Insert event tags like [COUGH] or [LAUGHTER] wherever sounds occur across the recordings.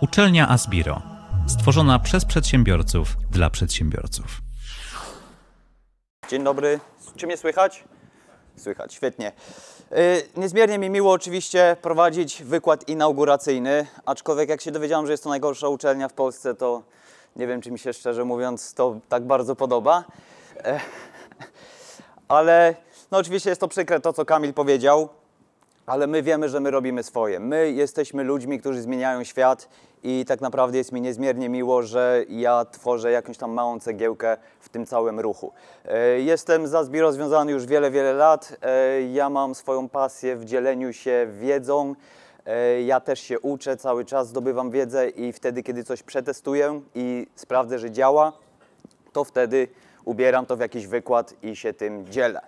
Uczelnia Asbiro. Stworzona przez przedsiębiorców dla przedsiębiorców. Dzień dobry. Czy mnie słychać? Słychać, świetnie. Y, Niezmiernie mi miło oczywiście prowadzić wykład inauguracyjny, aczkolwiek jak się dowiedziałem, że jest to najgorsza uczelnia w Polsce, to nie wiem, czy mi się szczerze mówiąc to tak bardzo podoba. E, [LAUGHS] Ale no oczywiście jest to przykre to, co Kamil powiedział, ale my wiemy, że my robimy swoje. My jesteśmy ludźmi, którzy zmieniają świat i tak naprawdę jest mi niezmiernie miło, że ja tworzę jakąś tam małą cegiełkę w tym całym ruchu. E, Jestem za Zbiro związany już wiele, wiele lat. E, Ja mam swoją pasję w dzieleniu się wiedzą. E, Ja też się uczę, cały czas zdobywam wiedzę i wtedy, kiedy coś przetestuję i sprawdzę, że działa, to wtedy ubieram to w jakiś wykład i się tym dzielę.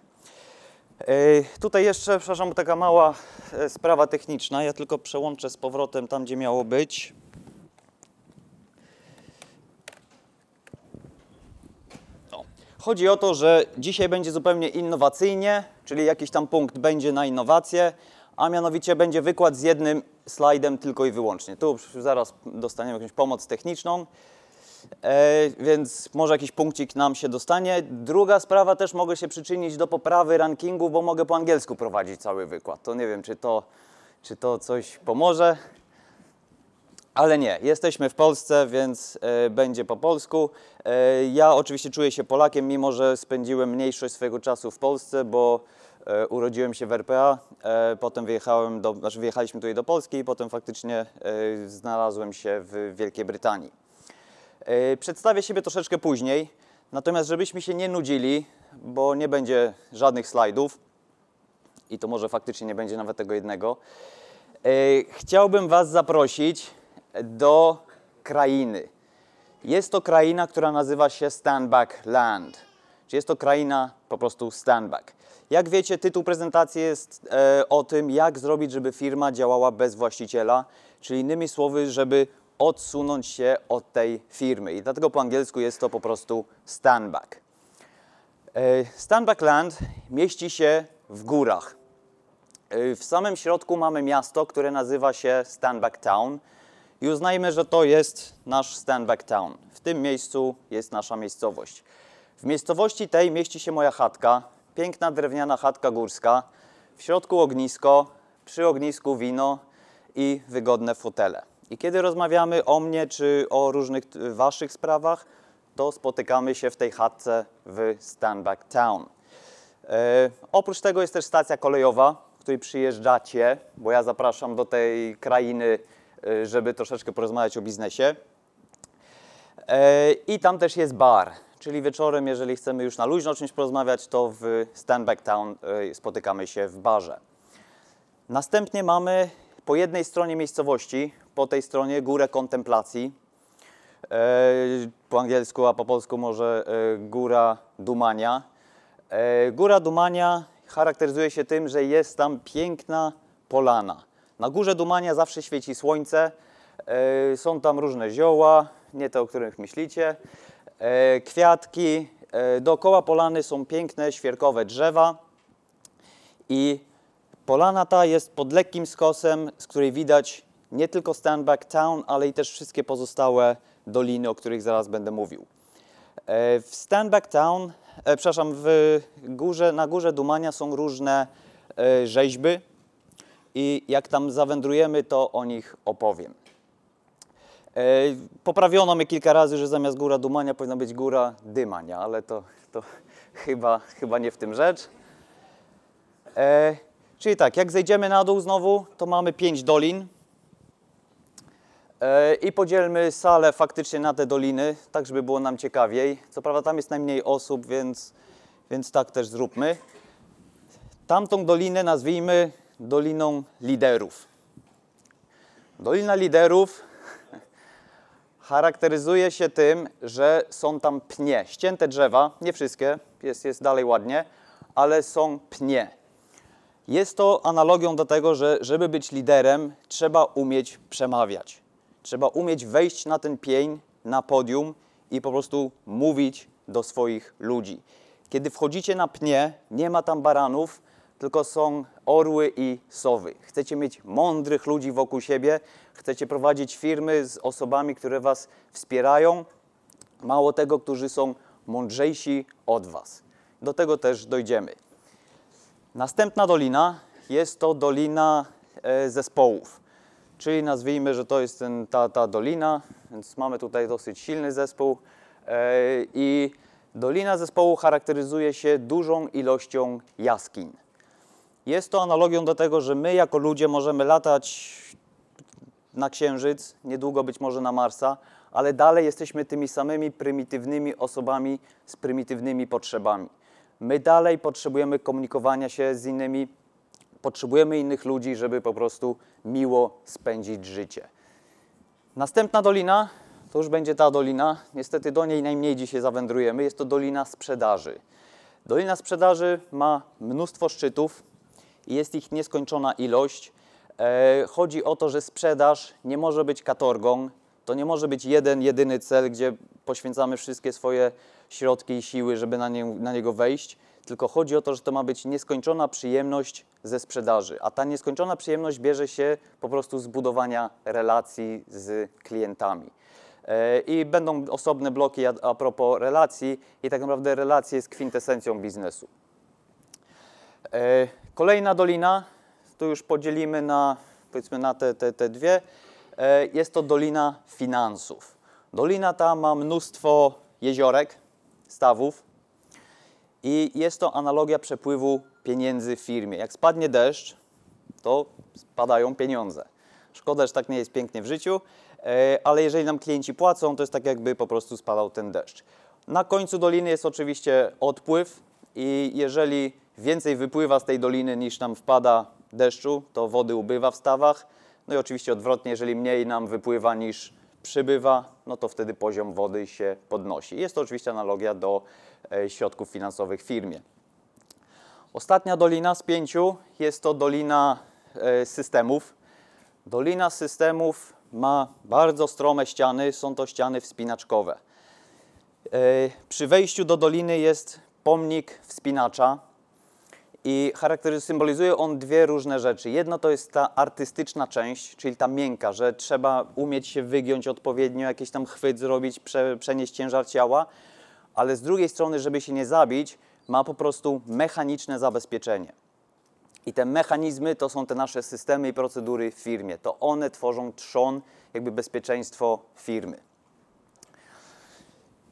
Ej, Tutaj jeszcze, przepraszam, taka mała e, sprawa techniczna. Ja tylko przełączę z powrotem tam, gdzie miało być. O. Chodzi o to, że dzisiaj będzie zupełnie innowacyjnie, czyli jakiś tam punkt będzie na innowacje, a mianowicie będzie wykład z jednym slajdem tylko i wyłącznie. Tu zaraz dostaniemy jakąś pomoc techniczną. E, więc może jakiś punkcik nam się dostanie. Druga sprawa, też mogę się przyczynić do poprawy rankingu, bo mogę po angielsku prowadzić cały wykład. To nie wiem, czy to, czy to coś pomoże. Ale nie, jesteśmy w Polsce, więc e, będzie po polsku. E, ja oczywiście czuję się Polakiem, mimo że spędziłem mniejszość swojego czasu w Polsce, bo urodziłem się w RPA, potem wyjechałem do, znaczy wyjechaliśmy tutaj do Polski i potem faktycznie znalazłem się w Wielkiej Brytanii. E, Przedstawię siebie troszeczkę później, natomiast żebyśmy się nie nudzili, bo nie będzie żadnych slajdów i to może faktycznie nie będzie nawet tego jednego, e, chciałbym Was zaprosić do krainy. Jest to kraina, która nazywa się Standback Land. Czyli jest to kraina po prostu Standback. Jak wiecie, tytuł prezentacji jest e, o tym, jak zrobić, żeby firma działała bez właściciela, czyli innymi słowy, żeby odsunąć się od tej firmy. I dlatego po angielsku jest to po prostu Standback. E, Standback Land mieści się w górach. E, W samym środku mamy miasto, które nazywa się Standback Town i uznajmy, że to jest nasz Standback Town. W tym miejscu jest nasza miejscowość. W miejscowości tej mieści się moja chatka, piękna drewniana chatka górska, w środku ognisko, przy ognisku wino i wygodne fotele. I kiedy rozmawiamy o mnie czy o różnych waszych sprawach, to spotykamy się w tej chatce w Standback Town. E, oprócz tego jest też stacja kolejowa, w której przyjeżdżacie, bo ja zapraszam do tej krainy, e, żeby troszeczkę porozmawiać o biznesie. E, I tam też jest bar, czyli wieczorem, jeżeli chcemy już na luźno o czymś porozmawiać, to w Standback Town e, spotykamy się w barze. Następnie mamy po jednej stronie miejscowości, po tej stronie górę kontemplacji. E, po angielsku, a po polsku może e, góra Dumania. E, góra Dumania charakteryzuje się tym, że jest tam piękna polana. Na górze Dumania zawsze świeci słońce, są tam różne zioła, nie te, o których myślicie, kwiatki. Dookoła polany są piękne, świerkowe drzewa i polana ta jest pod lekkim skosem, z której widać nie tylko Standback Town, ale i też wszystkie pozostałe doliny, o których zaraz będę mówił. E, W Standback Town, e, przepraszam, w górze, na górze Dumania są różne e, rzeźby i jak tam zawędrujemy, to o nich opowiem. Poprawiono mnie kilka razy, że zamiast góra Dumania powinna być góra Dymania, ale to, to [LAUGHS] chyba, chyba nie w tym rzecz. E, czyli tak, jak zejdziemy na dół znowu, to mamy pięć dolin. E, I podzielmy salę faktycznie na te doliny, tak żeby było nam ciekawiej. Co prawda tam jest najmniej osób, więc, więc tak też zróbmy. Tamtą dolinę nazwijmy Doliną Liderów. Dolina Liderów [LAUGHS] charakteryzuje się tym, że są tam pnie, ścięte drzewa, nie wszystkie, jest, jest dalej ładnie, ale są pnie. Jest to analogią do tego, że żeby być liderem, trzeba umieć przemawiać. Trzeba umieć wejść na ten pień, na podium i po prostu mówić do swoich ludzi. Kiedy wchodzicie na pnie, nie ma tam baranów, tylko są orły i sowy. Chcecie mieć mądrych ludzi wokół siebie, chcecie prowadzić firmy z osobami, które Was wspierają, mało tego, którzy są mądrzejsi od Was. Do tego też dojdziemy. Następna dolina jest to dolina e, zespołów, czyli nazwijmy, że to jest ten, ta, ta dolina, więc mamy tutaj dosyć silny zespół e, i dolina zespołu charakteryzuje się dużą ilością jaskiń. Jest to analogią do tego, że my jako ludzie możemy latać na Księżyc, niedługo być może na Marsa, ale dalej jesteśmy tymi samymi prymitywnymi osobami z prymitywnymi potrzebami. My dalej potrzebujemy komunikowania się z innymi, potrzebujemy innych ludzi, żeby po prostu miło spędzić życie. Następna dolina to już będzie ta dolina. Niestety do niej najmniej dzisiaj zawędrujemy. Jest to dolina sprzedaży. Dolina sprzedaży ma mnóstwo szczytów i jest ich nieskończona ilość. E, chodzi o to, że sprzedaż nie może być katorgą. To nie może być jeden, jedyny cel, gdzie poświęcamy wszystkie swoje środki i siły, żeby na, nie, na niego wejść. Tylko chodzi o to, że to ma być nieskończona przyjemność ze sprzedaży. A ta nieskończona przyjemność bierze się po prostu z budowania relacji z klientami. E, I będą osobne bloki a, propos relacji, i tak naprawdę relacje jest kwintesencją biznesu. E, Kolejna dolina, tu już podzielimy na, powiedzmy, na te, te, te dwie, e, jest to dolina finansów. Dolina ta ma mnóstwo jeziorek, stawów i jest to analogia przepływu pieniędzy w firmie. Jak spadnie deszcz, to spadają pieniądze. Szkoda, że tak nie jest pięknie w życiu, e, ale jeżeli nam klienci płacą, to jest tak jakby po prostu spadał ten deszcz. Na końcu doliny jest oczywiście odpływ i jeżeli więcej wypływa z tej doliny niż nam wpada deszczu, to wody ubywa w stawach. No i oczywiście odwrotnie, jeżeli mniej nam wypływa niż przybywa, no to wtedy poziom wody się podnosi. Jest to oczywiście analogia do e, środków finansowych w firmie. Ostatnia dolina z pięciu jest to dolina e, systemów. Dolina systemów ma bardzo strome ściany, są to ściany wspinaczkowe. E, Przy wejściu do doliny jest pomnik wspinacza i symbolizuje on dwie różne rzeczy. Jedno to jest ta artystyczna część, czyli ta miękka, że trzeba umieć się wygiąć odpowiednio, jakiś tam chwyt zrobić, prze, przenieść ciężar ciała, ale z drugiej strony, żeby się nie zabić, ma po prostu mechaniczne zabezpieczenie. I te mechanizmy to są te nasze systemy i procedury w firmie. To one tworzą trzon, jakby bezpieczeństwo firmy.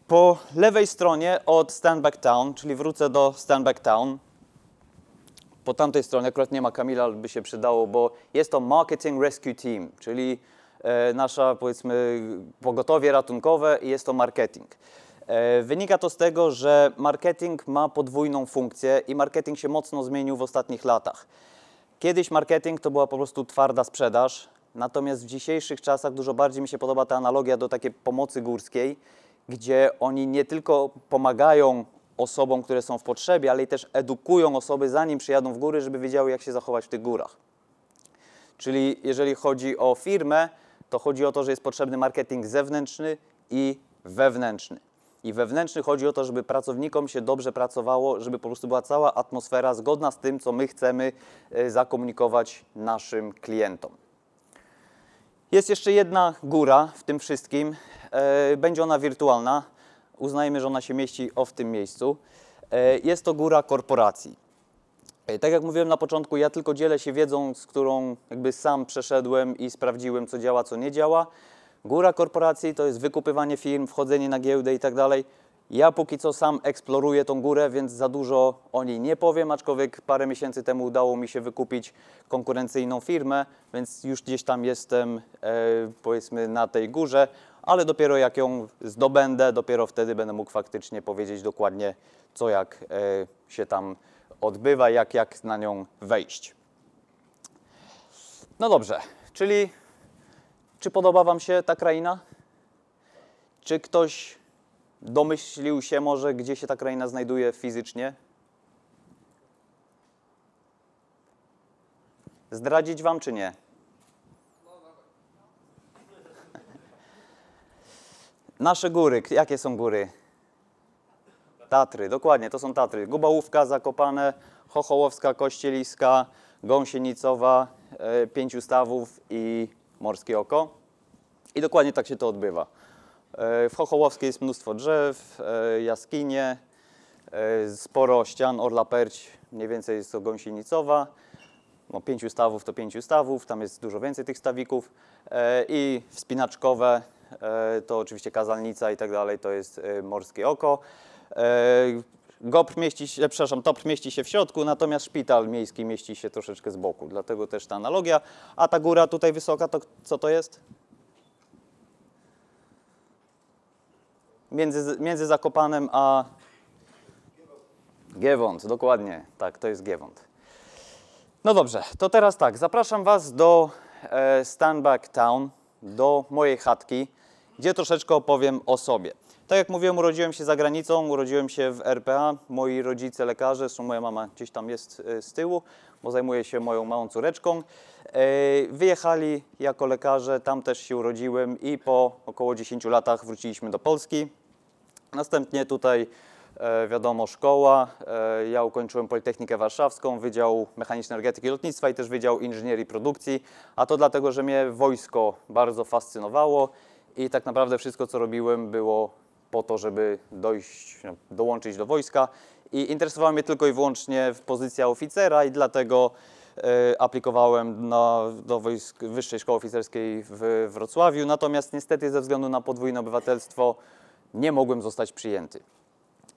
Po lewej stronie od Stand Back Town, czyli wrócę do Stand Back Town, po tamtej stronie akurat nie ma Kamila, ale by się przydało, bo jest to Marketing Rescue Team, czyli e, nasza powiedzmy pogotowie ratunkowe i jest to marketing. E, wynika to z tego, że marketing ma podwójną funkcję i marketing się mocno zmienił w ostatnich latach. Kiedyś marketing to była po prostu twarda sprzedaż, natomiast w dzisiejszych czasach dużo bardziej mi się podoba ta analogia do takiej pomocy górskiej, gdzie oni nie tylko pomagają osobom, które są w potrzebie, ale i też edukują osoby, zanim przyjadą w góry, żeby wiedziały, jak się zachować w tych górach. Czyli jeżeli chodzi o firmę, to chodzi o to, że jest potrzebny marketing zewnętrzny i wewnętrzny. I wewnętrzny chodzi o to, żeby pracownikom się dobrze pracowało, żeby po prostu była cała atmosfera zgodna z tym, co my chcemy e, zakomunikować naszym klientom. Jest jeszcze jedna góra w tym wszystkim. E, Będzie ona wirtualna. Uznajmy, że ona się mieści o w tym miejscu. E, Jest to góra korporacji. E, Tak jak mówiłem na początku, ja tylko dzielę się wiedzą, z którą jakby sam przeszedłem i sprawdziłem, co działa, co nie działa. Góra korporacji to jest wykupywanie firm, wchodzenie na giełdę i tak dalej. Ja póki co sam eksploruję tą górę, więc za dużo o niej nie powiem, aczkolwiek parę miesięcy temu udało mi się wykupić konkurencyjną firmę, więc już gdzieś tam jestem e, powiedzmy na tej górze, ale dopiero jak ją zdobędę, dopiero wtedy będę mógł faktycznie powiedzieć dokładnie, co jak e, się tam odbywa, jak, jak na nią wejść. No dobrze, czyli czy podoba Wam się ta kraina? Czy ktoś domyślił się może, gdzie się ta kraina znajduje fizycznie? Zdradzić Wam czy nie? Nasze góry, jakie są góry? Tatry, dokładnie, to są Tatry. Gubałówka, Zakopane, Chochołowska, Kościeliska, gąsienicowa, e, pięciu stawów i morskie oko. I dokładnie tak się to odbywa. E, W Chochołowskiej jest mnóstwo drzew, e, jaskinie, sporo ścian, orla perć, mniej więcej jest to gąsienicowa. No, pięciu stawów to pięciu stawów, tam jest dużo więcej tych stawików. I wspinaczkowe to oczywiście kazalnica i tak dalej, to jest e, morskie oko. E, GOPR mieści się, przepraszam, TOPR mieści się w środku, natomiast szpital miejski mieści się troszeczkę z boku, dlatego też ta analogia. A ta góra tutaj wysoka, to co to jest? Między, między Zakopanem a Giewont, dokładnie, tak, to jest Giewont. No dobrze, to teraz tak, zapraszam Was do e, Standback Town, do mojej chatki, gdzie troszeczkę opowiem o sobie. Tak jak mówiłem, urodziłem się za granicą, urodziłem się w RPA. Moi rodzice lekarze, zresztą moja mama gdzieś tam jest e, z tyłu, bo zajmuje się moją małą córeczką. E, wyjechali jako lekarze, tam też się urodziłem i po około 10 latach wróciliśmy do Polski. Następnie tutaj e, wiadomo szkoła. Ja ukończyłem Politechnikę Warszawską, Wydział Mechanicznej Energetyki i Lotnictwa i też Wydział Inżynierii Produkcji, a to dlatego, że mnie wojsko bardzo fascynowało i tak naprawdę wszystko, co robiłem, było po to, żeby dojść, no, dołączyć do wojska i interesowała mnie tylko i wyłącznie pozycja oficera i dlatego e, aplikowałem na, do wojsk, Wyższej Szkoły Oficerskiej w Wrocławiu, natomiast niestety ze względu na podwójne obywatelstwo nie mogłem zostać przyjęty.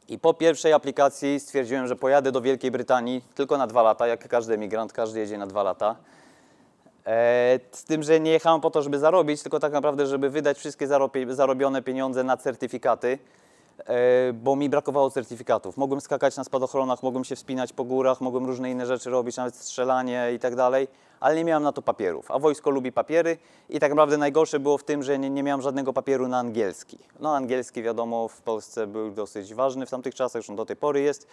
I po pierwszej aplikacji stwierdziłem, że pojadę do Wielkiej Brytanii tylko na dwa lata, jak każdy emigrant, każdy jedzie na dwa lata. E, z tym, że nie jechałem po to, żeby zarobić, tylko tak naprawdę, żeby wydać wszystkie zarobione pieniądze na certyfikaty, bo mi brakowało certyfikatów. Mogłem skakać na spadochronach, mogłem się wspinać po górach, mogłem różne inne rzeczy robić, nawet strzelanie i tak dalej, ale nie miałem na to papierów. A wojsko lubi papiery i tak naprawdę najgorsze było w tym, że nie, nie miałem żadnego papieru na angielski. No angielski wiadomo w Polsce był dosyć ważny w tamtych czasach, zresztą do tej pory jest.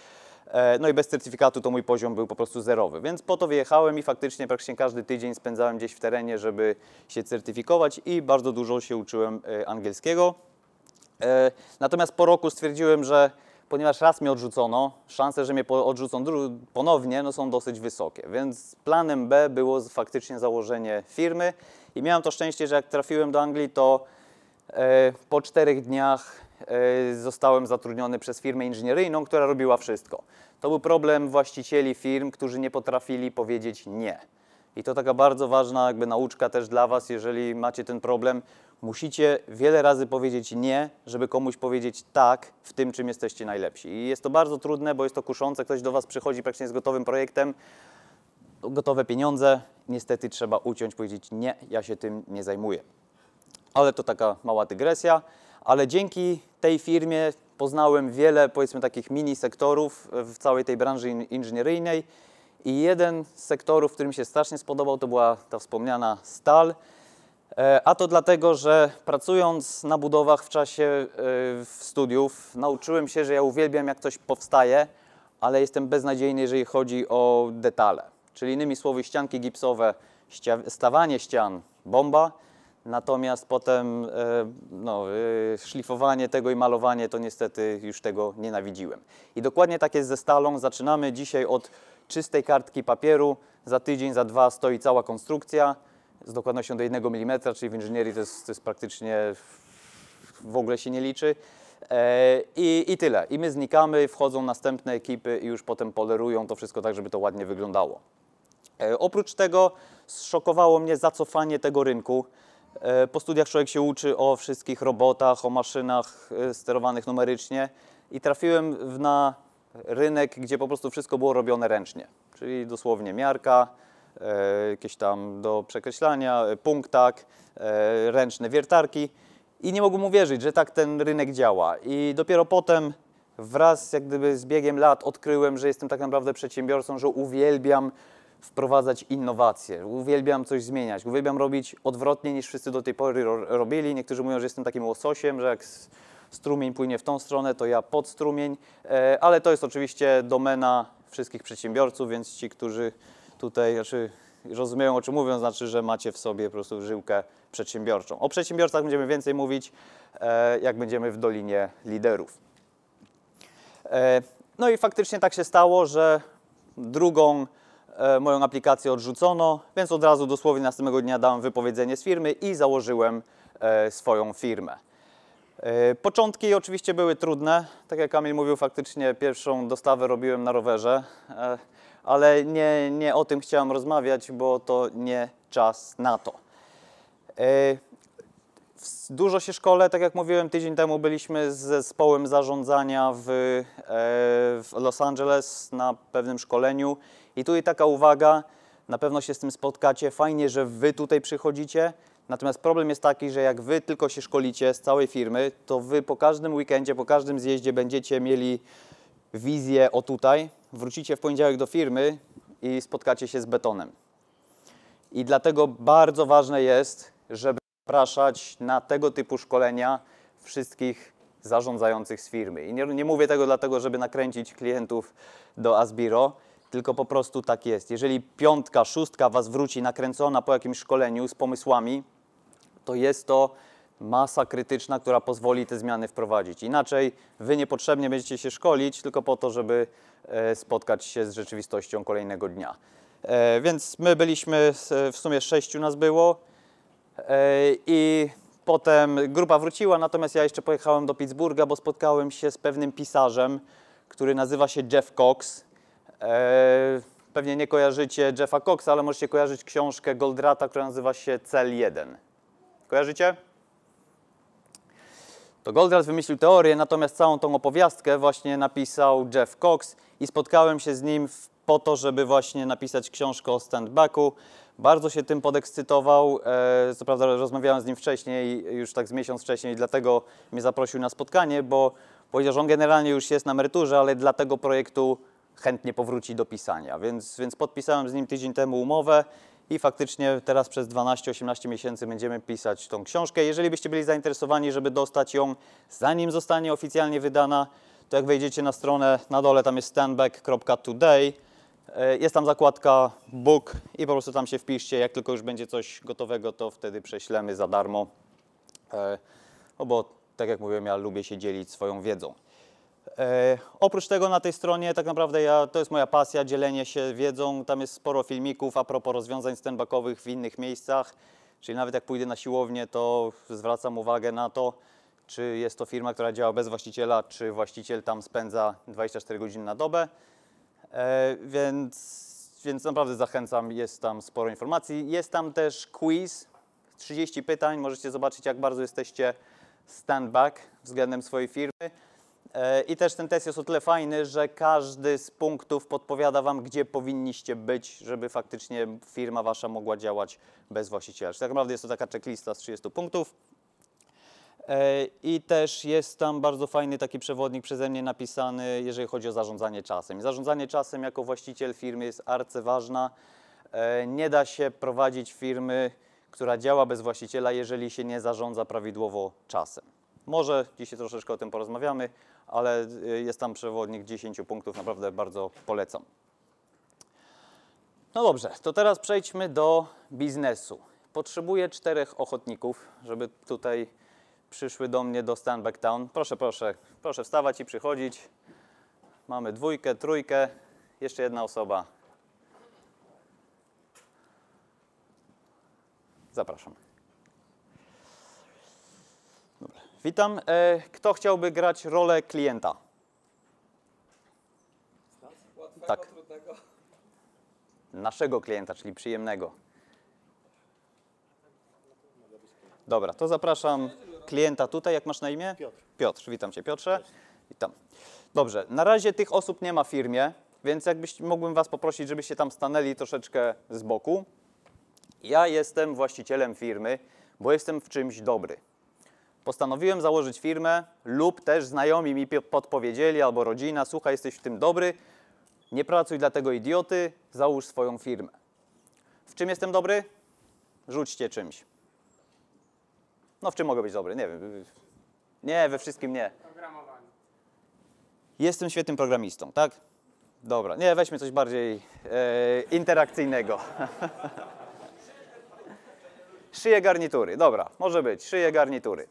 E, No i bez certyfikatu to mój poziom był po prostu zerowy, więc po to wyjechałem i faktycznie praktycznie każdy tydzień spędzałem gdzieś w terenie, żeby się certyfikować i bardzo dużo się uczyłem e, angielskiego. E, Natomiast po roku stwierdziłem, że ponieważ raz mnie odrzucono, szanse, że mnie odrzucą ponownie no, są dosyć wysokie. Więc planem B było faktycznie założenie firmy i miałem to szczęście, że jak trafiłem do Anglii, to e, po czterech dniach e, zostałem zatrudniony przez firmę inżynieryjną, która robiła wszystko. To był problem właścicieli firm, którzy nie potrafili powiedzieć nie. I to taka bardzo ważna jakby nauczka też dla Was, jeżeli macie ten problem. Musicie wiele razy powiedzieć nie, żeby komuś powiedzieć tak w tym, czym jesteście najlepsi. I jest to bardzo trudne, bo jest to kuszące. Ktoś do Was przychodzi praktycznie z gotowym projektem, gotowe pieniądze. Niestety trzeba uciąć, powiedzieć nie, ja się tym nie zajmuję. Ale to taka mała dygresja. Ale dzięki tej firmie poznałem wiele, powiedzmy, takich mini sektorów w całej tej branży in- inżynieryjnej. I jeden z sektorów, który mi się strasznie spodobał, to była ta wspomniana stal. E, A to dlatego, że pracując na budowach w czasie e, studiów, nauczyłem się, że ja uwielbiam, jak coś powstaje, ale jestem beznadziejny, jeżeli chodzi o detale. Czyli innymi słowy, ścianki gipsowe, stawanie ścian, bomba, natomiast potem e, no, szlifowanie tego i malowanie, to niestety już tego nienawidziłem. I dokładnie tak jest ze stalą. Zaczynamy dzisiaj od czystej kartki papieru, za tydzień, za dwa stoi cała konstrukcja z dokładnością do 1 mm, czyli w inżynierii to jest, to jest praktycznie w ogóle się nie liczy. E, I, I tyle. I my znikamy, wchodzą następne ekipy i już potem polerują to wszystko tak, żeby to ładnie wyglądało. E, Oprócz tego zszokowało mnie zacofanie tego rynku. E, Po studiach człowiek się uczy o wszystkich robotach, o maszynach sterowanych numerycznie i trafiłem na rynek, gdzie po prostu wszystko było robione ręcznie. Czyli dosłownie miarka, jakieś tam do przekreślania, e, punktak, e, ręczne wiertarki. I nie mogłem uwierzyć, że tak ten rynek działa. I dopiero potem wraz jak gdyby z biegiem lat odkryłem, że jestem tak naprawdę przedsiębiorcą, że uwielbiam wprowadzać innowacje, uwielbiam coś zmieniać, uwielbiam robić odwrotnie niż wszyscy do tej pory ro robili. Niektórzy mówią, że jestem takim łososiem, że jak strumień płynie w tą stronę, to ja pod strumień, e, ale to jest oczywiście domena wszystkich przedsiębiorców, więc ci, którzy tutaj znaczy, rozumieją o czym mówią, znaczy, że macie w sobie po prostu żyłkę przedsiębiorczą. O przedsiębiorcach będziemy więcej mówić, e, jak będziemy w Dolinie Liderów. E, No i faktycznie tak się stało, że drugą, e, moją aplikację odrzucono, więc od razu dosłownie następnego dnia dałem wypowiedzenie z firmy i założyłem swoją firmę. Początki oczywiście były trudne. Tak jak Kamil mówił, faktycznie pierwszą dostawę robiłem na rowerze, ale nie, nie o tym chciałem rozmawiać, bo to nie czas na to. E, Dużo się szkole, tak jak mówiłem, tydzień temu byliśmy z zespołem zarządzania w, e, w Los Angeles na pewnym szkoleniu. I tu i taka uwaga, na pewno się z tym spotkacie. Fajnie, że wy tutaj przychodzicie. Natomiast problem jest taki, że jak wy tylko się szkolicie z całej firmy, to wy po każdym weekendzie, po każdym zjeździe będziecie mieli wizję o tutaj. Wrócicie w poniedziałek do firmy i spotkacie się z betonem. I dlatego bardzo ważne jest, żeby zapraszać na tego typu szkolenia wszystkich zarządzających z firmy. I nie, nie mówię tego dlatego, żeby nakręcić klientów do Asbiro, tylko po prostu tak jest. Jeżeli piątka, szóstka Was wróci nakręcona po jakimś szkoleniu z pomysłami, to jest to masa krytyczna, która pozwoli te zmiany wprowadzić. Inaczej Wy niepotrzebnie będziecie się szkolić tylko po to, żeby e, spotkać się z rzeczywistością kolejnego dnia. E, Więc my byliśmy, w sumie sześciu nas było e, i potem grupa wróciła, natomiast ja jeszcze pojechałem do Pittsburgha, bo spotkałem się z pewnym pisarzem, który nazywa się Jeff Cox. Pewnie nie kojarzycie Jeffa Coxa, ale możecie kojarzyć książkę Goldrata, która nazywa się Cel 1. Kojarzycie? To Goldratt wymyślił teorię, natomiast całą tą opowiastkę właśnie napisał Jeff Cox i spotkałem się z nim po to, żeby właśnie napisać książkę o stand-backu. Bardzo się tym podekscytował. E, co prawda rozmawiałem z nim wcześniej, już tak z miesiąc wcześniej, dlatego mnie zaprosił na spotkanie, bo powiedział, że on generalnie już jest na emeryturze, ale dla tego projektu chętnie powróci do pisania. Więc, więc podpisałem z nim tydzień temu umowę i faktycznie teraz przez 12-18 miesięcy będziemy pisać tą książkę. Jeżeli byście byli zainteresowani, żeby dostać ją zanim zostanie oficjalnie wydana, to jak wejdziecie na stronę, na dole tam jest standback.today, e, jest tam zakładka book i po prostu tam się wpiszcie. Jak tylko już będzie coś gotowego, to wtedy prześlemy za darmo. E, No bo tak jak mówiłem, ja lubię się dzielić swoją wiedzą. E, oprócz tego na tej stronie tak naprawdę ja, to jest moja pasja, dzielenie się wiedzą. Tam jest sporo filmików a propos rozwiązań stand-backowych w innych miejscach. Czyli nawet jak pójdę na siłownię, to zwracam uwagę na to, czy jest to firma, która działa bez właściciela, czy właściciel tam spędza 24 godziny na dobę. E, więc, więc naprawdę zachęcam, jest tam sporo informacji. Jest tam też quiz, 30 pytań, możecie zobaczyć jak bardzo jesteście stand-back względem swojej firmy. E, I też ten test jest o tyle fajny, że każdy z punktów podpowiada Wam, gdzie powinniście być, żeby faktycznie firma Wasza mogła działać bez właściciela. Czyli tak naprawdę jest to taka checklista z 30 punktów. E, I też jest tam bardzo fajny taki przewodnik przeze mnie napisany, jeżeli chodzi o zarządzanie czasem. Zarządzanie czasem jako właściciel firmy jest arcyważna. E, Nie da się prowadzić firmy, która działa bez właściciela, jeżeli się nie zarządza prawidłowo czasem. Może dzisiaj troszeczkę o tym porozmawiamy, ale y, jest tam przewodnik 10 punktów, naprawdę bardzo polecam. No dobrze, to teraz przejdźmy do biznesu. Potrzebuję czterech ochotników, żeby tutaj przyszły do mnie do Stanback Town. Proszę, proszę, proszę wstawać i przychodzić. Mamy dwójkę, trójkę, jeszcze jedna osoba. Zapraszam. Dobra. Witam. E, Kto chciałby grać rolę klienta? Tak. Naszego klienta, czyli przyjemnego. Dobra, to zapraszam klienta tutaj. Jak masz na imię? Piotr. Piotr, witam Cię Piotrze. Witam. Dobrze, na razie tych osób nie ma w firmie, więc jakbyś mógłbym Was poprosić, żebyście tam stanęli troszeczkę z boku. Ja jestem właścicielem firmy, bo jestem w czymś dobry. Postanowiłem założyć firmę lub też znajomi mi podpowiedzieli albo rodzina, słuchaj, jesteś w tym dobry, nie pracuj dla tego idioty, załóż swoją firmę. W czym jestem dobry? Rzućcie czymś. No w czym mogę być dobry? Nie wiem. Nie, we wszystkim nie. Programowanie. Jestem świetnym programistą, tak? Dobra, nie, weźmy coś bardziej e, interakcyjnego. [LAUGHS] Szyję garnitury, dobra, może być, szyję garnitury.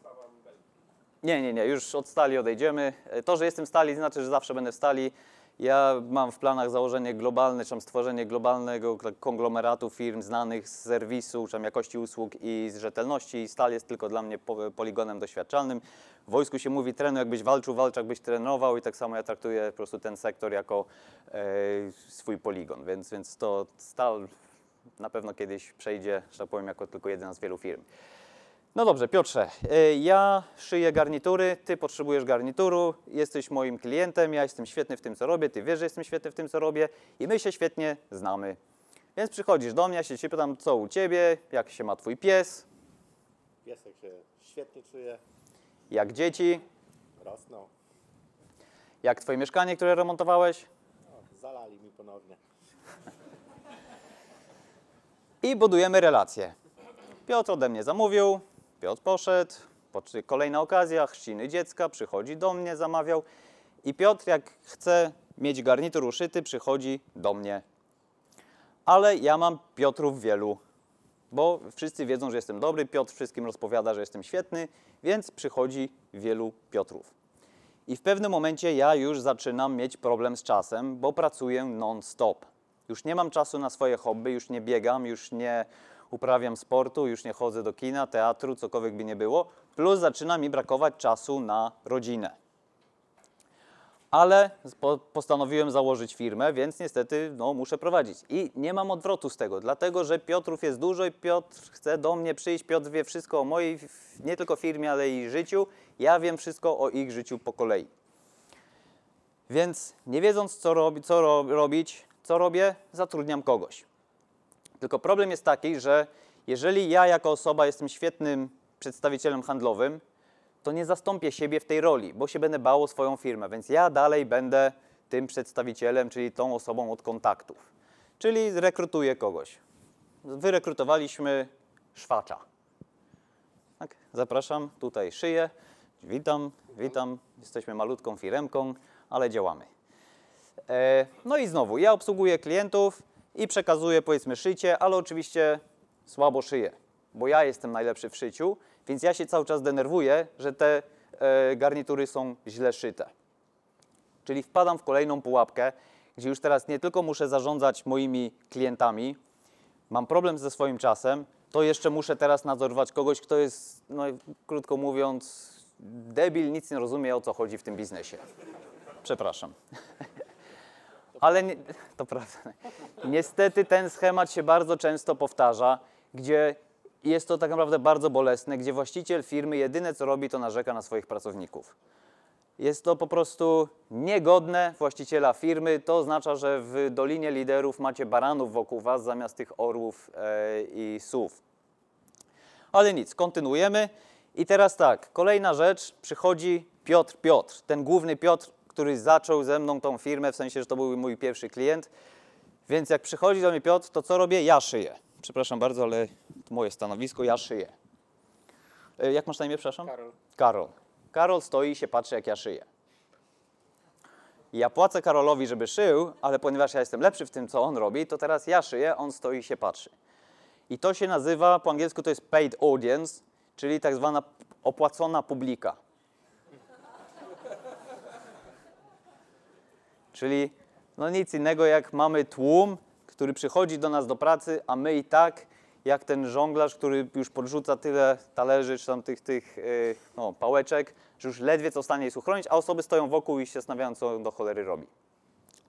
Nie, nie, nie, już od stali odejdziemy. E, To, że jestem stali, znaczy, że zawsze będę w stali. Ja mam w planach założenie globalne, czy stworzenie globalnego k- konglomeratu firm znanych z serwisu, czy jakości usług i z rzetelności. Stal jest tylko dla mnie po- poligonem doświadczalnym. W wojsku się mówi trenuj jakbyś walczył, walcz jakbyś trenował i tak samo ja traktuję po prostu ten sektor jako e, swój poligon, więc, więc to Stal na pewno kiedyś przejdzie, że tak powiem, jako tylko jedna z wielu firm. No dobrze, Piotrze, y, ja szyję garnitury, ty potrzebujesz garnituru, jesteś moim klientem, ja jestem świetny w tym, co robię, ty wiesz, że jestem świetny w tym, co robię i my się świetnie znamy. Więc przychodzisz do mnie, ja się cię pytam, co u ciebie, jak się ma twój pies, Piesek się świetnie czuje, jak dzieci, rosną. jak twoje mieszkanie, które remontowałeś zalali mi ponownie. i budujemy relacje. Piotr ode mnie zamówił, Piotr poszedł, kolejna okazja, chrzciny dziecka, przychodzi do mnie, zamawiał i Piotr jak chce mieć garnitur uszyty, przychodzi do mnie. Ale ja mam Piotrów wielu, bo wszyscy wiedzą, że jestem dobry, Piotr wszystkim rozpowiada, że jestem świetny, więc przychodzi wielu Piotrów. I w pewnym momencie ja już zaczynam mieć problem z czasem, bo pracuję non-stop. Już nie mam czasu na swoje hobby, już nie biegam, już nie uprawiam sportu, już nie chodzę do kina, teatru, cokolwiek by nie było. Plus zaczyna mi brakować czasu na rodzinę. Ale po, postanowiłem założyć firmę, więc niestety no, muszę prowadzić. I nie mam odwrotu z tego, dlatego że Piotrów jest dużo i Piotr chce do mnie przyjść. Piotr wie wszystko o mojej, nie tylko firmie, ale i życiu. Ja wiem wszystko o ich życiu po kolei. Więc nie wiedząc, co, robi, co ro, robić, co robię, zatrudniam kogoś. Tylko problem jest taki, że jeżeli ja jako osoba jestem świetnym przedstawicielem handlowym, to nie zastąpię siebie w tej roli, bo się będę bał o swoją firmę, więc ja dalej będę tym przedstawicielem, czyli tą osobą od kontaktów. Czyli rekrutuję kogoś. Wyrekrutowaliśmy szwacza. Tak, zapraszam, tutaj szyję. Witam, witam. Jesteśmy malutką firemką, ale działamy. E, No i znowu, ja obsługuję klientów i przekazuję powiedzmy szycie, ale oczywiście słabo szyję, bo ja jestem najlepszy w szyciu, więc ja się cały czas denerwuję, że te e, garnitury są źle szyte. Czyli wpadam w kolejną pułapkę, gdzie już teraz nie tylko muszę zarządzać moimi klientami, mam problem ze swoim czasem, to jeszcze muszę teraz nadzorować kogoś, kto jest, no krótko mówiąc, debil, nic nie rozumie o co chodzi w tym biznesie. Przepraszam. [LAUGHS] Ale nie, to prawda. Niestety ten schemat się bardzo często powtarza, gdzie jest to tak naprawdę bardzo bolesne, gdzie właściciel firmy jedyne co robi, to narzeka na swoich pracowników. Jest to po prostu niegodne właściciela firmy. To oznacza, że w Dolinie Liderów macie baranów wokół was zamiast tych orłów e, i sów. Ale nic, kontynuujemy. I teraz tak, kolejna rzecz, przychodzi Piotr Piotr, ten główny Piotr, który zaczął ze mną tą firmę, w sensie, że to był mój pierwszy klient. Więc jak przychodzi do mnie Piotr, to co robię? Ja szyję. Przepraszam bardzo, ale to moje stanowisko, ja szyję. E, Jak masz na imię, przepraszam? Karol. Karol. Karol stoi i się patrzy, jak ja szyję. I Ja płacę Karolowi, żeby szył, ale ponieważ ja jestem lepszy w tym, co on robi, to teraz ja szyję, on stoi i się patrzy. I to się nazywa, po angielsku to jest paid audience, czyli tak zwana opłacona publika. Czyli no nic innego jak mamy tłum, który przychodzi do nas do pracy, a my i tak, jak ten żonglarz, który już podrzuca tyle talerzy czy tam tych, tych yy, no, pałeczek, że już ledwie co w stanie jest uchronić, a osoby stoją wokół i się zastanawiają, co do cholery robi.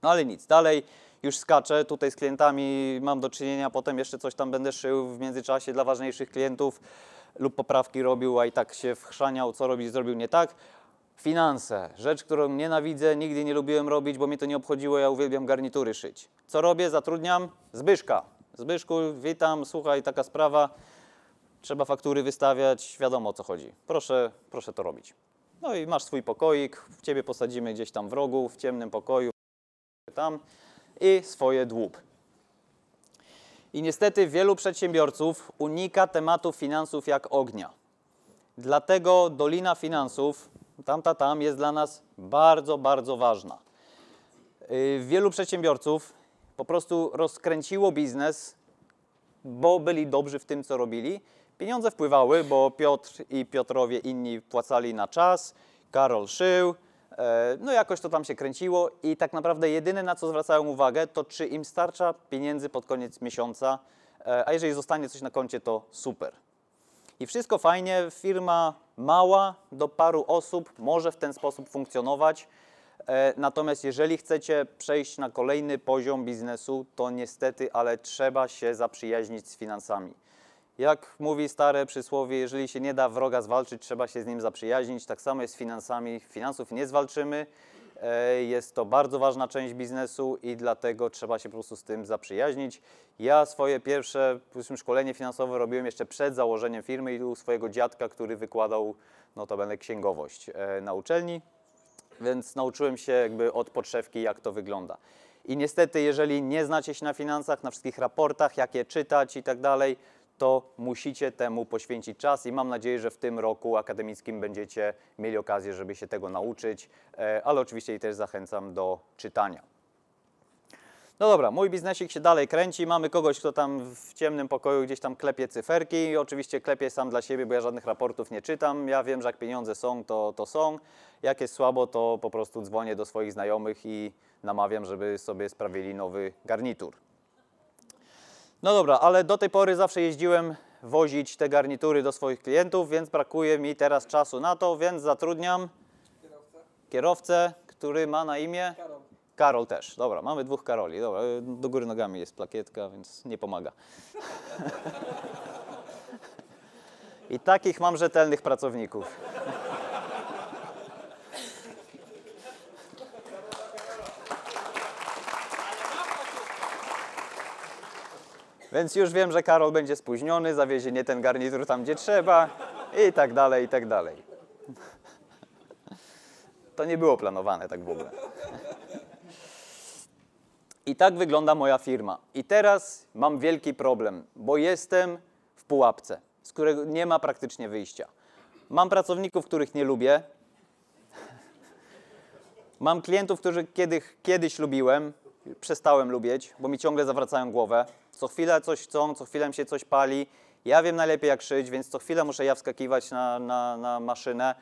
No ale nic, dalej już skaczę, tutaj z klientami mam do czynienia, potem jeszcze coś tam będę szył w międzyczasie dla ważniejszych klientów lub poprawki robił, a i tak się wchrzaniał, co robić, zrobił nie tak. Finanse, rzecz, którą nienawidzę, nigdy nie lubiłem robić, bo mnie to nie obchodziło, ja uwielbiam garnitury szyć. Co robię? Zatrudniam Zbyszka. Zbyszku, witam, słuchaj, taka sprawa, trzeba faktury wystawiać, wiadomo o co chodzi. Proszę, proszę to robić. No i masz swój pokoik, w ciebie posadzimy gdzieś tam w rogu, w ciemnym pokoju, tam i swoje dłub. I niestety wielu przedsiębiorców unika tematu finansów jak ognia. Dlatego Dolina Finansów, tamta tam, jest dla nas bardzo, bardzo ważna. Yy, Wielu przedsiębiorców po prostu rozkręciło biznes, bo byli dobrzy w tym, co robili. Pieniądze wpływały, bo Piotr i Piotrowie inni płacali na czas, Karol szył, E, No jakoś to tam się kręciło i tak naprawdę jedyne na co zwracałem uwagę to czy im starcza pieniędzy pod koniec miesiąca, e, a jeżeli zostanie coś na koncie to super. I wszystko fajnie, firma mała do paru osób może w ten sposób funkcjonować. E, Natomiast jeżeli chcecie przejść na kolejny poziom biznesu, to niestety, ale trzeba się zaprzyjaźnić z finansami. Jak mówi stare przysłowie, jeżeli się nie da wroga zwalczyć, trzeba się z nim zaprzyjaźnić. Tak samo jest z finansami. Finansów nie zwalczymy. E, Jest to bardzo ważna część biznesu i dlatego trzeba się po prostu z tym zaprzyjaźnić. Ja swoje pierwsze szkolenie finansowe robiłem jeszcze przed założeniem firmy i u swojego dziadka, który wykładał notabene księgowość e, na uczelni więc nauczyłem się jakby od podszewki, jak to wygląda. I niestety, jeżeli nie znacie się na finansach, na wszystkich raportach, jak je czytać i tak dalej, to musicie temu poświęcić czas i mam nadzieję, że w tym roku akademickim będziecie mieli okazję, żeby się tego nauczyć, e, ale oczywiście i też zachęcam do czytania. No dobra, mój biznesik się dalej kręci. Mamy kogoś, kto tam w ciemnym pokoju gdzieś tam klepie cyferki. Oczywiście klepie sam dla siebie, bo ja żadnych raportów nie czytam. Ja wiem, że jak pieniądze są, to, to są. Jak jest słabo, to po prostu dzwonię do swoich znajomych i namawiam, żeby sobie sprawili nowy garnitur. No dobra, ale do tej pory zawsze jeździłem wozić te garnitury do swoich klientów, więc brakuje mi teraz czasu na to, więc zatrudniam kierowcę, który ma na imię... Karol. Karol też. Dobra, mamy dwóch Karoli. Dobra, do góry nogami jest plakietka, więc nie pomaga. [LAUGHS] I takich mam rzetelnych pracowników. Więc już wiem, że Karol będzie spóźniony, zawiezie nie ten garnitur tam, gdzie trzeba i tak dalej, i tak dalej. [LAUGHS] To nie było planowane tak w ogóle. I tak wygląda moja firma. I teraz mam wielki problem, bo jestem w pułapce, z którego nie ma praktycznie wyjścia. Mam pracowników, których nie lubię. [LAUGHS] Mam klientów, których kiedy, kiedyś lubiłem, przestałem lubić, bo mi ciągle zawracają głowę. Co chwilę coś chcą, co chwilę mi się coś pali. Ja wiem najlepiej jak szyć, więc co chwilę muszę ja wskakiwać na, na, na maszynę.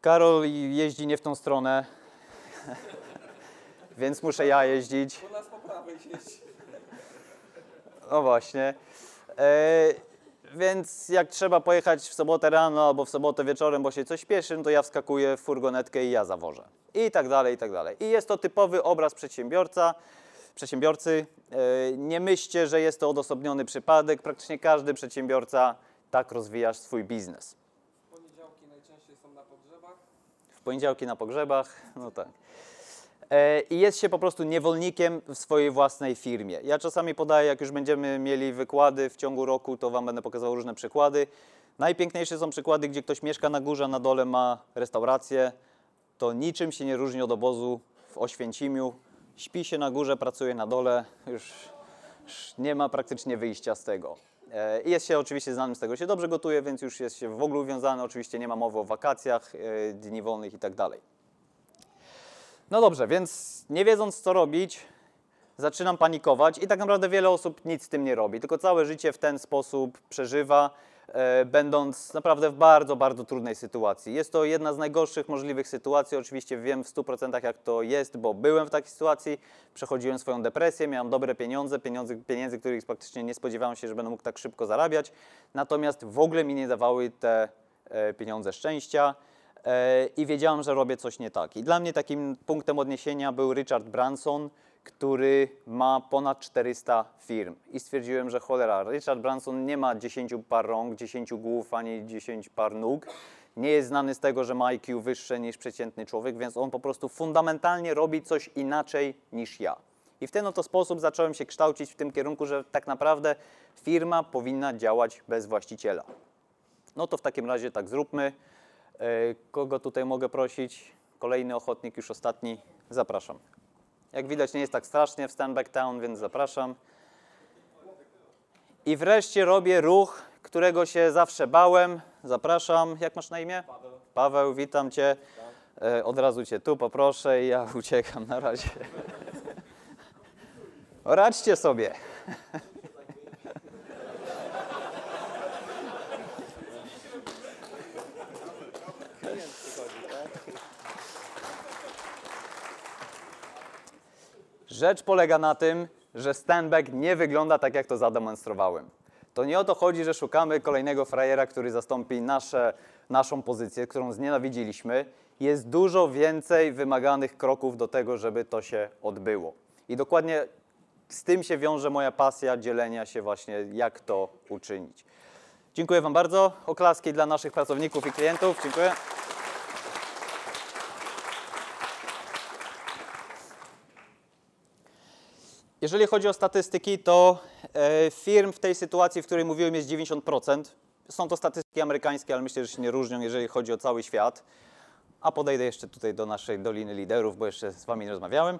Karol jeździ nie w tą stronę, [LAUGHS] więc muszę ja jeździć. U nas po prawej siedzi. No właśnie. E, więc jak trzeba pojechać w sobotę rano albo w sobotę wieczorem, bo się coś śpieszy, no to ja wskakuję w furgonetkę i ja zawożę. I tak dalej, i tak dalej. I jest to typowy obraz przedsiębiorca, przedsiębiorcy. E, nie myślcie, że jest to odosobniony przypadek. Praktycznie każdy przedsiębiorca tak rozwija swój biznes. Poniedziałki najczęściej są na pogrzebach. W poniedziałki na pogrzebach, no tak. E, I jest się po prostu niewolnikiem w swojej własnej firmie. Ja czasami podaję, jak już będziemy mieli wykłady w ciągu roku, to Wam będę pokazywał różne przykłady. Najpiękniejsze są przykłady, gdzie ktoś mieszka na górze, a na dole ma restaurację. To niczym się nie różni od obozu w Oświęcimiu. Śpi się na górze, pracuje na dole. Już, już nie ma praktycznie wyjścia z tego. E, I jest się oczywiście znanym z tego, się dobrze gotuje, więc już jest się w ogóle uwiązany. Oczywiście nie ma mowy o wakacjach, e, dni wolnych i tak dalej. No dobrze, więc nie wiedząc co robić, zaczynam panikować i tak naprawdę wiele osób nic z tym nie robi, tylko całe życie w ten sposób przeżywa, będąc naprawdę w bardzo, bardzo trudnej sytuacji. Jest to jedna z najgorszych możliwych sytuacji, oczywiście wiem w 100% jak to jest, bo byłem w takiej sytuacji, przechodziłem swoją depresję, miałem dobre pieniądze, pieniądze pieniędzy, których praktycznie nie spodziewałem się, że będę mógł tak szybko zarabiać, natomiast w ogóle mi nie dawały te e, pieniądze szczęścia e, i wiedziałem, że robię coś nie tak. I dla mnie takim punktem odniesienia był Richard Branson, który ma ponad 400 firm. I stwierdziłem, że cholera, Richard Branson nie ma 10 par rąk, 10 głów, ani 10 par nóg. Nie jest znany z tego, że ma IQ wyższe niż przeciętny człowiek, więc on po prostu fundamentalnie robi coś inaczej niż ja. I w ten oto sposób zacząłem się kształcić w tym kierunku, że tak naprawdę firma powinna działać bez właściciela. No to w takim razie tak zróbmy. E, Kogo tutaj mogę prosić? Kolejny ochotnik, już ostatni. Zapraszam. Jak widać, nie jest tak strasznie w Stanback Town, więc zapraszam. I wreszcie robię ruch, którego się zawsze bałem. Zapraszam. Jak masz na imię? Paweł. Paweł, witam Cię. E, Od razu Cię tu poproszę i ja [LAUGHS] uciekam na razie. Radźcie sobie. [LAUGHS] Rzecz polega na tym, że standback nie wygląda tak, jak to zademonstrowałem. To nie o to chodzi, że szukamy kolejnego frajera, który zastąpi nasze, naszą pozycję, którą znienawidziliśmy. Jest dużo więcej wymaganych kroków do tego, żeby to się odbyło. I dokładnie z tym się wiąże moja pasja dzielenia się właśnie, jak to uczynić. Dziękuję Wam bardzo. Oklaski dla naszych pracowników i klientów. Dziękuję. Jeżeli chodzi o statystyki, to e, firm w tej sytuacji, w której mówiłem, jest 90%. Są to statystyki amerykańskie, ale myślę, że się nie różnią, jeżeli chodzi o cały świat. A podejdę jeszcze tutaj do naszej Doliny Liderów, bo jeszcze z Wami nie rozmawiałem.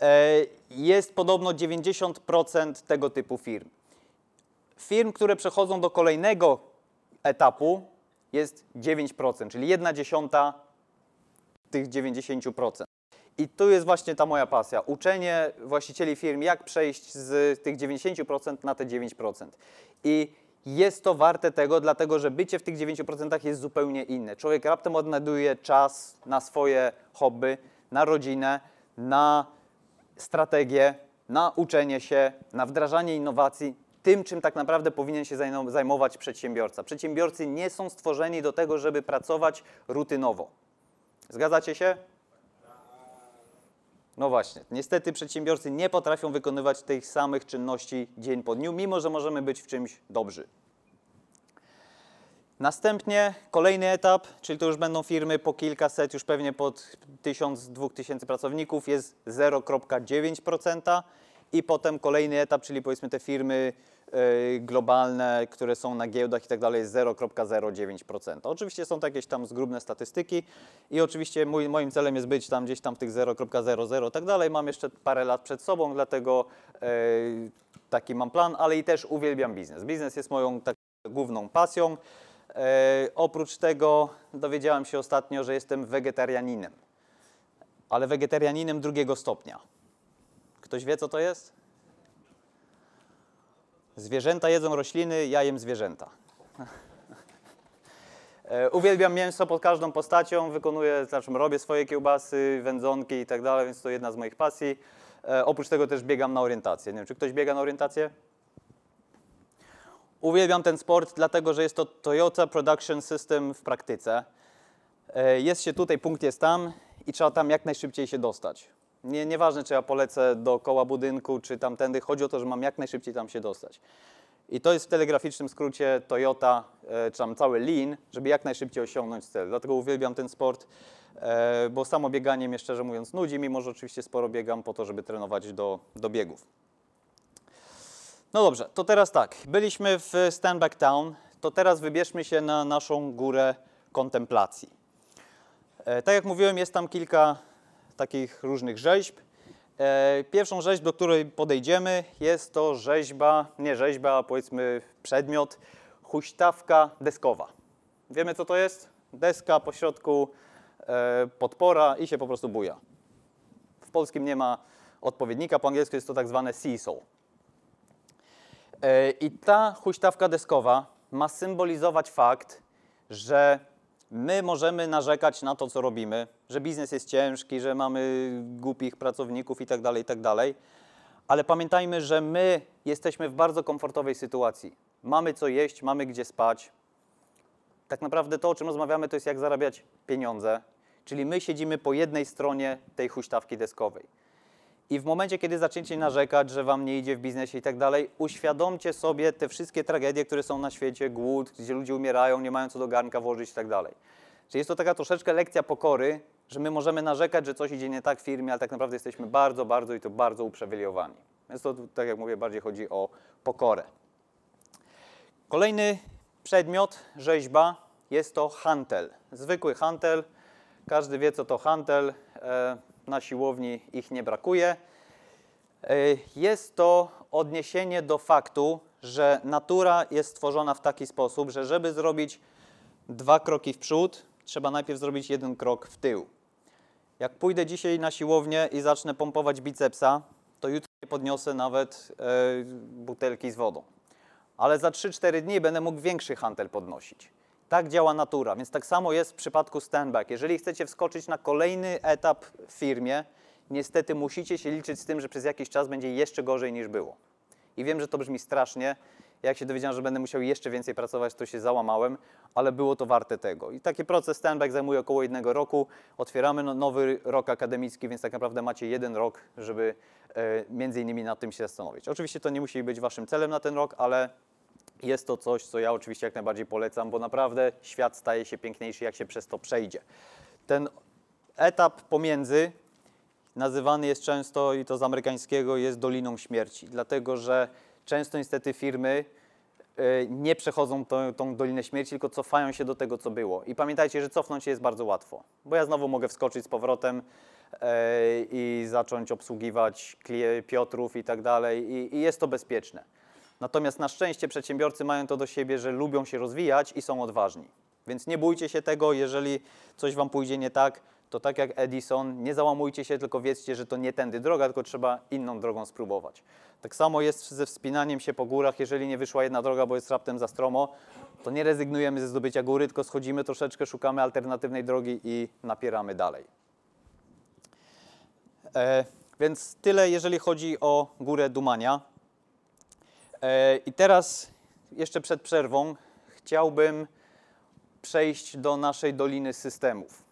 E, Jest podobno 90% tego typu firm. Firm, które przechodzą do kolejnego etapu, jest 9%, czyli 1 dziesiąta tych 90%. I tu jest właśnie ta moja pasja. Uczenie właścicieli firm, jak przejść z tych 90% na te 9%. I jest to warte tego, dlatego że bycie w tych 9% jest zupełnie inne. Człowiek raptem odnajduje czas na swoje hobby, na rodzinę, na strategię, na uczenie się, na wdrażanie innowacji, tym, czym tak naprawdę powinien się zajmo- zajmować przedsiębiorca. Przedsiębiorcy nie są stworzeni do tego, żeby pracować rutynowo. Zgadzacie się? No właśnie, niestety przedsiębiorcy nie potrafią wykonywać tych samych czynności dzień po dniu, mimo że możemy być w czymś dobrzy. Następnie kolejny etap, czyli to już będą firmy po kilkaset, już pewnie pod 1000-2000 pracowników, jest 0,9% i potem kolejny etap, czyli powiedzmy te firmy y, globalne, które są na giełdach i tak dalej, jest 0,09%. Oczywiście są to jakieś tam zgrubne statystyki i oczywiście mój, moim celem jest być tam gdzieś tam w tych 0,00 i tak dalej. Mam jeszcze parę lat przed sobą, dlatego y, taki mam plan, ale i też uwielbiam biznes. Biznes jest moją tak główną pasją. E, oprócz tego dowiedziałem się ostatnio, że jestem wegetarianinem, ale wegetarianinem drugiego stopnia. Ktoś wie, co to jest? Zwierzęta jedzą rośliny, ja jem zwierzęta. [LAUGHS] E, Uwielbiam mięso pod każdą postacią, wykonuję, znaczy robię swoje kiełbasy, wędzonki i tak dalej, więc to jedna z moich pasji. E, Oprócz tego też biegam na orientację. Nie wiem, czy ktoś biega na orientację? Uwielbiam ten sport, dlatego że jest to Toyota Production System w praktyce. E, Jest się tutaj, punkt jest tam i trzeba tam jak najszybciej się dostać. Nie, nieważne, czy ja polecę dookoła budynku, czy tamtędy, chodzi o to, że mam jak najszybciej tam się dostać. I to jest w telegraficznym skrócie Toyota, e, czy tam cały Lean, żeby jak najszybciej osiągnąć cel. Dlatego uwielbiam ten sport, e, bo samo bieganie mnie szczerze mówiąc nudzi, mimo że oczywiście sporo biegam po to, żeby trenować do, do biegów. No dobrze, to teraz tak. Byliśmy w Standback Town, to teraz wybierzmy się na naszą górę kontemplacji. E, tak jak mówiłem, jest tam kilka takich różnych rzeźb. E, pierwszą rzeźb, do której podejdziemy, jest to rzeźba, nie rzeźba, a powiedzmy przedmiot, huśtawka deskowa. Wiemy, co to jest? Deska, po środku e, podpora i się po prostu buja. W polskim nie ma odpowiednika, po angielsku jest to tak zwane seesaw. E, I ta huśtawka deskowa ma symbolizować fakt, że my możemy narzekać na to, co robimy, że biznes jest ciężki, że mamy głupich pracowników itd., itd., ale pamiętajmy, że my jesteśmy w bardzo komfortowej sytuacji. Mamy co jeść, mamy gdzie spać. Tak naprawdę to, o czym rozmawiamy, to jest jak zarabiać pieniądze, czyli my siedzimy po jednej stronie tej huśtawki deskowej. I w momencie, kiedy zaczniecie narzekać, że wam nie idzie w biznesie i tak dalej, uświadomcie sobie te wszystkie tragedie, które są na świecie, głód, gdzie ludzie umierają, nie mają co do garnka włożyć i tak dalej. Czyli jest to taka troszeczkę lekcja pokory, że my możemy narzekać, że coś idzie nie tak w firmie, ale tak naprawdę jesteśmy bardzo, bardzo i to bardzo uprzywilejowani. Więc to, tak jak mówię, bardziej chodzi o pokorę. Kolejny przedmiot, rzeźba, jest to hantel. Zwykły hantel. Każdy wie, co to hantel. Na siłowni ich nie brakuje. E, Jest to odniesienie do faktu, że natura jest stworzona w taki sposób, że żeby zrobić dwa kroki w przód, trzeba najpierw zrobić jeden krok w tył. Jak pójdę dzisiaj na siłownię i zacznę pompować bicepsa, to jutro nie podniosę nawet e, butelki z wodą. Ale za 3-4 dni będę mógł większy hantel podnosić. Tak działa natura, więc tak samo jest w przypadku standback. Jeżeli chcecie wskoczyć na kolejny etap w firmie, niestety musicie się liczyć z tym, że przez jakiś czas będzie jeszcze gorzej niż było. I wiem, że to brzmi strasznie. Jak się dowiedziałem, że będę musiał jeszcze więcej pracować, to się załamałem, ale było to warte tego. I taki proces standback zajmuje około jednego roku. Otwieramy no- nowy rok akademicki, więc tak naprawdę macie jeden rok, żeby e, między innymi nad tym się zastanowić. Oczywiście to nie musi być waszym celem na ten rok, ale jest to coś, co ja oczywiście jak najbardziej polecam, bo naprawdę świat staje się piękniejszy, jak się przez to przejdzie. Ten etap pomiędzy nazywany jest często, i to z amerykańskiego, jest Doliną Śmierci, dlatego że często niestety firmy y, nie przechodzą tą, tą Dolinę Śmierci, tylko cofają się do tego, co było. I pamiętajcie, że cofnąć się jest bardzo łatwo, bo ja znowu mogę wskoczyć z powrotem e, i zacząć obsługiwać Piotrów i tak dalej i jest to bezpieczne. Natomiast na szczęście przedsiębiorcy mają to do siebie, że lubią się rozwijać i są odważni. Więc nie bójcie się tego, jeżeli coś wam pójdzie nie tak, to tak jak Edison, nie załamujcie się, tylko wiedzcie, że to nie tędy droga, tylko trzeba inną drogą spróbować. Tak samo jest ze wspinaniem się po górach, jeżeli nie wyszła jedna droga, bo jest raptem za stromo, to nie rezygnujemy ze zdobycia góry, tylko schodzimy troszeczkę, szukamy alternatywnej drogi i napieramy dalej. E, więc tyle, jeżeli chodzi o górę Dumania. E, I teraz, jeszcze przed przerwą, chciałbym przejść do naszej Doliny Systemów.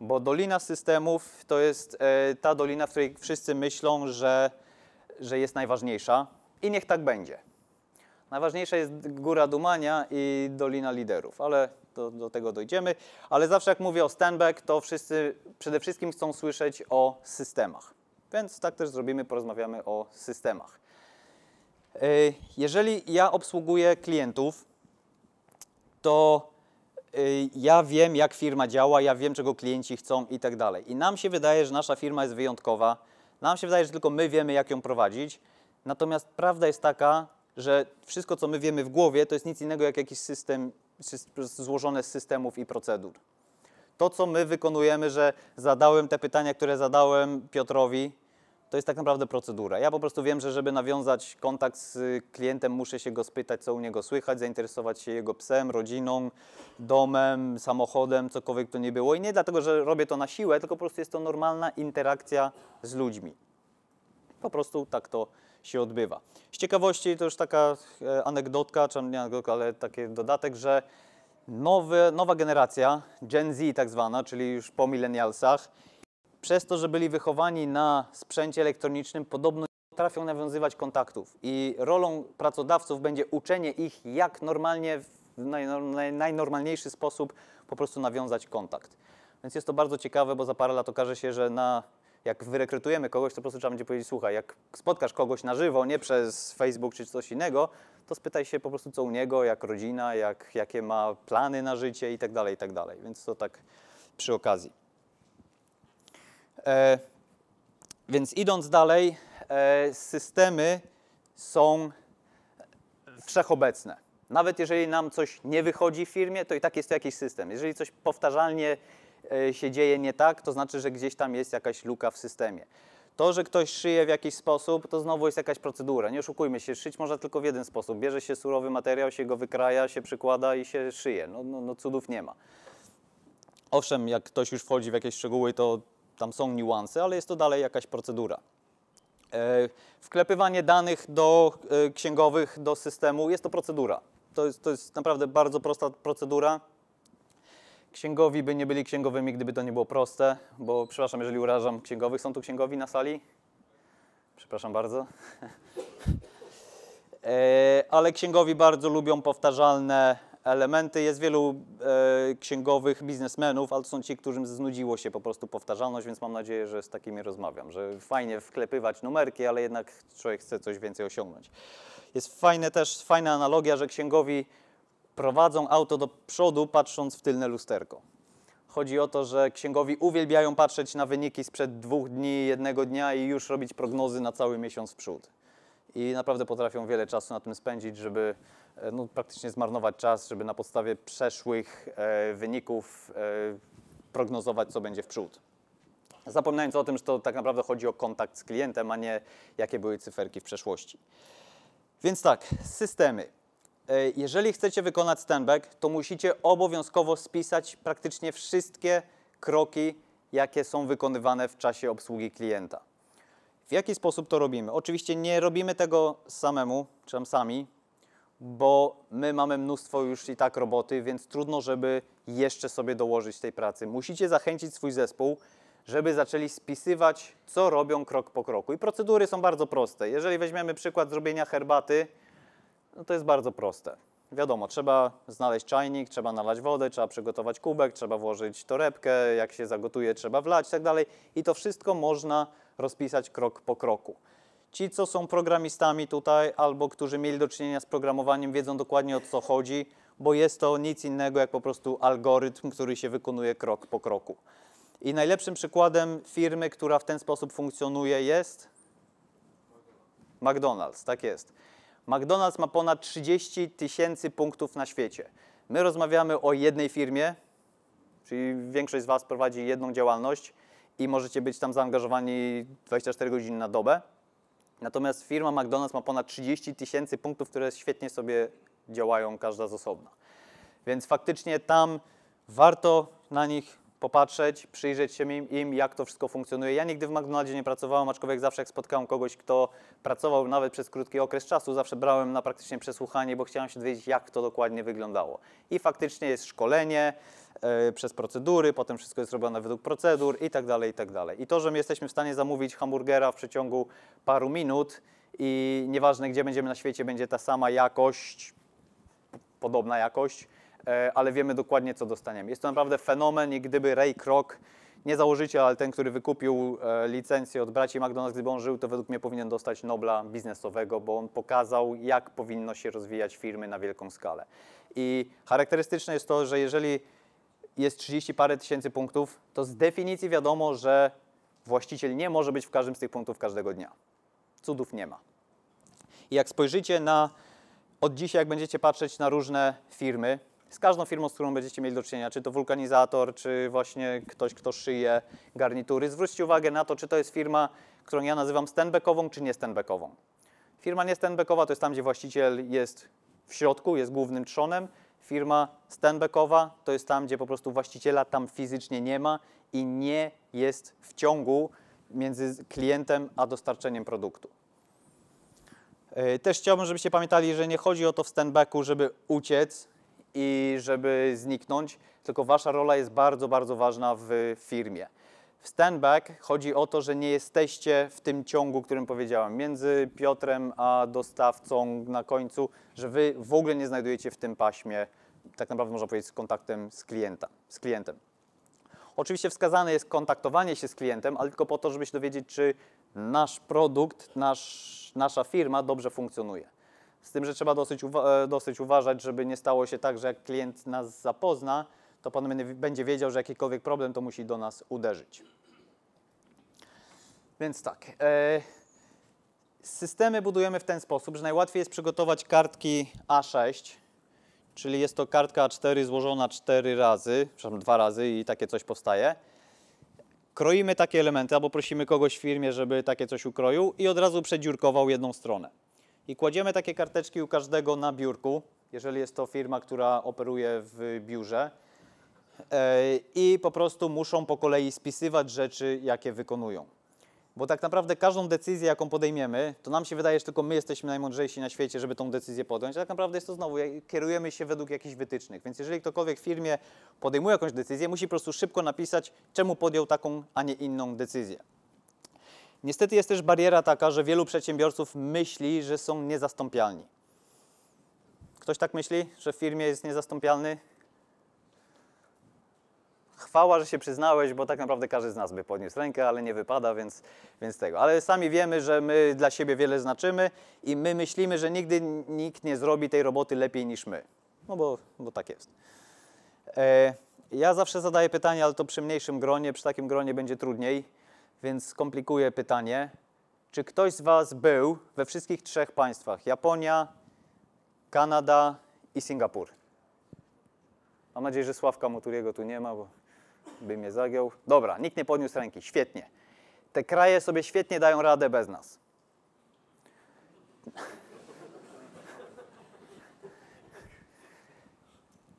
Bo Dolina Systemów to jest e, ta dolina, w której wszyscy myślą, że, że jest najważniejsza. I niech tak będzie. Najważniejsza jest Góra Dumania i Dolina Liderów, ale do, do tego dojdziemy. Ale zawsze jak mówię o standback, to wszyscy przede wszystkim chcą słyszeć o systemach. Więc tak też zrobimy, porozmawiamy o systemach. E, Jeżeli ja obsługuję klientów, to y, ja wiem, jak firma działa, ja wiem, czego klienci chcą i tak dalej. I nam się wydaje, że nasza firma jest wyjątkowa. Nam się wydaje, że tylko my wiemy, jak ją prowadzić. Natomiast prawda jest taka, że wszystko, co my wiemy w głowie, to jest nic innego jak jakiś system sys- złożone z systemów i procedur. To, co my wykonujemy, że zadałem te pytania, które zadałem Piotrowi, to jest tak naprawdę procedura. Ja po prostu wiem, że żeby nawiązać kontakt z klientem, muszę się go spytać, co u niego słychać, zainteresować się jego psem, rodziną, domem, samochodem, cokolwiek to nie było. I nie dlatego, że robię to na siłę, tylko po prostu jest to normalna interakcja z ludźmi. Po prostu tak to się odbywa. Z ciekawości to już taka e, anegdotka, czy nie anegdotka, ale taki dodatek, że nowe, nowa generacja, Gen Z tak zwana, czyli już po millennialsach, przez to, że byli wychowani na sprzęcie elektronicznym, podobno nie potrafią nawiązywać kontaktów. I rolą pracodawców będzie uczenie ich, jak normalnie, w naj, najnormalniejszy sposób po prostu nawiązać kontakt. Więc jest to bardzo ciekawe, bo za parę lat okaże się, że na, jak wyrekrutujemy kogoś, to po prostu trzeba będzie powiedzieć, słuchaj, jak spotkasz kogoś na żywo, nie przez Facebook czy coś innego, to spytaj się po prostu, co u niego, jak rodzina, jak, jakie ma plany na życie i tak dalej, i tak dalej. Więc to tak przy okazji. E, więc idąc dalej, e, systemy są wszechobecne. Nawet jeżeli nam coś nie wychodzi w firmie, to i tak jest to jakiś system. Jeżeli coś powtarzalnie e, się dzieje nie tak, to znaczy, że gdzieś tam jest jakaś luka w systemie. To, że ktoś szyje w jakiś sposób, to znowu jest jakaś procedura. Nie oszukujmy się, szyć można tylko w jeden sposób. Bierze się surowy materiał, się go wykraja, się przykłada i się szyje. No, no, no cudów nie ma. Owszem, jak ktoś już wchodzi w jakieś szczegóły, to tam są niuanse, ale jest to dalej jakaś procedura. E, Wklepywanie danych do e, księgowych, do systemu jest to procedura. To jest, to jest naprawdę bardzo prosta procedura. Księgowi by nie byli księgowymi, gdyby to nie było proste, bo przepraszam, jeżeli urażam księgowych. Są tu księgowi na sali? Przepraszam bardzo. [LAUGHS] E, ale księgowi bardzo lubią powtarzalne elementy. Jest wielu e, księgowych biznesmenów, ale to są ci, którym znudziło się po prostu powtarzalność, więc mam nadzieję, że z takimi rozmawiam, że fajnie wklepywać numerki, ale jednak człowiek chce coś więcej osiągnąć. Jest fajne też, fajna analogia, że księgowi prowadzą auto do przodu, patrząc w tylne lusterko. Chodzi o to, że księgowi uwielbiają patrzeć na wyniki sprzed dwóch dni, jednego dnia i już robić prognozy na cały miesiąc w przód. I naprawdę potrafią wiele czasu na tym spędzić, żeby e, no, praktycznie zmarnować czas, żeby na podstawie przeszłych e, wyników e, prognozować, co będzie w przód. Zapominając o tym, że to tak naprawdę chodzi o kontakt z klientem, a nie jakie były cyferki w przeszłości. Więc tak, systemy. E, Jeżeli chcecie wykonać standback, to musicie obowiązkowo spisać praktycznie wszystkie kroki, jakie są wykonywane w czasie obsługi klienta. W jaki sposób to robimy? Oczywiście nie robimy tego samemu, czy sami, bo my mamy mnóstwo już i tak roboty, więc trudno, żeby jeszcze sobie dołożyć tej pracy. Musicie zachęcić swój zespół, żeby zaczęli spisywać, co robią krok po kroku. I procedury są bardzo proste. Jeżeli weźmiemy przykład zrobienia herbaty, no to jest bardzo proste. Wiadomo, trzeba znaleźć czajnik, trzeba nalać wodę, trzeba przygotować kubek, trzeba włożyć torebkę, jak się zagotuje, trzeba wlać i tak dalej. I to wszystko można rozpisać krok po kroku. Ci, co są programistami tutaj, albo którzy mieli do czynienia z programowaniem, wiedzą dokładnie o co chodzi, bo jest to nic innego jak po prostu algorytm, który się wykonuje krok po kroku. I najlepszym przykładem firmy, która w ten sposób funkcjonuje jest McDonald's, tak jest. McDonald's ma ponad 30 tysięcy punktów na świecie. My rozmawiamy o jednej firmie, czyli większość z Was prowadzi jedną działalność i możecie być tam zaangażowani 24 godziny na dobę. Natomiast firma McDonald's ma ponad 30 tysięcy punktów, które świetnie sobie działają, każda z osobna. Więc faktycznie tam warto na nich popatrzeć, przyjrzeć się im, im, jak to wszystko funkcjonuje. Ja nigdy w McDonaldzie nie pracowałem, aczkolwiek zawsze jak spotkałem kogoś, kto pracował nawet przez krótki okres czasu, zawsze brałem na praktycznie przesłuchanie, bo chciałem się dowiedzieć, jak to dokładnie wyglądało. I faktycznie jest szkolenie e, przez procedury, potem wszystko jest robione według procedur i tak dalej, i tak dalej. I to, że my jesteśmy w stanie zamówić hamburgera w przeciągu paru minut i nieważne gdzie będziemy na świecie, będzie ta sama jakość, podobna jakość, ale wiemy dokładnie, co dostaniemy. Jest to naprawdę fenomen i gdyby Ray Kroc, nie założyciel, ale ten, który wykupił e, licencję od braci McDonald's, gdyby on żył, to według mnie powinien dostać Nobla biznesowego, bo on pokazał, jak powinno się rozwijać firmy na wielką skalę. I charakterystyczne jest to, że jeżeli jest 30 parę tysięcy punktów, to z definicji wiadomo, że właściciel nie może być w każdym z tych punktów każdego dnia. Cudów nie ma. I jak spojrzycie na od dzisiaj, jak będziecie patrzeć na różne firmy, z każdą firmą, z którą będziecie mieli do czynienia, czy to wulkanizator, czy właśnie ktoś, kto szyje garnitury, zwróćcie uwagę na to, czy to jest firma, którą ja nazywam standbackową, czy nie standbackową. Firma nie standbackowa to jest tam, gdzie właściciel jest w środku, jest głównym trzonem. Firma standbackowa to jest tam, gdzie po prostu właściciela tam fizycznie nie ma i nie jest w ciągu między klientem a dostarczeniem produktu. E, Też chciałbym, żebyście pamiętali, że nie chodzi o to w standbacku, żeby uciec i żeby zniknąć, tylko wasza rola jest bardzo, bardzo ważna w firmie. W standback chodzi o to, że nie jesteście w tym ciągu, którym powiedziałem, między Piotrem a dostawcą na końcu, że wy w ogóle nie znajdujecie w tym paśmie, tak naprawdę można powiedzieć, z kontaktem z, klienta, z klientem. Oczywiście wskazane jest kontaktowanie się z klientem, ale tylko po to, żeby się dowiedzieć, czy nasz produkt, nasz, nasza firma dobrze funkcjonuje. Z tym, że trzeba dosyć, uwa- e, dosyć uważać, żeby nie stało się tak, że jak klient nas zapozna, to pan będzie- wiedział, że jakikolwiek problem to musi do nas uderzyć. Więc tak. E, systemy budujemy w ten sposób, że najłatwiej jest przygotować kartki A6, czyli jest to kartka A4 złożona cztery razy, przepraszam, dwa razy i takie coś powstaje. Kroimy takie elementy, albo prosimy kogoś w firmie, żeby takie coś ukroił i od razu przedziurkował jedną stronę. I kładziemy takie karteczki u każdego na biurku, jeżeli jest to firma, która operuje w biurze. E, I po prostu muszą po kolei spisywać rzeczy, jakie wykonują. Bo tak naprawdę każdą decyzję, jaką podejmiemy, to nam się wydaje, że tylko my jesteśmy najmądrzejsi na świecie, żeby tą decyzję podjąć, a tak naprawdę jest to znowu, kierujemy się według jakichś wytycznych. Więc jeżeli ktokolwiek w firmie podejmuje jakąś decyzję, musi po prostu szybko napisać, czemu podjął taką, a nie inną decyzję. Niestety jest też bariera taka, że wielu przedsiębiorców myśli, że są niezastąpialni. Ktoś tak myśli, że w firmie jest niezastąpialny? Chwała, że się przyznałeś, bo tak naprawdę każdy z nas by podniósł rękę, ale nie wypada, więc, więc tego. Ale sami wiemy, że my dla siebie wiele znaczymy i my myślimy, że nigdy nikt nie zrobi tej roboty lepiej niż my. No bo, bo tak jest. E, ja zawsze zadaję pytanie, ale to przy mniejszym gronie, przy takim gronie będzie trudniej, więc skomplikuję pytanie. Czy ktoś z Was był we wszystkich trzech państwach? Japonia, Kanada i Singapur. Mam nadzieję, że Sławka Moturiego tu nie ma, bo by mnie zagiął. Dobra, nikt nie podniósł ręki, świetnie. Te kraje sobie świetnie dają radę bez nas. [LAUGHS]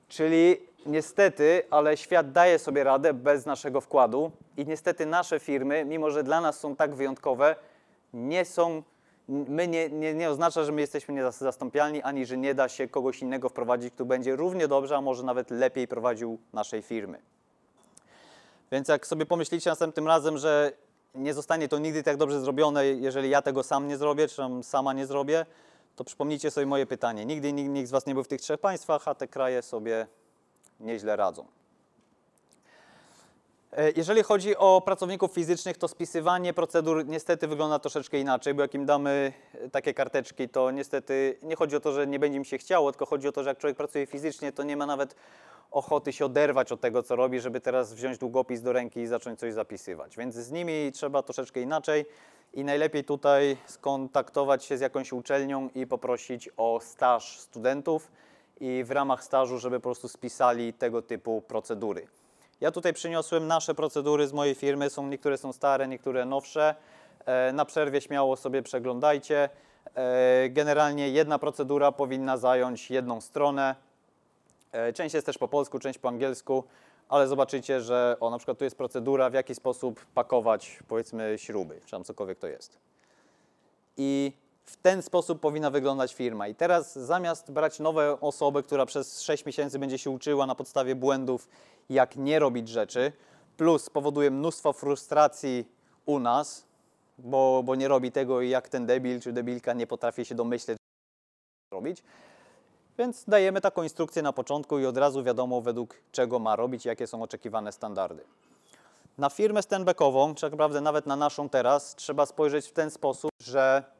Czyli niestety, ale świat daje sobie radę bez naszego wkładu i niestety nasze firmy, mimo że dla nas są tak wyjątkowe, nie są, my nie, nie, nie oznacza, że my jesteśmy niezastąpialni, ani że nie da się kogoś innego wprowadzić, kto będzie równie dobrze, a może nawet lepiej prowadził naszej firmy. Więc jak sobie pomyślicie następnym razem, że nie zostanie to nigdy tak dobrze zrobione, jeżeli ja tego sam nie zrobię, czy sama nie zrobię, to przypomnijcie sobie moje pytanie. Nigdy nikt, nikt z Was nie był w tych trzech państwach, a te kraje sobie nieźle radzą. E, Jeżeli chodzi o pracowników fizycznych, to spisywanie procedur niestety wygląda troszeczkę inaczej, bo jak im damy e, takie karteczki, to niestety nie chodzi o to, że nie będzie im się chciało, tylko chodzi o to, że jak człowiek pracuje fizycznie, to nie ma nawet ochoty się oderwać od tego, co robi, żeby teraz wziąć długopis do ręki i zacząć coś zapisywać. Więc z nimi trzeba troszeczkę inaczej i najlepiej tutaj skontaktować się z jakąś uczelnią i poprosić o staż studentów i w ramach stażu, żeby po prostu spisali tego typu procedury. Ja tutaj przyniosłem nasze procedury z mojej firmy, są, niektóre są stare, niektóre nowsze. E, Na przerwie śmiało sobie przeglądajcie. E, Generalnie jedna procedura powinna zająć jedną stronę. E, Część jest też po polsku, część po angielsku, ale zobaczycie, że o, na przykład tu jest procedura, w jaki sposób pakować, powiedzmy, śruby, czy tam cokolwiek to jest. I w ten sposób powinna wyglądać firma. I teraz zamiast brać nowe osoby, która przez 6 miesięcy będzie się uczyła na podstawie błędów, jak nie robić rzeczy, plus spowoduje mnóstwo frustracji u nas, bo, bo nie robi tego i jak ten debil czy debilka nie potrafi się domyśleć, robić. Więc dajemy taką instrukcję na początku i od razu wiadomo, według czego ma robić, jakie są oczekiwane standardy. Na firmę standbackową, czy tak naprawdę nawet na naszą teraz, trzeba spojrzeć w ten sposób, że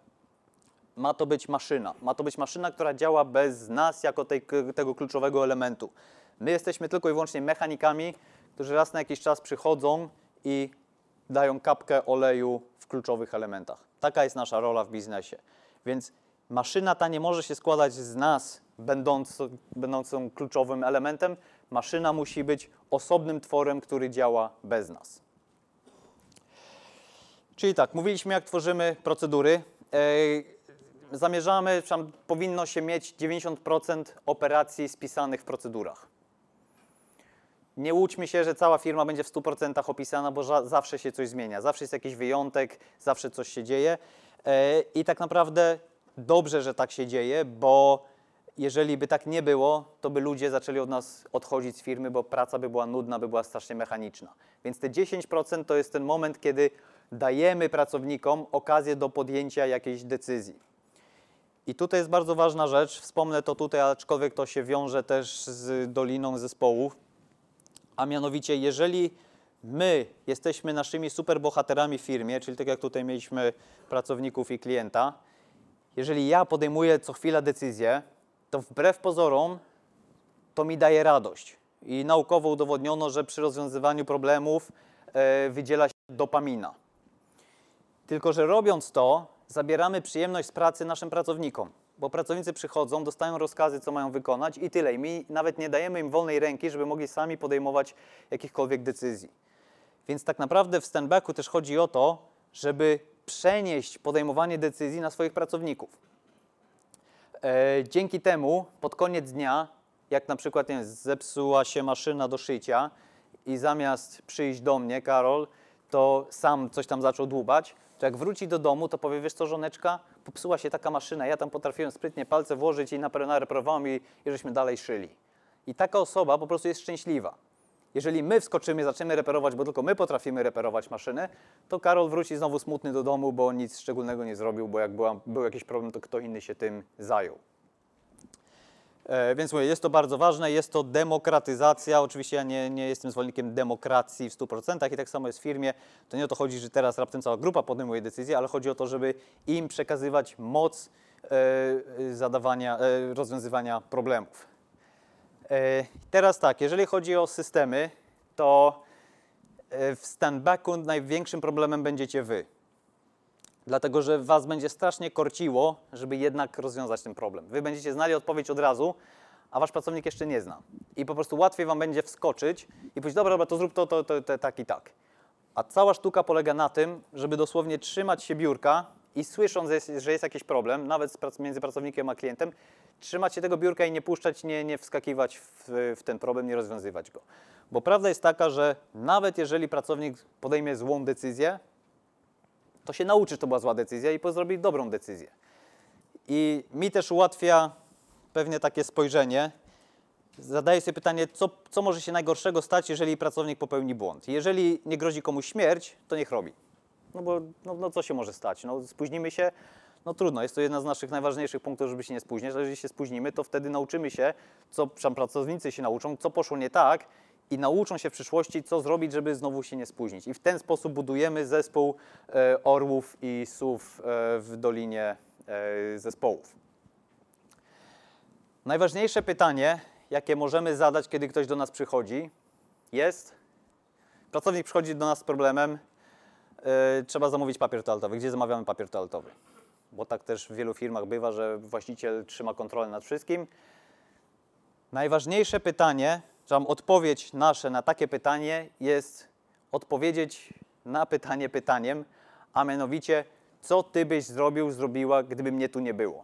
ma to być maszyna. Ma to być maszyna, która działa bez nas jako tej, tego kluczowego elementu. My jesteśmy tylko i wyłącznie mechanikami, którzy raz na jakiś czas przychodzą i dają kapkę oleju w kluczowych elementach. Taka jest nasza rola w biznesie. Więc maszyna ta nie może się składać z nas, będąc, będącą kluczowym elementem. Maszyna musi być osobnym tworem, który działa bez nas. Czyli tak, mówiliśmy jak tworzymy procedury. Zamierzamy, tam powinno się mieć 90% operacji spisanych w procedurach. Nie łudźmy się, że cała firma będzie w 100% opisana, bo zawsze się coś zmienia. Zawsze jest jakiś wyjątek, zawsze coś się dzieje. E, I tak naprawdę dobrze, że tak się dzieje, bo jeżeli by tak nie było, to by ludzie zaczęli od nas odchodzić z firmy, bo praca by była nudna, by była strasznie mechaniczna. Więc te 10% to jest ten moment, kiedy dajemy pracownikom okazję do podjęcia jakiejś decyzji. I tutaj jest bardzo ważna rzecz, wspomnę to tutaj, aczkolwiek to się wiąże też z doliną zespołów, a mianowicie jeżeli my jesteśmy naszymi superbohaterami w firmie, czyli tak jak tutaj mieliśmy pracowników i klienta, jeżeli ja podejmuję co chwila decyzję, to wbrew pozorom to mi daje radość. I naukowo udowodniono, że przy rozwiązywaniu problemów e, wydziela się dopamina. Tylko, że robiąc to, zabieramy przyjemność z pracy naszym pracownikom, bo pracownicy przychodzą, dostają rozkazy, co mają wykonać i tyle. I my nawet nie dajemy im wolnej ręki, żeby mogli sami podejmować jakichkolwiek decyzji. Więc tak naprawdę w standbacku też chodzi o to, żeby przenieść podejmowanie decyzji na swoich pracowników. E, dzięki temu pod koniec dnia, jak na przykład wiem, zepsuła się maszyna do szycia i zamiast przyjść do mnie, Karol, to sam coś tam zaczął dłubać, to jak wróci do domu, to powie, wiesz co, żoneczka, popsuła się taka maszyna, ja tam potrafiłem sprytnie palce włożyć i nareperowałem i, i żeśmy dalej szyli. I taka osoba po prostu jest szczęśliwa. Jeżeli my wskoczymy, zaczniemy reperować, bo tylko my potrafimy reperować maszyny, to Karol wróci znowu smutny do domu, bo nic szczególnego nie zrobił, bo jak była, był jakiś problem, to kto inny się tym zajął. E, Więc mówię, jest to bardzo ważne, jest to demokratyzacja. Oczywiście ja nie, nie jestem zwolennikiem demokracji w 100% i tak samo jest w firmie. To nie o to chodzi, że teraz raptem cała grupa podejmuje decyzje, ale chodzi o to, żeby im przekazywać moc e, zadawania, e, rozwiązywania problemów. Teraz tak, jeżeli chodzi o systemy, to w standbacku największym problemem będziecie wy. Dlatego, że was będzie strasznie korciło, żeby jednak rozwiązać ten problem. Wy będziecie znali odpowiedź od razu, a wasz pracownik jeszcze nie zna. I po prostu łatwiej wam będzie wskoczyć i powiedzieć, dobra, dobra, to zrób to, to, to, to tak i tak. A cała sztuka polega na tym, żeby dosłownie trzymać się biurka i słysząc, że jest- jakiś problem, nawet między pracownikiem a klientem, trzymać się tego biurka i nie puszczać, nie, nie wskakiwać w, w ten problem, nie rozwiązywać go. Bo prawda jest taka, że nawet jeżeli pracownik podejmie złą decyzję, to się nauczy, że to była zła decyzja i zrobi dobrą decyzję. I mi też ułatwia pewnie takie spojrzenie. Zadaję sobie pytanie, co, co może się najgorszego stać, jeżeli pracownik popełni błąd. Jeżeli nie grozi komuś śmierć, to niech robi. No bo no, no co się może stać? No, spóźnimy się, no trudno, jest to jedna z naszych najważniejszych punktów, żeby się nie spóźnić, ale jeżeli się spóźnimy, to wtedy nauczymy się, co pracownicy się nauczą, co poszło nie tak i nauczą się w przyszłości, co zrobić, żeby znowu się nie spóźnić. I w ten sposób budujemy zespół e, orłów i sów e, w Dolinie e, Zespołów. Najważniejsze pytanie, jakie możemy zadać, kiedy ktoś do nas przychodzi, jest: pracownik przychodzi do nas z problemem, trzeba zamówić papier toaletowy. Gdzie zamawiamy papier toaletowy? Bo tak też w wielu firmach bywa, że właściciel trzyma kontrolę nad wszystkim. Najważniejsze pytanie, że odpowiedź nasze na takie pytanie jest odpowiedzieć na pytanie pytaniem, a mianowicie, co ty byś zrobił, zrobiła, gdyby mnie tu nie było?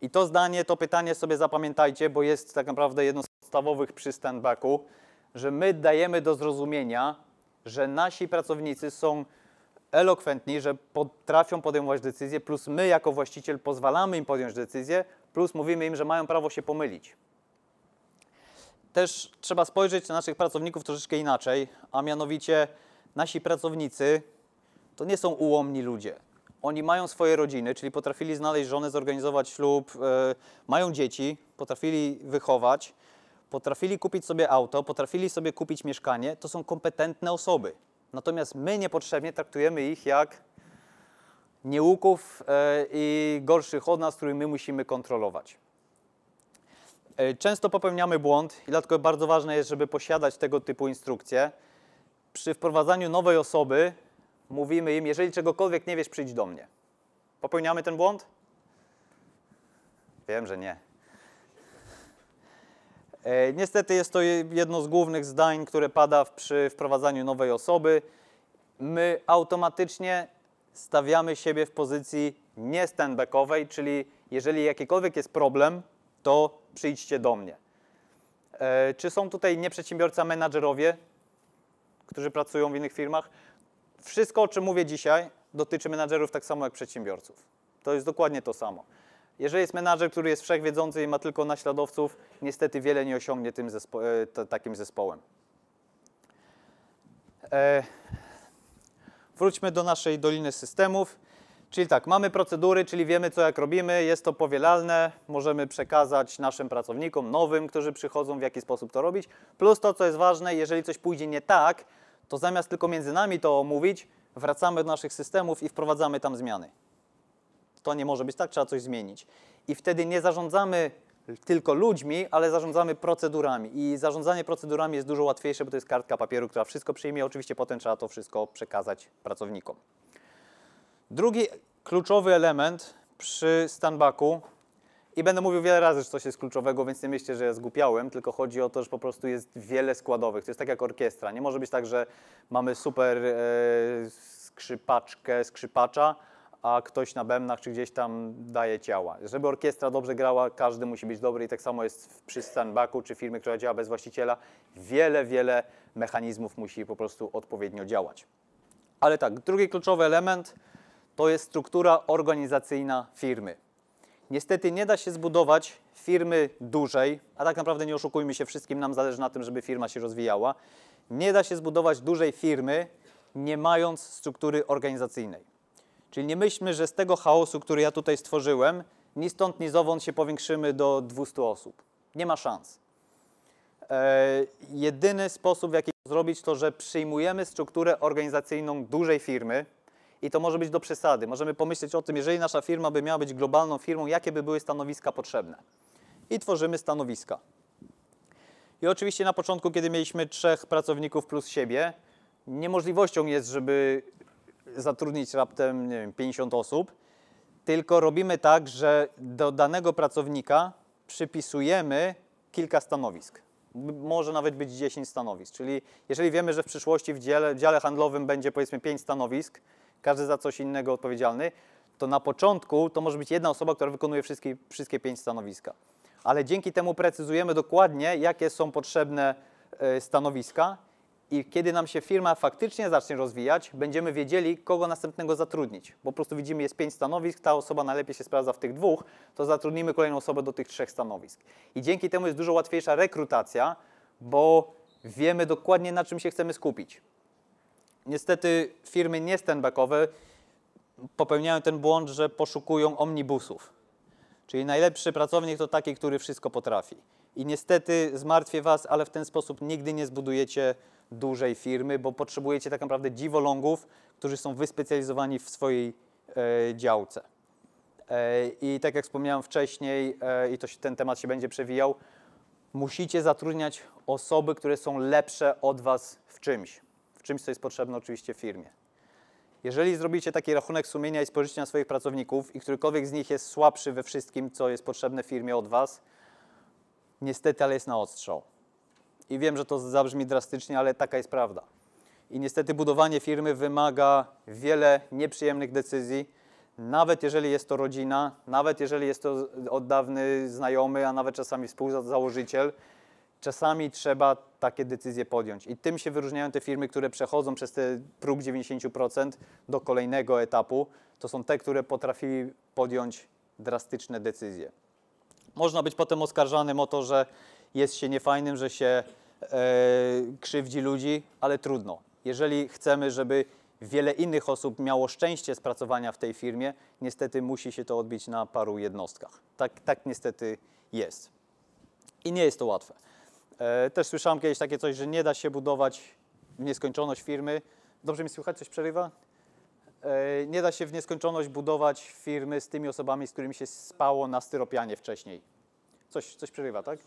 I to zdanie, to pytanie sobie zapamiętajcie, bo jest tak naprawdę jedno z podstawowych przy standbacku, że my dajemy do zrozumienia, że nasi pracownicy są elokwentni, że potrafią podejmować decyzje, plus my jako właściciel pozwalamy im podjąć decyzję, plus mówimy im, że mają prawo się pomylić. Też trzeba spojrzeć na naszych pracowników troszeczkę inaczej, a mianowicie nasi pracownicy to nie są ułomni ludzie. Oni mają swoje rodziny, czyli potrafili znaleźć żonę, zorganizować ślub, e, mają dzieci, potrafili wychować, potrafili kupić sobie auto, potrafili sobie kupić mieszkanie. To są kompetentne osoby. Natomiast my niepotrzebnie traktujemy ich jak nieuków e, i gorszych od nas, których my musimy kontrolować. E, Często popełniamy błąd i dlatego bardzo ważne jest, żeby posiadać tego typu instrukcje. Przy wprowadzaniu nowej osoby mówimy im, jeżeli czegokolwiek nie wiesz, przyjdź do mnie. Popełniamy ten błąd? Wiem, że nie. E, Niestety jest to je- jedno z głównych zdań, które pada przy wprowadzaniu nowej osoby. My automatycznie stawiamy siebie w pozycji nie standbackowej, czyli jeżeli jakikolwiek jest problem, to przyjdźcie do mnie. E, Czy są tutaj nieprzedsiębiorcy, a menadżerowie, którzy pracują w innych firmach? Wszystko, o czym mówię dzisiaj, dotyczy menadżerów tak samo jak przedsiębiorców. To jest dokładnie to samo. Jeżeli jest menadżer, który jest wszechwiedzący i ma tylko naśladowców, niestety wiele nie osiągnie tym zespo- e, takim zespołem. E, wróćmy do naszej doliny systemów. Czyli tak, mamy procedury, czyli wiemy, co jak robimy, jest to powielalne, możemy przekazać naszym pracownikom, nowym, którzy przychodzą, w jaki sposób to robić. Plus to, co jest ważne, jeżeli coś pójdzie nie tak, to zamiast tylko między nami to omówić, wracamy do naszych systemów i wprowadzamy tam zmiany. To nie może być tak, trzeba coś zmienić. I wtedy nie zarządzamy tylko ludźmi, ale zarządzamy procedurami. I zarządzanie procedurami jest dużo łatwiejsze, bo to jest kartka papieru, która wszystko przyjmie. Oczywiście potem trzeba to wszystko przekazać pracownikom. Drugi kluczowy element przy standbacku, i będę mówił wiele razy, że coś jest kluczowego, więc nie myślcie, że ja zgłupiałem, tylko chodzi o to, że po prostu jest wiele składowych. To jest tak jak orkiestra. Nie może być tak, że mamy super e, skrzypaczkę, skrzypacza, a ktoś na bębnach czy gdzieś tam daje ciała. Żeby orkiestra dobrze grała, każdy musi być dobry i tak samo jest przy standbacku czy firmie, która działa bez właściciela. Wiele, wiele mechanizmów musi po prostu odpowiednio działać. Ale tak, drugi kluczowy element to jest struktura organizacyjna firmy. Niestety nie da się zbudować firmy dużej, a tak naprawdę nie oszukujmy się, wszystkim nam zależy na tym, żeby firma się rozwijała. Nie da się zbudować dużej firmy, nie mając struktury organizacyjnej. Czyli nie myślmy, że z tego chaosu, który ja tutaj stworzyłem, ni stąd, ni zowąd się powiększymy do 200 osób. Nie ma szans. E, jedyny sposób, w jaki to zrobić, to że przyjmujemy strukturę organizacyjną dużej firmy i to może być do przesady. Możemy pomyśleć o tym, jeżeli nasza firma by miała być globalną firmą, jakie by były stanowiska potrzebne. I tworzymy stanowiska. I oczywiście na początku, kiedy mieliśmy trzech pracowników plus siebie, niemożliwością jest, żeby zatrudnić raptem nie wiem, 50 osób, tylko robimy tak, że do danego pracownika przypisujemy kilka stanowisk. Może nawet być 10 stanowisk. Czyli jeżeli wiemy, że w przyszłości w dziale, w dziale handlowym będzie powiedzmy 5 stanowisk, każdy za coś innego odpowiedzialny, to na początku to może być jedna osoba, która wykonuje wszystkie, wszystkie pięć stanowiska. Ale dzięki temu precyzujemy dokładnie, jakie są potrzebne e, stanowiska i kiedy nam się firma faktycznie zacznie rozwijać, będziemy wiedzieli, kogo następnego zatrudnić. Bo po prostu widzimy, jest pięć stanowisk, ta osoba najlepiej się sprawdza w tych dwóch, to zatrudnimy kolejną osobę do tych trzech stanowisk. I dzięki temu jest dużo łatwiejsza rekrutacja, bo wiemy dokładnie, na czym się chcemy skupić. Niestety firmy nie stand-backowe popełniają ten błąd, że poszukują omnibusów. Czyli najlepszy pracownik to taki, który wszystko potrafi. I niestety zmartwię Was, ale w ten sposób nigdy nie zbudujecie dużej firmy, bo potrzebujecie tak naprawdę dziwolągów, którzy są wyspecjalizowani w swojej e, działce. E, I tak jak wspomniałem wcześniej, e, i to się, ten temat się będzie przewijał, musicie zatrudniać osoby, które są lepsze od Was w czymś. Czymś, co jest potrzebne oczywiście firmie. Jeżeli zrobicie taki rachunek sumienia i spojrzycie na swoich pracowników i którykolwiek z nich jest słabszy we wszystkim, co jest potrzebne firmie od Was, niestety, ale jest na odstrzał. I wiem, że to zabrzmi drastycznie, ale taka jest prawda. I niestety budowanie firmy wymaga wiele nieprzyjemnych decyzji, nawet jeżeli jest to rodzina, nawet jeżeli jest to oddawny znajomy, a nawet czasami współzałożyciel, czasami trzeba takie decyzje podjąć. I tym się wyróżniają te firmy, które przechodzą przez ten próg 90% do kolejnego etapu. To są te, które potrafili podjąć drastyczne decyzje. Można być potem oskarżanym o to, że jest się niefajnym, że się e, krzywdzi ludzi, ale trudno. Jeżeli chcemy, żeby wiele innych osób miało szczęście z pracowania w tej firmie, niestety musi się to odbić na paru jednostkach. Tak, tak niestety jest. I nie jest to łatwe. E, też słyszałem kiedyś takie coś, że nie da się budować w nieskończoność firmy. Dobrze mi słychać? Coś przerywa? E, nie da się w nieskończoność budować firmy z tymi osobami, z którymi się spało na styropianie wcześniej. Coś, coś przerywa, tak?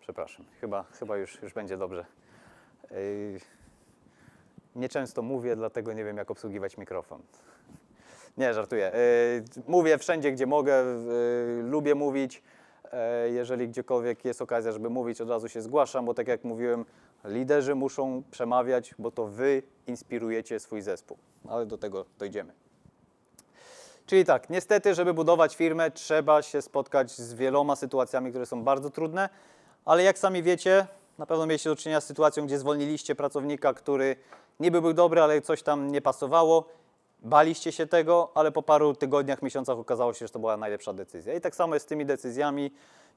Przepraszam, chyba, chyba już, już będzie dobrze. Yy, Nieczęsto mówię, dlatego nie wiem, jak obsługiwać mikrofon. Nie, żartuję. Mówię wszędzie, gdzie mogę, lubię mówić. Yy, Jeżeli gdziekolwiek jest okazja, żeby mówić, od razu się zgłaszam, bo tak jak mówiłem, liderzy muszą przemawiać, bo to wy inspirujecie swój zespół. Ale do tego dojdziemy. Czyli tak, niestety, żeby budować firmę, trzeba się spotkać z wieloma sytuacjami, które są bardzo trudne, ale jak sami wiecie, na pewno mieliście do czynienia z sytuacją, gdzie zwolniliście pracownika, który niby był dobry, ale coś tam nie pasowało. Baliście się tego, ale po paru tygodniach, miesiącach okazało się, że to była najlepsza decyzja. I tak samo jest z tymi decyzjami.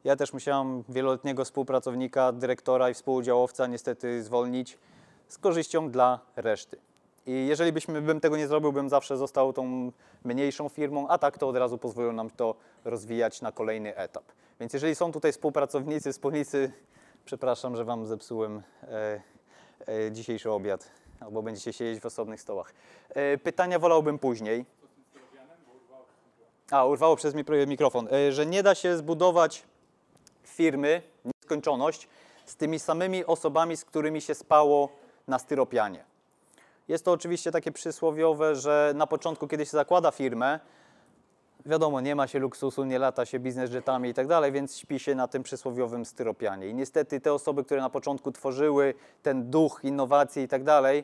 Ja też musiałem wieloletniego współpracownika, dyrektora i współudziałowca niestety zwolnić z korzyścią dla reszty. I jeżeli byśmy, bym tego nie zrobił, bym zawsze został tą mniejszą firmą, a tak to od razu pozwoliło nam to rozwijać na kolejny etap. Więc jeżeli są tutaj współpracownicy, wspólnicy, przepraszam, że Wam zepsułem e, e, dzisiejszy obiad, albo będziecie siedzieć w osobnych stołach. E, pytania wolałbym później. A, urwało przez mi mikrofon. E, że nie da się zbudować firmy, nieskończoność, z tymi samymi osobami, z którymi się spało na styropianie. Jest to oczywiście takie przysłowiowe, że na początku, kiedy się zakłada firmę, wiadomo, nie ma się luksusu, nie lata się biznes jetami i tak dalej, więc śpi się na tym przysłowiowym styropianie. I niestety te osoby, które na początku tworzyły ten duch innowacji i tak dalej,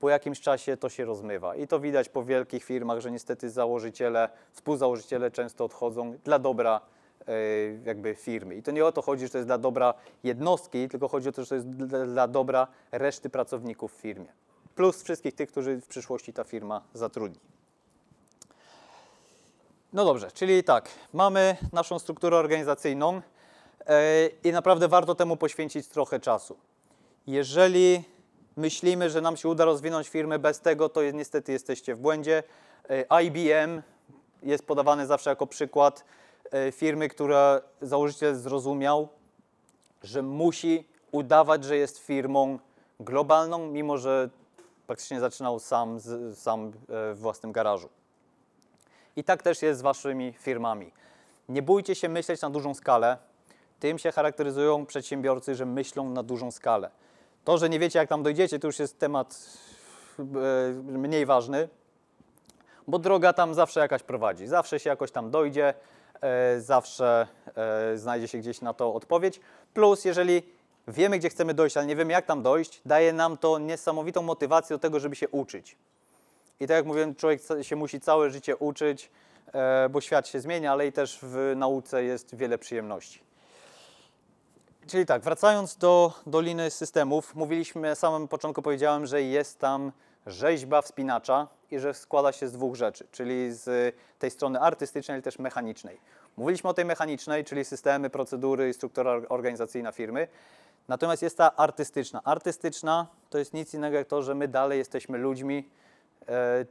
po jakimś czasie to się rozmywa. I to widać po wielkich firmach, że niestety założyciele, współzałożyciele często odchodzą dla dobra e, jakby firmy. I to nie o to chodzi, że to jest dla dobra jednostki, tylko chodzi o to, że to jest dla, dla dobra reszty pracowników w firmie. Plus wszystkich tych, którzy w przyszłości ta firma zatrudni. No dobrze, czyli tak, mamy naszą strukturę organizacyjną e, i naprawdę warto temu poświęcić trochę czasu. Jeżeli myślimy, że nam się uda rozwinąć firmę bez tego, to niestety jesteście w błędzie. E, IBM jest podawany zawsze jako przykład e, firmy, która założyciel zrozumiał, że musi udawać, że jest firmą globalną, mimo że praktycznie zaczynał sam, sam w własnym garażu. I tak też jest z waszymi firmami. Nie bójcie się myśleć na dużą skalę. Tym się charakteryzują przedsiębiorcy, że myślą na dużą skalę. To, że nie wiecie, jak tam dojdziecie, to już jest temat e, mniej ważny, bo droga tam zawsze jakaś prowadzi. Zawsze się jakoś tam dojdzie, e, zawsze e, znajdzie się gdzieś na to odpowiedź. Plus, jeżeli wiemy, gdzie chcemy dojść, ale nie wiemy, jak tam dojść, daje nam to niesamowitą motywację do tego, żeby się uczyć. I tak jak mówiłem, człowiek się musi całe życie uczyć, e, bo świat się zmienia, ale i też w nauce jest wiele przyjemności. Czyli tak, wracając do Doliny Systemów, mówiliśmy, na samym początku powiedziałem, że jest tam rzeźba wspinacza i że składa się z dwóch rzeczy, czyli z tej strony artystycznej, ale też mechanicznej. Mówiliśmy o tej mechanicznej, czyli systemy, procedury i struktura organizacyjna firmy. Natomiast jest ta artystyczna. Artystyczna to jest nic innego jak to, że my dalej jesteśmy ludźmi,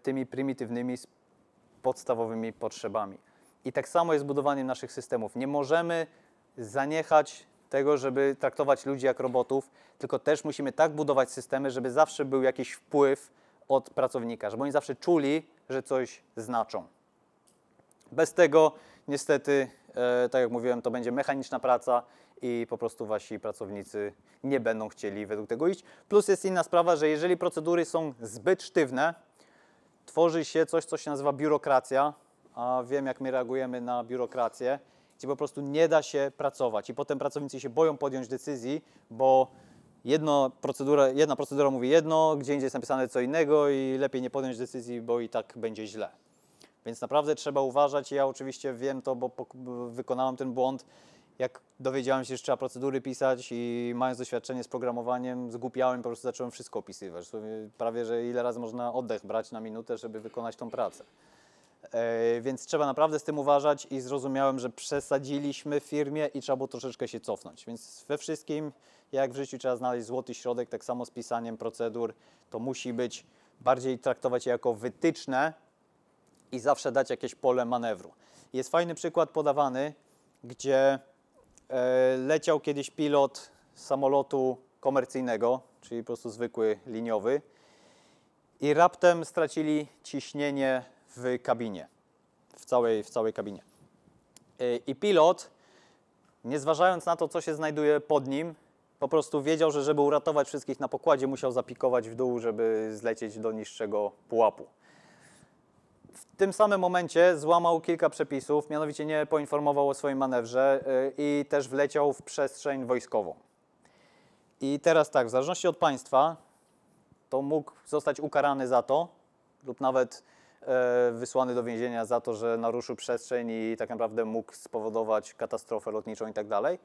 tymi prymitywnymi, podstawowymi potrzebami. I tak samo jest z budowaniem naszych systemów. Nie możemy zaniechać tego, żeby traktować ludzi jak robotów, tylko też musimy tak budować systemy, żeby zawsze był jakiś wpływ od pracownika, żeby oni zawsze czuli, że coś znaczą. Bez tego niestety, e, tak jak mówiłem, to będzie mechaniczna praca i po prostu wasi pracownicy nie będą chcieli według tego iść. Plus jest inna sprawa, że jeżeli procedury są zbyt sztywne, tworzy się coś, co się nazywa biurokracja, a wiem, jak my reagujemy na biurokrację, gdzie po prostu nie da się pracować i potem pracownicy się boją podjąć decyzji, bo jedno procedura, jedna procedura mówi jedno, gdzie indziej jest napisane co innego i lepiej nie podjąć decyzji, bo i tak będzie źle. Więc naprawdę trzeba uważać. Ja oczywiście wiem to, bo wykonałem ten błąd. Jak dowiedziałem się, że trzeba procedury pisać i mając doświadczenie z programowaniem, zgłupiałem po prostu zacząłem wszystko opisywać. Prawie, że ile razy można oddech brać na minutę, żeby wykonać tą pracę. E, Więc trzeba naprawdę z tym uważać i zrozumiałem, że przesadziliśmy w firmie i trzeba było troszeczkę się cofnąć. Więc we wszystkim, jak w życiu trzeba znaleźć złoty środek, tak samo z pisaniem procedur, to musi być bardziej traktować je jako wytyczne, i zawsze dać jakieś pole manewru. Jest fajny przykład podawany, gdzie leciał kiedyś pilot samolotu komercyjnego, czyli po prostu zwykły liniowy, i raptem stracili ciśnienie w kabinie, w całej, w całej kabinie. E, I pilot, nie zważając na to, co się znajduje pod nim, po prostu wiedział, że żeby uratować wszystkich na pokładzie, musiał zapikować w dół, żeby zlecieć do niższego pułapu. W tym samym momencie złamał kilka przepisów, mianowicie nie poinformował o swoim manewrze y, i też wleciał w przestrzeń wojskową. I teraz tak, w zależności od państwa, to mógł zostać ukarany za to lub nawet e, wysłany do więzienia za to, że naruszył przestrzeń i tak naprawdę mógł spowodować katastrofę lotniczą i tak dalej.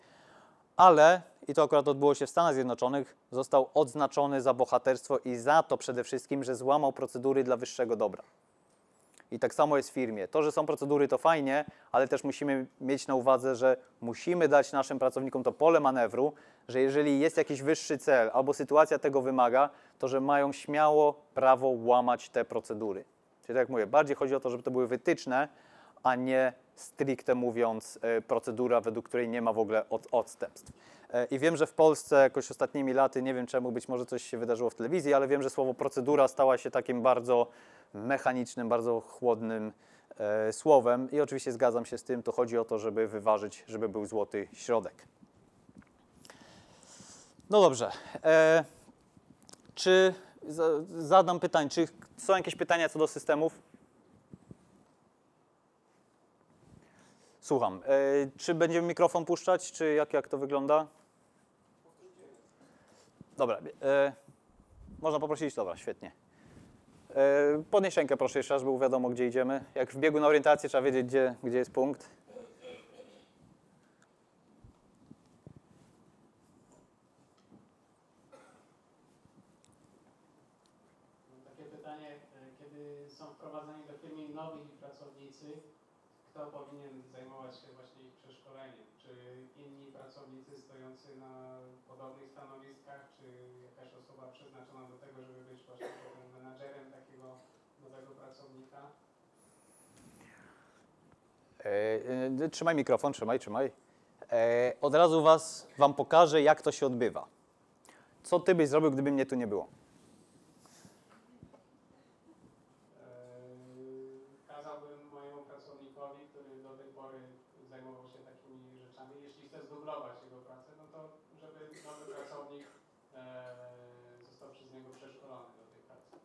Ale, i to akurat odbyło się w Stanach Zjednoczonych, został odznaczony za bohaterstwo i za to przede wszystkim, że złamał procedury dla wyższego dobra. I tak samo jest w firmie. To, że są procedury, to fajnie, ale też musimy mieć na uwadze, że musimy dać naszym pracownikom to pole manewru, że jeżeli jest jakiś wyższy cel albo sytuacja tego wymaga, to że mają śmiało prawo łamać te procedury. Czyli tak jak mówię, bardziej chodzi o to, żeby to były wytyczne, a nie stricte mówiąc e, procedura, według której nie ma w ogóle od, odstępstw. E, I wiem, że w Polsce jakoś ostatnimi laty, nie wiem czemu, być może coś się wydarzyło w telewizji, ale wiem, że słowo procedura stała się takim bardzo mechanicznym, bardzo chłodnym e, słowem i oczywiście zgadzam się z tym, to chodzi o to, żeby wyważyć, żeby był złoty środek. No dobrze. E, czy za, zadam pytanie, czy są jakieś pytania co do systemów? Słucham. E, czy będziemy mikrofon puszczać, czy jak, jak to wygląda? Dobra. E, można poprosić? Dobra, świetnie. E, podnieś rękę proszę jeszcze raz, było wiadomo, gdzie idziemy. Jak w biegu na orientację trzeba wiedzieć, gdzie, gdzie jest punkt. Takie pytanie, e, kiedy są wprowadzani do firmy nowi pracownicy, kto powinien zajmować się właśnie ich przeszkoleniem? Czy inni pracownicy stojący na podobnych stanowiskach, czy jakaś osoba przeznaczona do tego, żeby być właśnie takim menadżerem takiego nowego pracownika? E, e, trzymaj mikrofon, trzymaj, trzymaj. E, od razu was, wam pokażę, jak to się odbywa. Co ty byś zrobił, gdyby mnie tu nie było? Kazałbym mojemu pracownikowi, który do tej pory zajmował się takimi rzeczami, jeśli chce zdublować jego pracę, no to żeby nowy pracownik został przez niego przeszkolony do tej pracy.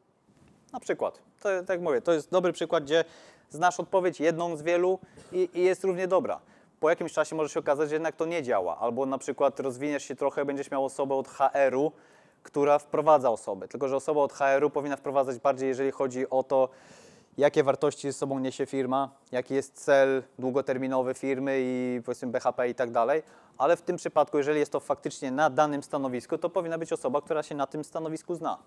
Na przykład. To, tak jak mówię, to jest dobry przykład, gdzie znasz odpowiedź jedną z wielu i, i jest równie dobra. Po jakimś czasie może się okazać, że jednak to nie działa. Albo na przykład rozwiniesz się trochę, będziesz miał osobę od HR-u, która wprowadza osobę. Tylko, że osoba od HR-u powinna wprowadzać bardziej, jeżeli chodzi o to, jakie wartości ze sobą niesie firma, jaki jest cel długoterminowy firmy i powiedzmy BHP i tak dalej. Ale w tym przypadku, jeżeli jest to faktycznie na danym stanowisku, to powinna być osoba, która się na tym stanowisku zna.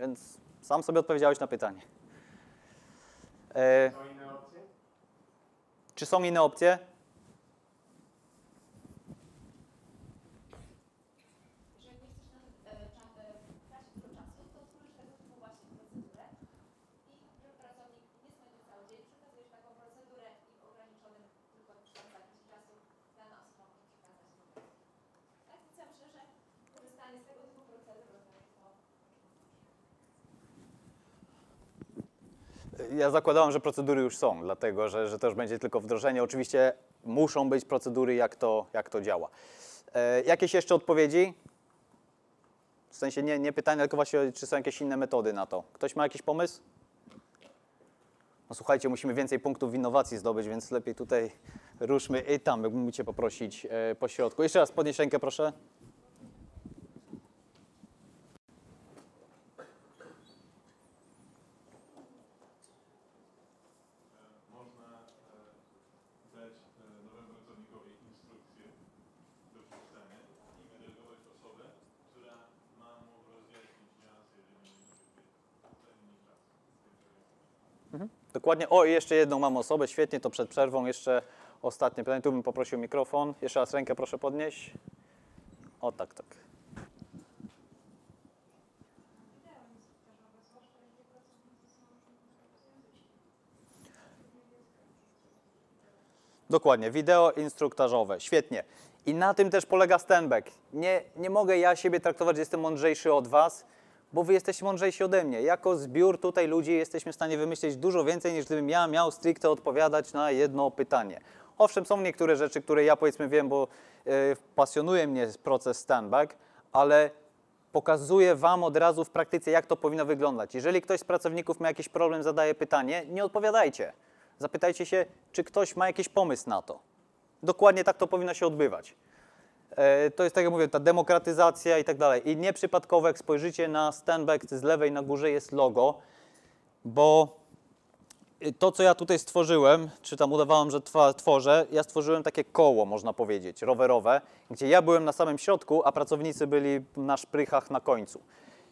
Więc sam sobie odpowiedziałeś na pytanie. E, Są inne opcje? Czy są inne opcje? Jeżeli nie chcesz na e, cza- e, tracić dużo czasu, to tworzysz tego typu właśnie procedurę i żeby pracownik nie spędził cały dzień, przekazujesz taką procedurę i w ograniczonym tylko przykład zakresie czasu dana osoba może przekazać do Tak więc ja myślę, że korzystanie z tego typu procedur rozwiąże to Ja zakładałem, że procedury już są, dlatego że, że to już będzie tylko wdrożenie. Oczywiście muszą być procedury, jak to, jak to działa. E, jakieś jeszcze odpowiedzi? W sensie nie, nie pytania, tylko właśnie, czy są jakieś inne metody na to. Ktoś ma jakiś pomysł? No słuchajcie, musimy więcej punktów w innowacji zdobyć, więc lepiej tutaj ruszmy i tam, mógłbym Cię poprosić e, po środku. Jeszcze raz podnieś rękę, proszę. można e, dać e, nowemu pracownikowi instrukcję do przeczytania i wydelegować osobę, która ma mu rozjaśnić niuanse, jeżeli nie musi zajmie czas. Dokładnie. O, i jeszcze jedną mam osobę. Świetnie, to przed przerwą jeszcze ostatnie pytanie. Tu bym poprosił mikrofon. Jeszcze raz rękę proszę podnieść. O, tak, tak. Dokładnie, wideo instruktażowe, świetnie. I na tym też polega standback. Nie, nie mogę ja siebie traktować, że jestem mądrzejszy od Was, bo Wy jesteście mądrzejsi ode mnie. Jako zbiór tutaj ludzi jesteśmy w stanie wymyślić dużo więcej, niż gdybym ja miał stricte odpowiadać na jedno pytanie. Owszem, są niektóre rzeczy, które ja powiedzmy wiem, bo e, pasjonuje mnie proces standback, ale pokazuję Wam od razu w praktyce, jak to powinno wyglądać. Jeżeli ktoś z pracowników ma jakiś problem, zadaje pytanie, nie odpowiadajcie. Zapytajcie się, czy ktoś ma jakiś pomysł na to. Dokładnie tak to powinno się odbywać. E, To jest, tak jak mówię, ta demokratyzacja i tak dalej. I nieprzypadkowo, jak spojrzycie na standback, z lewej na górze jest logo, bo to, co ja tutaj stworzyłem, czy tam udawałem, że tworzę, ja stworzyłem takie koło, można powiedzieć, rowerowe, gdzie ja byłem na samym środku, a pracownicy byli na szprychach na końcu.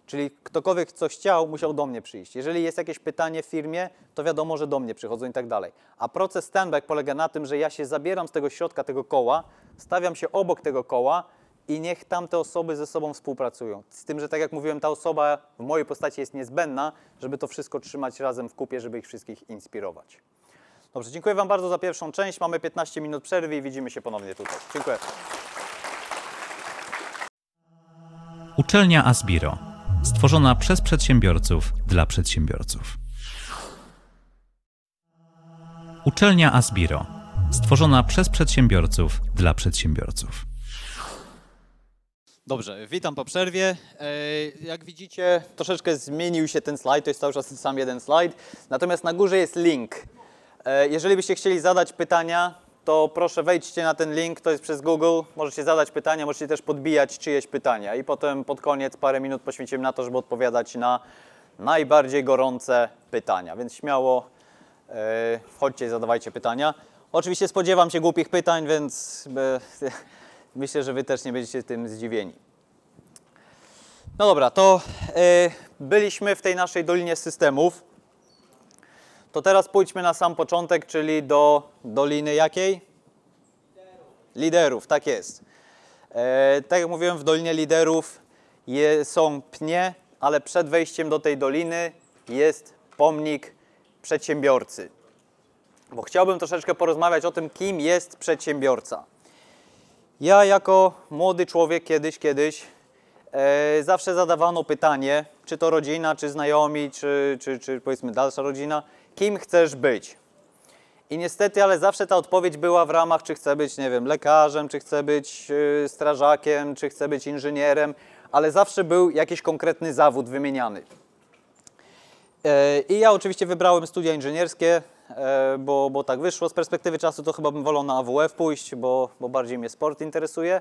Czyli ktokolwiek coś chciał, musiał do mnie przyjść. Jeżeli jest jakieś pytanie w firmie, to wiadomo, że do mnie przychodzą i tak dalej. A proces standback polega na tym, że ja się zabieram z tego środka tego koła, stawiam się obok tego koła i niech tamte osoby ze sobą współpracują. Z tym, że tak jak mówiłem, ta osoba w mojej postaci jest niezbędna, żeby to wszystko trzymać razem w kupie, żeby ich wszystkich inspirować. Dobrze, dziękuję Wam bardzo za pierwszą część. Mamy 15 minut przerwy i widzimy się ponownie tutaj. Dziękuję. Uczelnia Asbiro. Stworzona przez przedsiębiorców dla przedsiębiorców. Uczelnia Asbiro. Stworzona przez przedsiębiorców dla przedsiębiorców. Dobrze, witam po przerwie. E, Jak widzicie, troszeczkę zmienił się ten slajd, to jest cały czas ten sam jeden slajd. Natomiast na górze jest link. E, Jeżeli byście chcieli zadać pytania, to proszę wejdźcie na ten link, to jest przez Google. Możecie zadać pytania, możecie też podbijać czyjeś pytania. I potem pod koniec parę minut poświęcimy na to, żeby odpowiadać na najbardziej gorące pytania. Więc śmiało e, wchodźcie i zadawajcie pytania. Oczywiście spodziewam się głupich pytań, więc e, [LAUGHS] myślę, że wy też nie będziecie tym zdziwieni. No dobra, to e, byliśmy w tej naszej dolinie systemów. To teraz pójdźmy na sam początek, czyli do doliny jakiej? Liderów, tak jest. E, tak jak mówiłem, w Dolinie Liderów je, są pnie, ale przed wejściem do tej doliny jest pomnik przedsiębiorcy. Bo chciałbym troszeczkę porozmawiać o tym, kim jest przedsiębiorca. Ja jako młody człowiek kiedyś, kiedyś e, zawsze zadawano pytanie, czy to rodzina, czy znajomi, czy, czy, czy powiedzmy dalsza rodzina, kim chcesz być? I niestety, ale zawsze ta odpowiedź była w ramach, czy chcę być, nie wiem, lekarzem, czy chcę być y, strażakiem, czy chcę być inżynierem, ale zawsze był jakiś konkretny zawód wymieniany. E, I ja oczywiście wybrałem studia inżynierskie, e, bo, bo tak wyszło. Z perspektywy czasu to chyba bym wolał na AWF pójść, bo, bo bardziej mnie sport interesuje.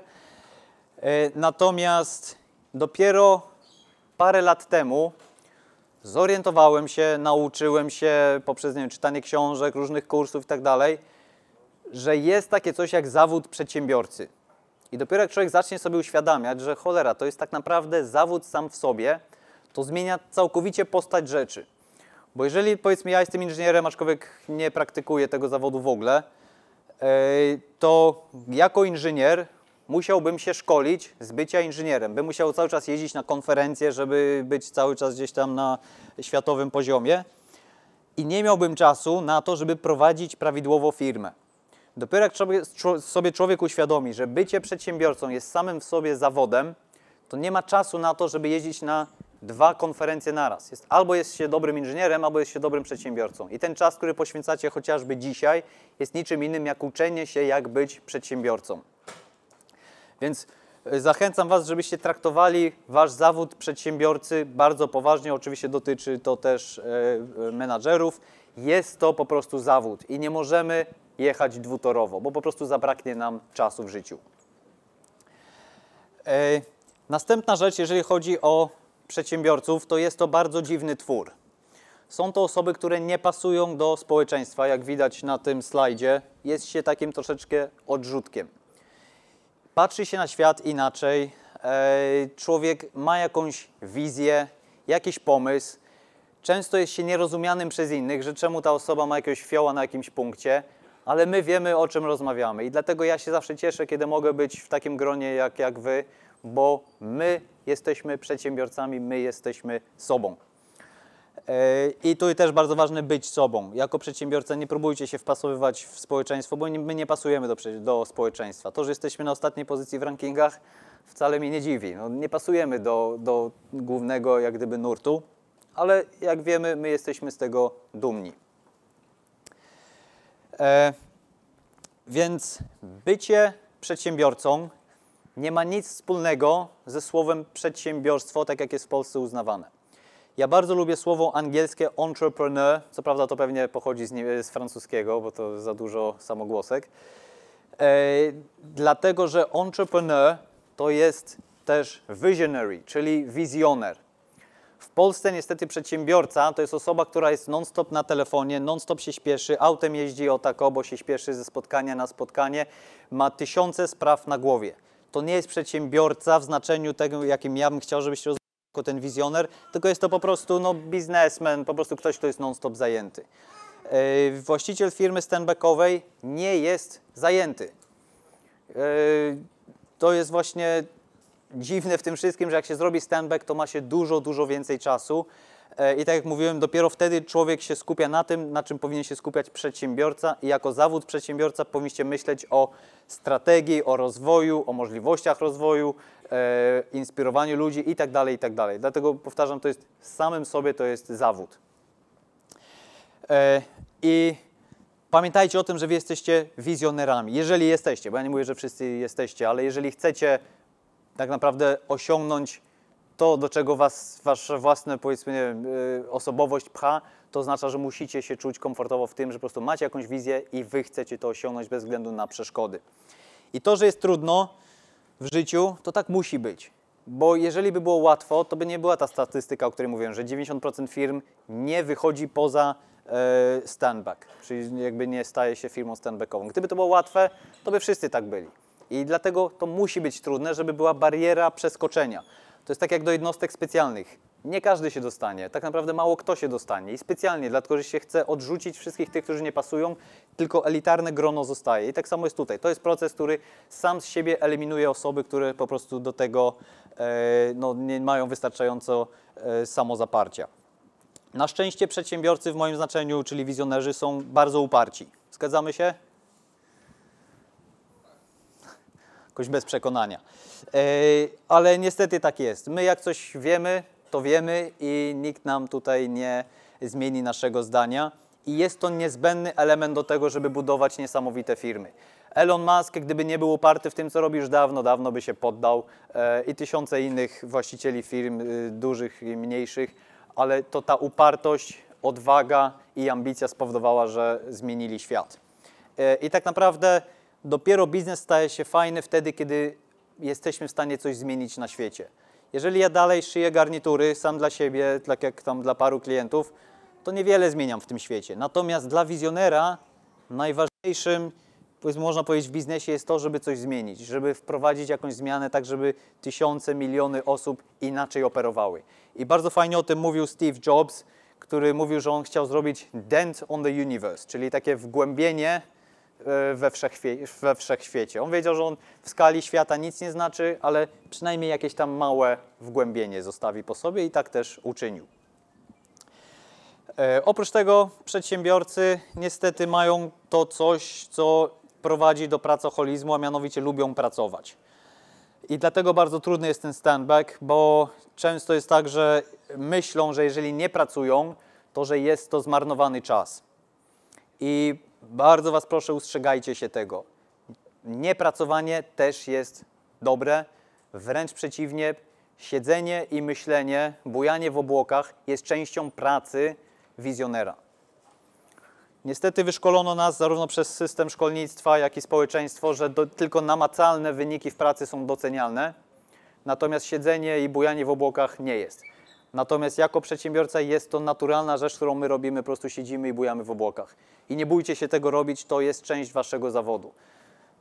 E, Natomiast dopiero parę lat temu zorientowałem się, nauczyłem się poprzez nie wiem, czytanie książek, różnych kursów i tak dalej, że jest takie coś jak zawód przedsiębiorcy. I dopiero jak człowiek zacznie sobie uświadamiać, że cholera, to jest tak naprawdę zawód sam w sobie, to zmienia całkowicie postać rzeczy. Bo jeżeli powiedzmy ja jestem inżynierem, aczkolwiek nie praktykuję tego zawodu w ogóle, e, to jako inżynier musiałbym się szkolić z bycia inżynierem. Bym musiał cały czas jeździć na konferencje, żeby być cały czas gdzieś tam na światowym poziomie i nie miałbym czasu na to, żeby prowadzić prawidłowo firmę. Dopiero jak sobie człowiek uświadomi, że bycie przedsiębiorcą jest samym w sobie zawodem, to nie ma czasu na to, żeby jeździć na dwa konferencje naraz. Jest, albo jest się dobrym inżynierem, albo jest się dobrym przedsiębiorcą. I ten czas, który poświęcacie chociażby dzisiaj, jest niczym innym jak uczenie się, jak być przedsiębiorcą. Więc e, zachęcam Was, żebyście traktowali Wasz zawód przedsiębiorcy bardzo poważnie. Oczywiście dotyczy to też e, e, menadżerów. Jest to po prostu zawód i nie możemy jechać dwutorowo, bo po prostu zabraknie nam czasu w życiu. Następna rzecz, jeżeli chodzi o przedsiębiorców, to jest to bardzo dziwny twór. Są to osoby, które nie pasują do społeczeństwa, jak widać na tym slajdzie. Jest się takim troszeczkę odrzutkiem patrzy się na świat inaczej. Człowiek ma jakąś wizję, jakiś pomysł. Często jest się nierozumianym przez innych, że czemu ta osoba ma jakiegoś fioła na jakimś punkcie, ale my wiemy, o czym rozmawiamy. I dlatego ja się zawsze cieszę, kiedy mogę być w takim gronie jak, jak wy, bo my jesteśmy przedsiębiorcami, my jesteśmy sobą. E, I tu też bardzo ważne być sobą. Jako przedsiębiorca nie próbujcie się wpasowywać w społeczeństwo, bo my nie pasujemy do, do społeczeństwa. To, że jesteśmy na ostatniej pozycji w rankingach wcale mnie nie dziwi. No, nie pasujemy do, do głównego jak gdyby nurtu, ale jak wiemy, my jesteśmy z tego dumni. E, więc bycie przedsiębiorcą nie ma nic wspólnego ze słowem przedsiębiorstwo, tak jak jest w Polsce uznawane. Ja bardzo lubię słowo angielskie entrepreneur, co prawda to pewnie pochodzi z, nie, z francuskiego, bo to za dużo samogłosek. E, dlatego, że entrepreneur to jest też visionary, czyli wizjoner. W Polsce niestety przedsiębiorca to jest osoba, która jest non-stop na telefonie, non-stop się śpieszy, autem jeździ o tak, bo się śpieszy ze spotkania na spotkanie, ma tysiące spraw na głowie. To nie jest przedsiębiorca w znaczeniu tego, jakim ja bym chciał, żebyście rozumieli jako ten wizjoner, tylko jest to po prostu no, biznesmen, po prostu ktoś, kto jest non-stop zajęty. Yy, Właściciel firmy standbackowej nie jest zajęty. Yy, To jest właśnie dziwne w tym wszystkim, że jak się zrobi standback, to ma się dużo, dużo więcej czasu. E, I tak jak mówiłem, dopiero wtedy człowiek się skupia na tym, na czym powinien się skupiać przedsiębiorca i jako zawód przedsiębiorca powinniście myśleć o strategii, o rozwoju, o możliwościach rozwoju, e, inspirowaniu ludzi i tak dalej, tak. Dlatego powtarzam, to jest samym sobie to jest zawód. E, I pamiętajcie o tym, że wy jesteście wizjonerami. Jeżeli jesteście, bo ja nie mówię, że wszyscy jesteście, ale jeżeli chcecie tak naprawdę osiągnąć to, do czego was wasza własna, powiedzmy, nie wiem, y, osobowość pcha, to oznacza, że musicie się czuć komfortowo w tym, że po prostu macie jakąś wizję i wy chcecie to osiągnąć bez względu na przeszkody. I to, że jest trudno w życiu, to tak musi być. Bo jeżeli by było łatwo, to by nie była ta statystyka, o której mówiłem, że 90% firm nie wychodzi poza e, standback, czyli jakby nie staje się firmą standbackową. Gdyby to było łatwe, to by wszyscy tak byli. I dlatego to musi być trudne, żeby była bariera przeskoczenia. To jest tak jak do jednostek specjalnych. Nie każdy się dostanie, tak naprawdę mało kto się dostanie i specjalnie, dlatego że się chce odrzucić wszystkich tych, którzy nie pasują, tylko elitarne grono zostaje. I tak samo jest tutaj. To jest proces, który sam z siebie eliminuje osoby, które po prostu do tego e, no, nie mają wystarczająco e, samozaparcia. Na szczęście przedsiębiorcy w moim znaczeniu, czyli wizjonerzy, są bardzo uparci. Zgadzamy się? Jakoś bez przekonania. E, ale niestety tak jest. My jak coś wiemy, to wiemy i nikt nam tutaj nie zmieni naszego zdania. I jest to niezbędny element do tego, żeby budować niesamowite firmy. Elon Musk, gdyby nie był uparty w tym, co robi już dawno, dawno by się poddał e, i tysiące innych właścicieli firm, y, dużych i mniejszych, ale to ta upartość, odwaga i ambicja spowodowała, że zmienili świat. E, I tak naprawdę dopiero biznes staje się fajny wtedy, kiedy jesteśmy w stanie coś zmienić na świecie. Jeżeli ja dalej szyję garnitury sam dla siebie, tak jak tam dla paru klientów, to niewiele zmieniam w tym świecie. Natomiast dla wizjonera najważniejszym, można powiedzieć, w biznesie jest to, żeby coś zmienić, żeby wprowadzić jakąś zmianę, tak żeby tysiące, miliony osób inaczej operowały. I bardzo fajnie o tym mówił Steve Jobs, który mówił, że on chciał zrobić dent on the universe, czyli takie wgłębienie we, wszechwie, we wszechświecie. On wiedział, że on w skali świata nic nie znaczy, ale przynajmniej jakieś tam małe wgłębienie zostawi po sobie i tak też uczynił. E, oprócz tego przedsiębiorcy niestety mają to coś, co prowadzi do pracoholizmu, a mianowicie lubią pracować. I dlatego bardzo trudny jest ten stand-back, bo często jest tak, że myślą, że jeżeli nie pracują, to że jest to zmarnowany czas. I bardzo Was proszę, ustrzegajcie się tego. Niepracowanie też jest dobre, wręcz przeciwnie, siedzenie i myślenie, bujanie w obłokach jest częścią pracy wizjonera. Niestety wyszkolono nas zarówno przez system szkolnictwa, jak i społeczeństwo, że do, tylko namacalne wyniki w pracy są docenialne, natomiast siedzenie i bujanie w obłokach nie jest. Natomiast jako przedsiębiorca jest to naturalna rzecz, którą my robimy, po prostu siedzimy i bujamy w obłokach. I nie bójcie się tego robić, to jest część waszego zawodu.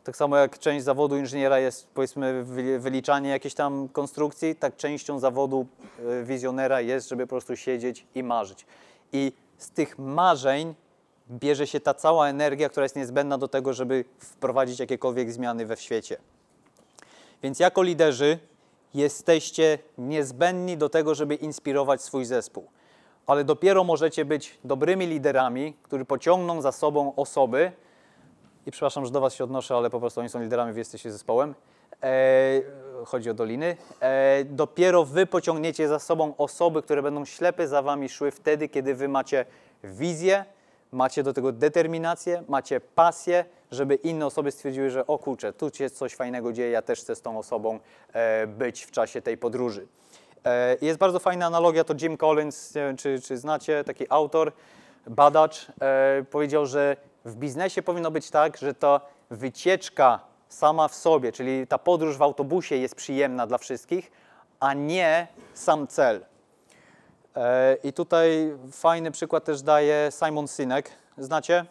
Tak samo jak część zawodu inżyniera jest powiedzmy wy- wyliczanie jakiejś tam konstrukcji, tak częścią zawodu y, wizjonera jest, żeby po prostu siedzieć i marzyć. I z tych marzeń bierze się ta cała energia, która jest niezbędna do tego, żeby wprowadzić jakiekolwiek zmiany we świecie. Więc jako liderzy jesteście niezbędni do tego, żeby inspirować swój zespół. Ale dopiero możecie być dobrymi liderami, którzy pociągną za sobą osoby, i przepraszam, że do Was się odnoszę, ale po prostu oni są liderami, wy jesteście zespołem. E, chodzi o doliny. E, dopiero Wy pociągniecie za sobą osoby, które będą ślepy za Wami szły wtedy, kiedy Wy macie wizję, macie do tego determinację, macie pasję, żeby inne osoby stwierdziły, że o kurczę, tu się coś fajnego dzieje, ja też chcę z tą osobą e, być w czasie tej podróży. E, Jest bardzo fajna analogia, to Jim Collins, nie wiem, czy, czy znacie, taki autor, badacz, e, powiedział, że w biznesie powinno być tak, że ta wycieczka sama w sobie, czyli ta podróż w autobusie jest przyjemna dla wszystkich, a nie sam cel. I tutaj fajny przykład też daje Simon Sinek. Znacie?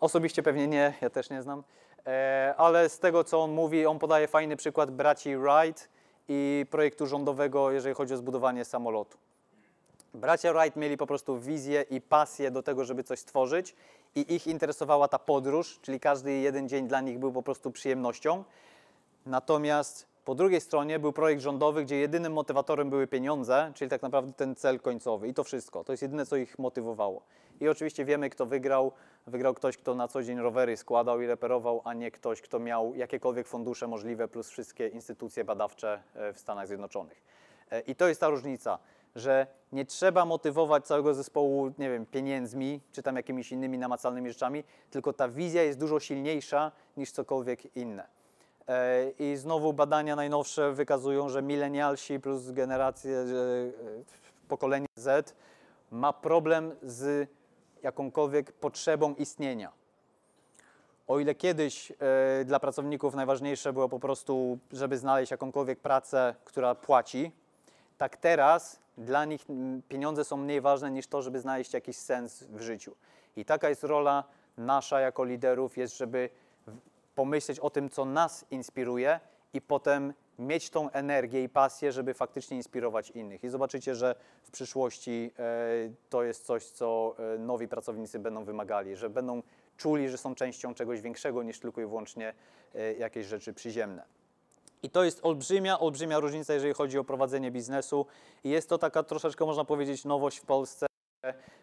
Osobiście pewnie nie, ja też nie znam. E, Ale z tego, co on mówi, on podaje fajny przykład braci Wright i projektu rządowego, jeżeli chodzi o zbudowanie samolotu. Bracia Wright mieli po prostu wizję i pasję do tego, żeby coś stworzyć i ich interesowała ta podróż, czyli każdy jeden dzień dla nich był po prostu przyjemnością. Natomiast po drugiej stronie był projekt rządowy, gdzie jedynym motywatorem były pieniądze, czyli tak naprawdę ten cel końcowy i to wszystko. To jest jedyne, co ich motywowało. I oczywiście wiemy, kto wygrał. Wygrał ktoś, kto na co dzień rowery składał i reperował, a nie ktoś, kto miał jakiekolwiek fundusze możliwe, plus wszystkie instytucje badawcze e, w Stanach Zjednoczonych. E, I to jest ta różnica, że nie trzeba motywować całego zespołu, nie wiem, pieniędzmi, czy tam jakimiś innymi namacalnymi rzeczami, tylko ta wizja jest dużo silniejsza niż cokolwiek inne. E, I znowu badania najnowsze wykazują, że milenialsi plus generacje, pokolenie Z ma problem z jakąkolwiek potrzebą istnienia. O ile kiedyś e, dla pracowników najważniejsze było po prostu, żeby znaleźć jakąkolwiek pracę, która płaci, tak teraz dla nich pieniądze są mniej ważne niż to, żeby znaleźć jakiś sens w życiu. I taka jest rola nasza jako liderów, jest, żeby pomyśleć o tym, co nas inspiruje i potem mieć tą energię i pasję, żeby faktycznie inspirować innych. I zobaczycie, że w przyszłości e, to jest coś, co e, nowi pracownicy będą wymagali, że będą czuli, że są częścią czegoś większego niż tylko i wyłącznie e, jakieś rzeczy przyziemne. I to jest olbrzymia, olbrzymia różnica, jeżeli chodzi o prowadzenie biznesu. I jest to taka troszeczkę, można powiedzieć, nowość w Polsce.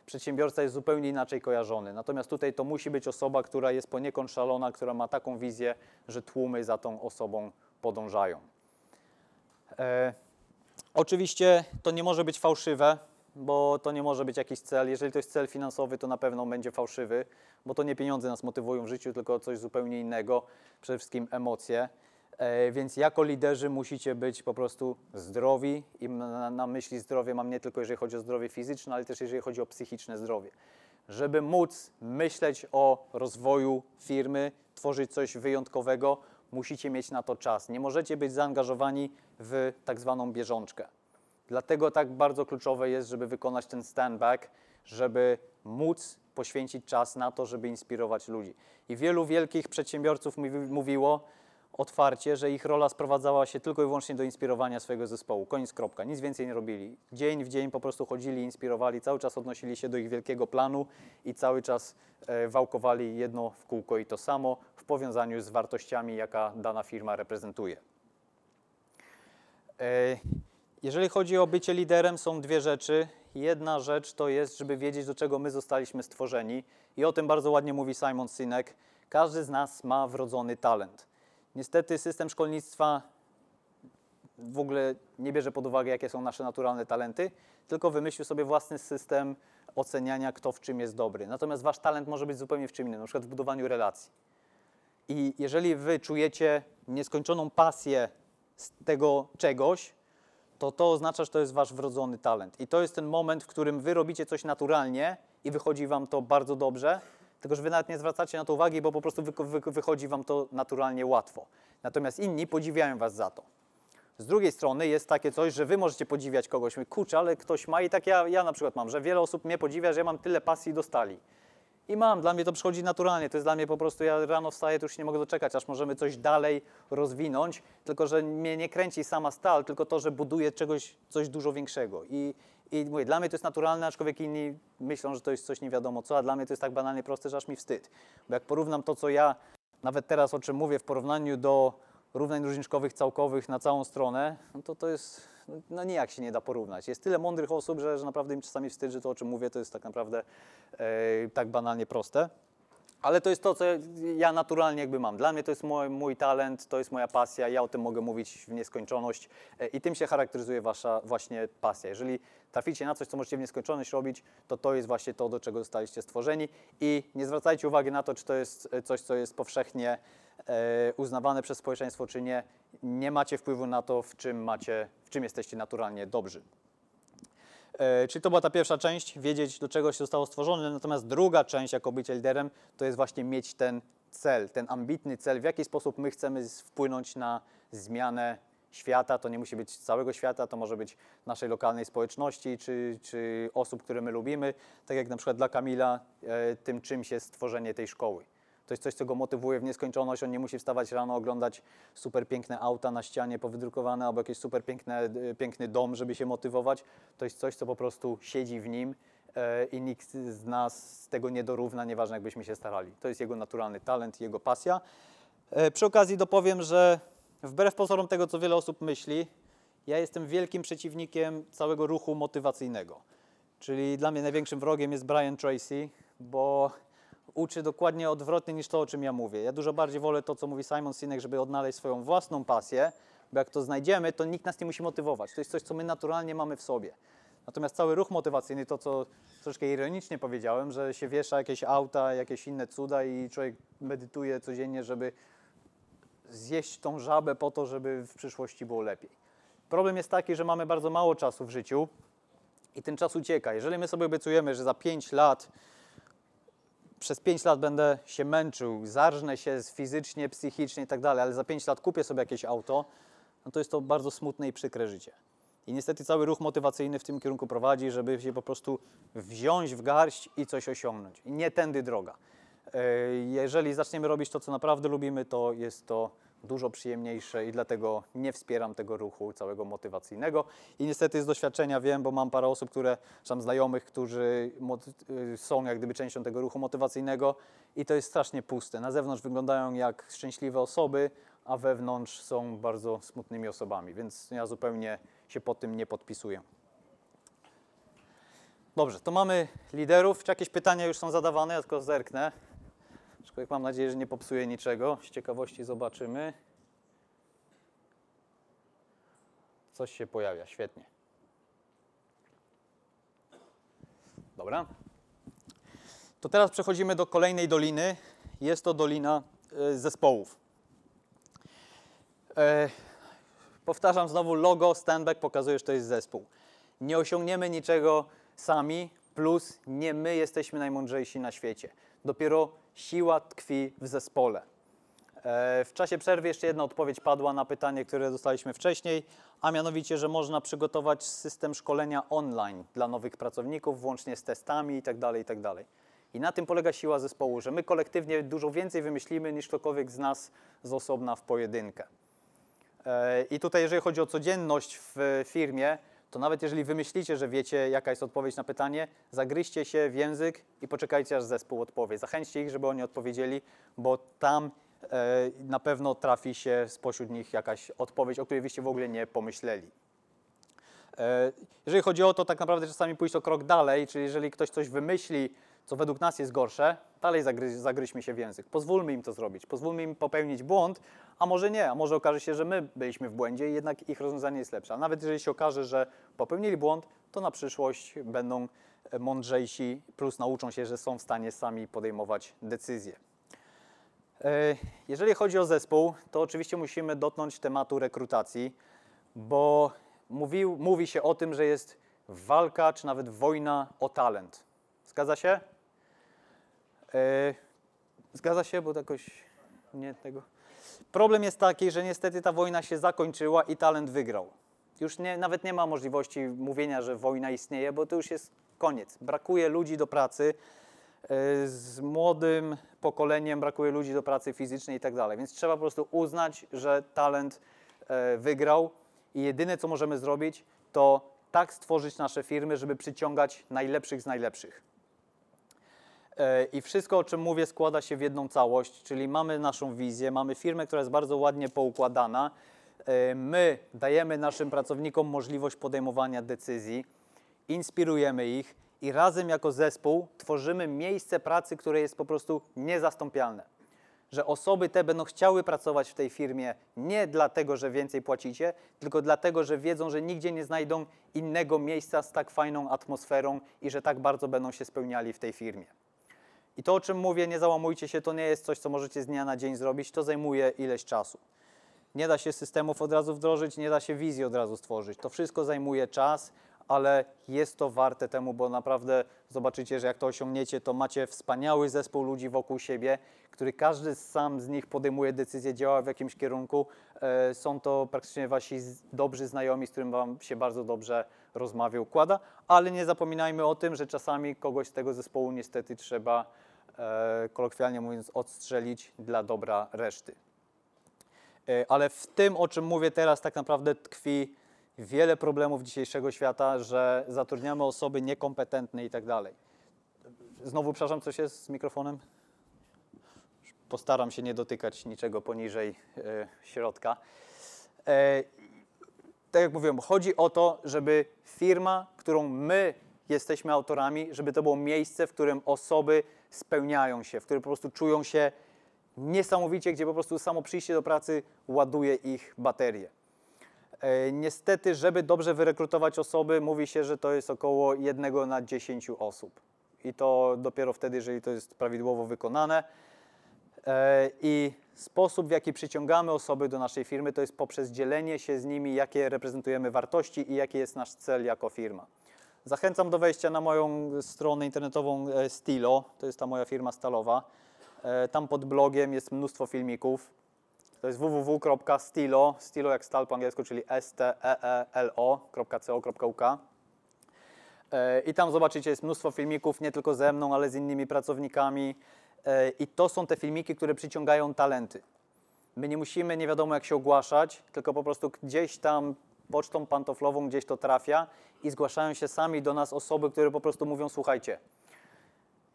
Przedsiębiorca jest zupełnie inaczej kojarzony. Natomiast tutaj to musi być osoba, która jest poniekąd szalona, która ma taką wizję, że tłumy za tą osobą podążają. E, oczywiście to nie może być fałszywe, bo to nie może być jakiś cel. Jeżeli to jest cel finansowy, to na pewno będzie fałszywy, bo to nie pieniądze nas motywują w życiu, tylko coś zupełnie innego, przede wszystkim emocje. E, Więc jako liderzy musicie być po prostu zdrowi i na, na myśli zdrowie mam nie tylko jeżeli chodzi o zdrowie fizyczne, ale też jeżeli chodzi o psychiczne zdrowie. Żeby móc myśleć o rozwoju firmy, tworzyć coś wyjątkowego, Musicie mieć na to czas. Nie możecie być zaangażowani w tak zwaną bieżączkę. Dlatego tak bardzo kluczowe jest, żeby wykonać ten stand back, żeby móc poświęcić czas na to, żeby inspirować ludzi. I wielu wielkich przedsiębiorców mówi, mówiło otwarcie, że ich rola sprowadzała się tylko i wyłącznie do inspirowania swojego zespołu. Koniec, kropka. Nic więcej nie robili. Dzień w dzień po prostu chodzili, inspirowali, cały czas odnosili się do ich wielkiego planu i cały czas e, wałkowali jedno w kółko i to samo w powiązaniu z wartościami, jaka dana firma reprezentuje. E, Jeżeli chodzi o bycie liderem, są dwie rzeczy. Jedna rzecz to jest, żeby wiedzieć, do czego my zostaliśmy stworzeni, i o tym bardzo ładnie mówi Simon Sinek. Każdy z nas ma wrodzony talent. Niestety, system szkolnictwa w ogóle nie bierze pod uwagę, jakie są nasze naturalne talenty, tylko wymyślił sobie własny system oceniania, kto w czym jest dobry. Natomiast wasz talent może być zupełnie w czym innym, na przykład w budowaniu relacji. I jeżeli wy czujecie nieskończoną pasję z tego czegoś, to to oznacza, że to jest wasz wrodzony talent. I to jest ten moment, w którym wy robicie coś naturalnie i wychodzi wam to bardzo dobrze, tylko że wy nawet nie zwracacie na to uwagi, bo po prostu wy, wy, wychodzi wam to naturalnie łatwo. Natomiast inni podziwiają was za to. Z drugiej strony jest takie coś, że wy możecie podziwiać kogoś. Mówię, kurczę, ale ktoś ma i tak ja, ja na przykład mam, że wiele osób mnie podziwia, że ja mam tyle pasji do stali. I mam, dla mnie to przychodzi naturalnie. To jest dla mnie po prostu, ja rano wstaję, to już nie mogę doczekać, aż możemy coś dalej rozwinąć. Tylko, że mnie nie kręci sama stal, tylko to, że buduję czegoś, coś dużo większego. I, i mówię, dla mnie to jest naturalne, aczkolwiek inni myślą, że to jest coś nie wiadomo co, a dla mnie to jest tak banalnie proste, że aż mi wstyd. Bo jak porównam to, co ja nawet teraz o czym mówię w porównaniu do równań różniczkowych całkowych na całą stronę, no to to jest, no nijak się nie da porównać. Jest tyle mądrych osób, że, że naprawdę im czasami wstyd, że to, o czym mówię, to jest tak naprawdę e, tak banalnie proste. Ale to jest to, co ja naturalnie jakby mam. Dla mnie to jest mój, mój talent, to jest moja pasja, ja o tym mogę mówić w nieskończoność e, i tym się charakteryzuje wasza właśnie pasja. Jeżeli traficie na coś, co możecie w nieskończoność robić, to to jest właśnie to, do czego zostaliście stworzeni i nie zwracajcie uwagi na to, czy to jest e, coś, co jest powszechnie e, uznawane przez społeczeństwo, czy nie. Nie macie wpływu na to, w czym, macie, w czym jesteście naturalnie dobrzy. E, Czyli to była ta pierwsza część, wiedzieć do czego się zostało stworzone, natomiast druga część jako bycie liderem to jest właśnie mieć ten cel, ten ambitny cel, w jaki sposób my chcemy wpłynąć na zmianę świata. To nie musi być całego świata, to może być naszej lokalnej społeczności czy, czy osób, które my lubimy. Tak jak na przykład dla Kamila e, tym czymś jest stworzenie tej szkoły. To jest coś, co go motywuje w nieskończoność. On nie musi wstawać rano, oglądać super piękne auta na ścianie powydrukowane albo jakiś super piękne, y, piękny dom, żeby się motywować. To jest coś, co po prostu siedzi w nim e, i nikt z nas tego nie dorówna, nieważne jakbyśmy się starali. To jest jego naturalny talent, jego pasja. E, Przy okazji dopowiem, że wbrew pozorom tego, co wiele osób myśli, ja jestem wielkim przeciwnikiem całego ruchu motywacyjnego. Czyli dla mnie największym wrogiem jest Brian Tracy, bo uczy dokładnie odwrotnie niż to, o czym ja mówię. Ja dużo bardziej wolę to, co mówi Simon Sinek, żeby odnaleźć swoją własną pasję, bo jak to znajdziemy, to nikt nas nie musi motywować. To jest coś, co my naturalnie mamy w sobie. Natomiast cały ruch motywacyjny, to co troszkę ironicznie powiedziałem, że się wiesza jakieś auta, jakieś inne cuda i człowiek medytuje codziennie, żeby zjeść tą żabę po to, żeby w przyszłości było lepiej. Problem jest taki, że mamy bardzo mało czasu w życiu i ten czas ucieka. Jeżeli my sobie obiecujemy, że za 5 lat przez 5 lat będę się męczył, zarżnę się fizycznie, psychicznie i tak dalej, ale za 5 lat kupię sobie jakieś auto, no to jest to bardzo smutne i przykre życie. I niestety cały ruch motywacyjny w tym kierunku prowadzi, żeby się po prostu wziąć w garść i coś osiągnąć. I nie tędy droga. E, Jeżeli zaczniemy robić to, co naprawdę lubimy, to jest to dużo przyjemniejsze i dlatego nie wspieram tego ruchu całego motywacyjnego. I niestety z doświadczenia wiem, bo mam parę osób, które, czy tam znajomych, którzy y, są jak gdyby częścią tego ruchu motywacyjnego i to jest strasznie puste. Na zewnątrz wyglądają jak szczęśliwe osoby, a wewnątrz są bardzo smutnymi osobami, więc ja zupełnie się pod tym nie podpisuję. Dobrze, to mamy liderów. Czy jakieś pytania już są zadawane? Ja tylko zerknę. Aczkolwiek mam nadzieję, że nie popsuję niczego. Z ciekawości zobaczymy. Coś się pojawia, świetnie. Dobra. To teraz przechodzimy do kolejnej doliny. Jest to dolina e, zespołów. E, powtarzam znowu, logo Standback pokazuje, że to jest zespół. Nie osiągniemy niczego sami, plus nie my jesteśmy najmądrzejsi na świecie. Dopiero siła tkwi w zespole. E, W czasie przerwy jeszcze jedna odpowiedź padła na pytanie, które dostaliśmy wcześniej, a mianowicie, że można przygotować system szkolenia online dla nowych pracowników, włącznie z testami itd. itd. I na tym polega siła zespołu, że my kolektywnie dużo więcej wymyślimy niż ktokolwiek z nas z osobna w pojedynkę. E, I tutaj, jeżeli chodzi o codzienność w firmie, to nawet jeżeli wymyślicie, że wiecie, jaka jest odpowiedź na pytanie, zagryźcie się w język i poczekajcie, aż zespół odpowie. Zachęćcie ich, żeby oni odpowiedzieli, bo tam e, na pewno trafi się spośród nich jakaś odpowiedź, o której wyście w ogóle nie pomyśleli. E, Jeżeli chodzi o to, tak naprawdę czasami pójść o krok dalej, czyli jeżeli ktoś coś wymyśli, co według nas jest gorsze, dalej zagry, zagryźmy się w język. Pozwólmy im to zrobić, pozwólmy im popełnić błąd, a może nie, a może okaże się, że my byliśmy w błędzie i jednak ich rozwiązanie jest lepsze. A nawet jeżeli się okaże, że popełnili błąd, to na przyszłość będą e, mądrzejsi, plus nauczą się, że są w stanie sami podejmować decyzje. E, Jeżeli chodzi o zespół, to oczywiście musimy dotknąć tematu rekrutacji, bo mówi się o tym, że jest walka czy nawet wojna o talent. Zgadza się? E, Zgadza się, bo jakoś nie tego. Problem jest taki, że niestety ta wojna się zakończyła i talent wygrał. Już nie, nawet nie ma możliwości mówienia, że wojna istnieje, bo to już jest koniec. Brakuje ludzi do pracy. e, Z młodym pokoleniem brakuje ludzi do pracy fizycznej i tak dalej. Więc trzeba po prostu uznać, że talent e, wygrał i jedyne, co możemy zrobić, to tak stworzyć nasze firmy, żeby przyciągać najlepszych z najlepszych. I wszystko, o czym mówię, składa się w jedną całość, czyli mamy naszą wizję, mamy firmę, która jest bardzo ładnie poukładana. E, My dajemy naszym pracownikom możliwość podejmowania decyzji, inspirujemy ich i razem jako zespół tworzymy miejsce pracy, które jest po prostu niezastąpialne. Że osoby te będą chciały pracować w tej firmie nie dlatego, że więcej płacicie, tylko dlatego, że wiedzą, że nigdzie nie znajdą innego miejsca z tak fajną atmosferą i że tak bardzo będą się spełniali w tej firmie. I to, o czym mówię, nie załamujcie się, to nie jest coś, co możecie z dnia na dzień zrobić, to zajmuje ileś czasu. Nie da się systemów od razu wdrożyć, nie da się wizji od razu stworzyć. To wszystko zajmuje czas, ale jest to warte temu, bo naprawdę zobaczycie, że jak to osiągniecie, to macie wspaniały zespół ludzi wokół siebie, który każdy sam z nich podejmuje decyzję, działa w jakimś kierunku. E, Są to praktycznie wasi dobrzy znajomi, z którym wam się bardzo dobrze rozmawia, układa, ale nie zapominajmy o tym, że czasami kogoś z tego zespołu niestety trzeba, kolokwialnie mówiąc, odstrzelić dla dobra reszty. E, Ale w tym, o czym mówię teraz, tak naprawdę tkwi wiele problemów dzisiejszego świata, że zatrudniamy osoby niekompetentne i tak dalej. Znowu, przepraszam, coś jest z mikrofonem? Postaram się nie dotykać niczego poniżej e, środka. E, tak jak mówiłem, chodzi o to, żeby firma, którą my jesteśmy autorami, żeby to było miejsce, w którym osoby spełniają się, w którym po prostu czują się niesamowicie, gdzie po prostu samo przyjście do pracy ładuje ich baterie. E, Niestety, żeby dobrze wyrekrutować osoby, mówi się, że to jest około jednego na 10 osób. I to dopiero wtedy, jeżeli to jest prawidłowo wykonane. E, I sposób, w jaki przyciągamy osoby do naszej firmy, to jest poprzez dzielenie się z nimi, jakie reprezentujemy wartości i jaki jest nasz cel jako firma. Zachęcam do wejścia na moją stronę internetową e, Stilo, to jest ta moja firma stalowa. E, Tam pod blogiem jest mnóstwo filmików. To jest www.stilo, stilo jak stal po angielsku, czyli E steelo.co.uk. E, I tam zobaczycie, jest mnóstwo filmików, nie tylko ze mną, ale z innymi pracownikami. E, I to są te filmiki, które przyciągają talenty. My nie musimy nie wiadomo jak się ogłaszać, tylko po prostu gdzieś tam pocztą pantoflową gdzieś to trafia i zgłaszają się sami do nas osoby, które po prostu mówią, słuchajcie,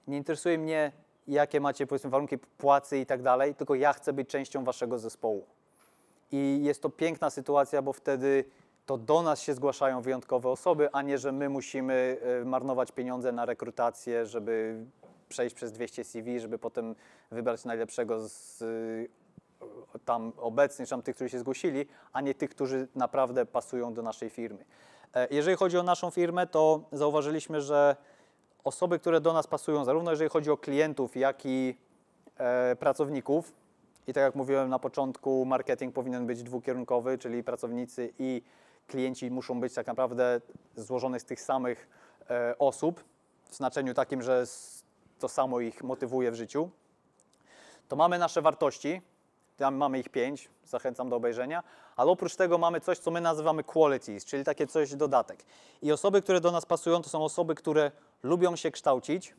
nie interesuje mnie, jakie macie powiedzmy warunki płacy i tak dalej, tylko ja chcę być częścią waszego zespołu. I jest to piękna sytuacja, bo wtedy to do nas się zgłaszają wyjątkowe osoby, a nie, że my musimy e, marnować pieniądze na rekrutację, żeby przejść przez 200 CV, żeby potem wybrać najlepszego z tam obecnych, czy tam tych, którzy się zgłosili, a nie tych, którzy naprawdę pasują do naszej firmy. E, Jeżeli chodzi o naszą firmę, to zauważyliśmy, że osoby, które do nas pasują, zarówno jeżeli chodzi o klientów, jak i e, pracowników, i tak jak mówiłem na początku, marketing powinien być dwukierunkowy, czyli pracownicy i klienci muszą być tak naprawdę złożone z tych samych e, osób, w znaczeniu takim, że to samo ich motywuje w życiu. To mamy nasze wartości, tam mamy ich pięć, zachęcam do obejrzenia, ale oprócz tego mamy coś, co my nazywamy qualities, czyli takie coś dodatek. I osoby, które do nas pasują, to są osoby, które lubią się kształcić,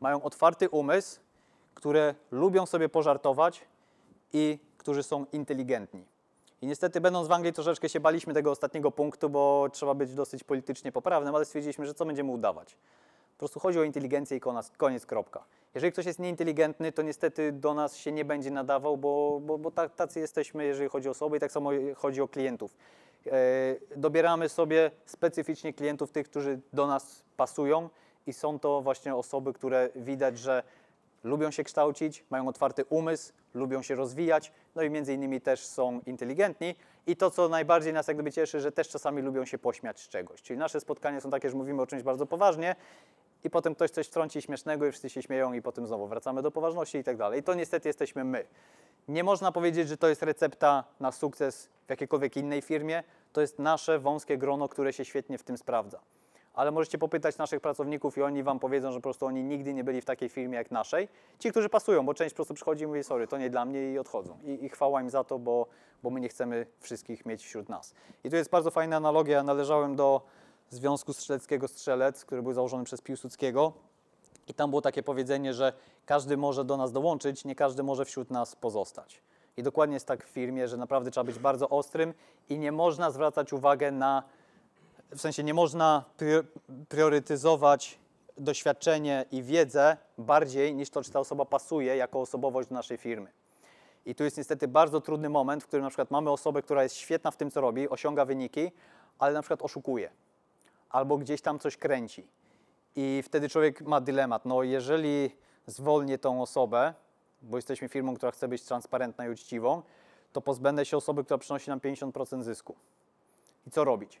mają otwarty umysł, które lubią sobie pożartować i którzy są inteligentni. I niestety, będąc w Anglii, troszeczkę się baliśmy tego ostatniego punktu, bo trzeba być dosyć politycznie poprawnym, ale stwierdziliśmy, że co będziemy udawać. Po prostu chodzi o inteligencję i koniec, kropka. Jeżeli ktoś jest nieinteligentny, to niestety do nas się nie będzie nadawał, bo, bo, bo tacy jesteśmy, jeżeli chodzi o osoby i tak samo chodzi o klientów. E, dobieramy sobie specyficznie klientów, tych, którzy do nas pasują i są to właśnie osoby, które widać, że lubią się kształcić, mają otwarty umysł, lubią się rozwijać, no i między innymi też są inteligentni. I to, co najbardziej nas jak gdyby cieszy, że też czasami lubią się pośmiać z czegoś. Czyli nasze spotkania są takie, że mówimy o czymś bardzo poważnie i potem ktoś coś wtrąci śmiesznego i wszyscy się śmieją i potem znowu wracamy do poważności i tak dalej. I to niestety jesteśmy my. Nie można powiedzieć, że to jest recepta na sukces w jakiejkolwiek innej firmie. To jest nasze wąskie grono, które się świetnie w tym sprawdza ale możecie popytać naszych pracowników i oni wam powiedzą, że po prostu oni nigdy nie byli w takiej firmie jak naszej. Ci, którzy pasują, bo część po prostu przychodzi i mówi, sorry, to nie dla mnie i odchodzą. I, i chwała im za to, bo, bo my nie chcemy wszystkich mieć wśród nas. I tu jest bardzo fajna analogia. Należałem do Związku Strzeleckiego Strzelec, który był założony przez Piłsudskiego. I tam było takie powiedzenie, że każdy może do nas dołączyć, nie każdy może wśród nas pozostać. I dokładnie jest tak w firmie, że naprawdę trzeba być bardzo ostrym i nie można zwracać uwagę na w sensie nie można prio- priorytetyzować doświadczenie i wiedzę bardziej niż to, czy ta osoba pasuje jako osobowość do naszej firmy. I tu jest niestety bardzo trudny moment, w którym na przykład mamy osobę, która jest świetna w tym, co robi, osiąga wyniki, ale na przykład oszukuje albo gdzieś tam coś kręci. I wtedy człowiek ma dylemat. No, jeżeli zwolnię tą osobę, bo jesteśmy firmą, która chce być transparentna i uczciwą, to pozbędę się osoby, która przynosi nam 50% zysku. I co robić?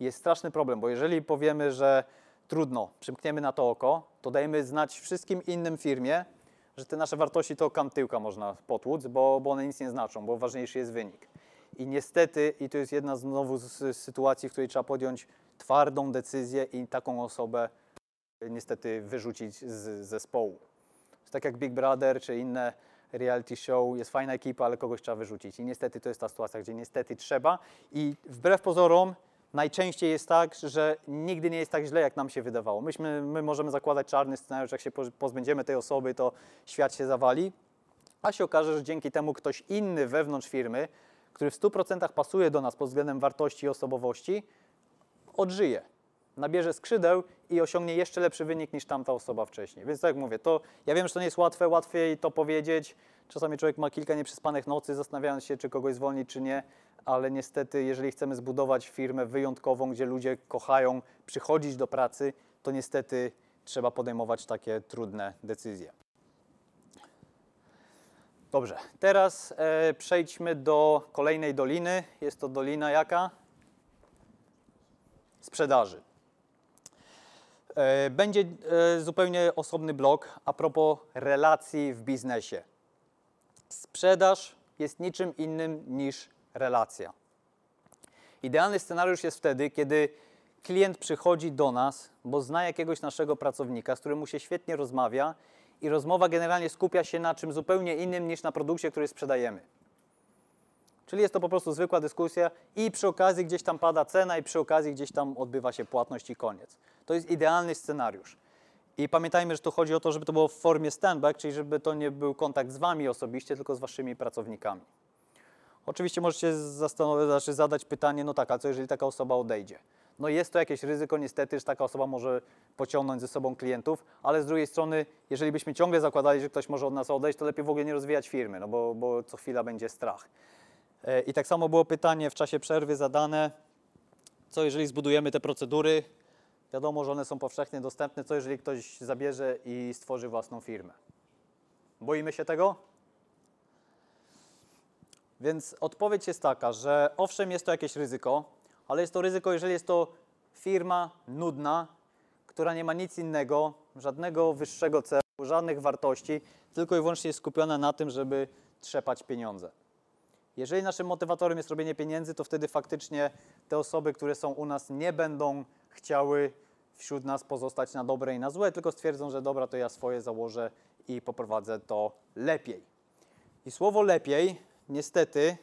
Jest straszny problem, bo jeżeli powiemy, że trudno, przymkniemy na to oko, to dajemy znać wszystkim innym firmie, że te nasze wartości to kamtyłka można potłuc, bo, bo one nic nie znaczą, bo ważniejszy jest wynik. I niestety, i to jest jedna znowu z, z sytuacji, w której trzeba podjąć twardą decyzję i taką osobę niestety wyrzucić z zespołu. To tak jak Big Brother czy inne reality show, jest fajna ekipa, ale kogoś trzeba wyrzucić. I niestety to jest ta sytuacja, gdzie niestety trzeba. I wbrew pozorom najczęściej jest tak, że nigdy nie jest tak źle, jak nam się wydawało. Myśmy, my możemy zakładać czarny scenariusz, jak się poz- pozbędziemy tej osoby, to świat się zawali. A się okaże, że dzięki temu ktoś inny wewnątrz firmy, który w 100% pasuje do nas pod względem wartości i osobowości, odżyje, nabierze skrzydeł i osiągnie jeszcze lepszy wynik niż tamta osoba wcześniej. Więc tak jak mówię, to ja wiem, że to nie jest łatwe, łatwiej to powiedzieć. Czasami człowiek ma kilka nieprzespanych nocy, zastanawiając się, czy kogoś zwolnić, czy nie, ale niestety, jeżeli chcemy zbudować firmę wyjątkową, gdzie ludzie kochają przychodzić do pracy, to niestety trzeba podejmować takie trudne decyzje. Dobrze, teraz e, przejdźmy do kolejnej doliny. Jest to dolina jaka? Sprzedaży. E, Będzie e, zupełnie osobny blok a propos relacji w biznesie. Sprzedaż jest niczym innym niż relacja. Idealny scenariusz jest wtedy, kiedy klient przychodzi do nas, bo zna jakiegoś naszego pracownika, z którym mu się świetnie rozmawia i rozmowa generalnie skupia się na czym zupełnie innym niż na produkcie, który sprzedajemy. Czyli jest to po prostu zwykła dyskusja i przy okazji gdzieś tam pada cena i przy okazji gdzieś tam odbywa się płatność i koniec. To jest idealny scenariusz. I pamiętajmy, że tu chodzi o to, żeby to było w formie stand-back, czyli żeby to nie był kontakt z Wami osobiście, tylko z Waszymi pracownikami. Oczywiście możecie zastanowić, znaczy zadać pytanie, no tak, a co jeżeli taka osoba odejdzie? No jest to jakieś ryzyko niestety, że taka osoba może pociągnąć ze sobą klientów, ale z drugiej strony, jeżeli byśmy ciągle zakładali, że ktoś może od nas odejść, to lepiej w ogóle nie rozwijać firmy, no bo, bo co chwila będzie strach. E, I tak samo było pytanie w czasie przerwy zadane, co jeżeli zbudujemy te procedury, wiadomo, że one są powszechnie dostępne, co jeżeli ktoś zabierze i stworzy własną firmę? Boimy się tego? Więc odpowiedź jest taka, że owszem, jest to jakieś ryzyko, ale jest to ryzyko, jeżeli jest to firma nudna, która nie ma nic innego, żadnego wyższego celu, żadnych wartości, tylko i wyłącznie jest skupiona na tym, żeby trzepać pieniądze. Jeżeli naszym motywatorem jest robienie pieniędzy, to wtedy faktycznie te osoby, które są u nas, nie będą chciały wśród nas pozostać na dobre i na złe, tylko stwierdzą, że dobra, to ja swoje założę i poprowadzę to lepiej. I słowo lepiej niestety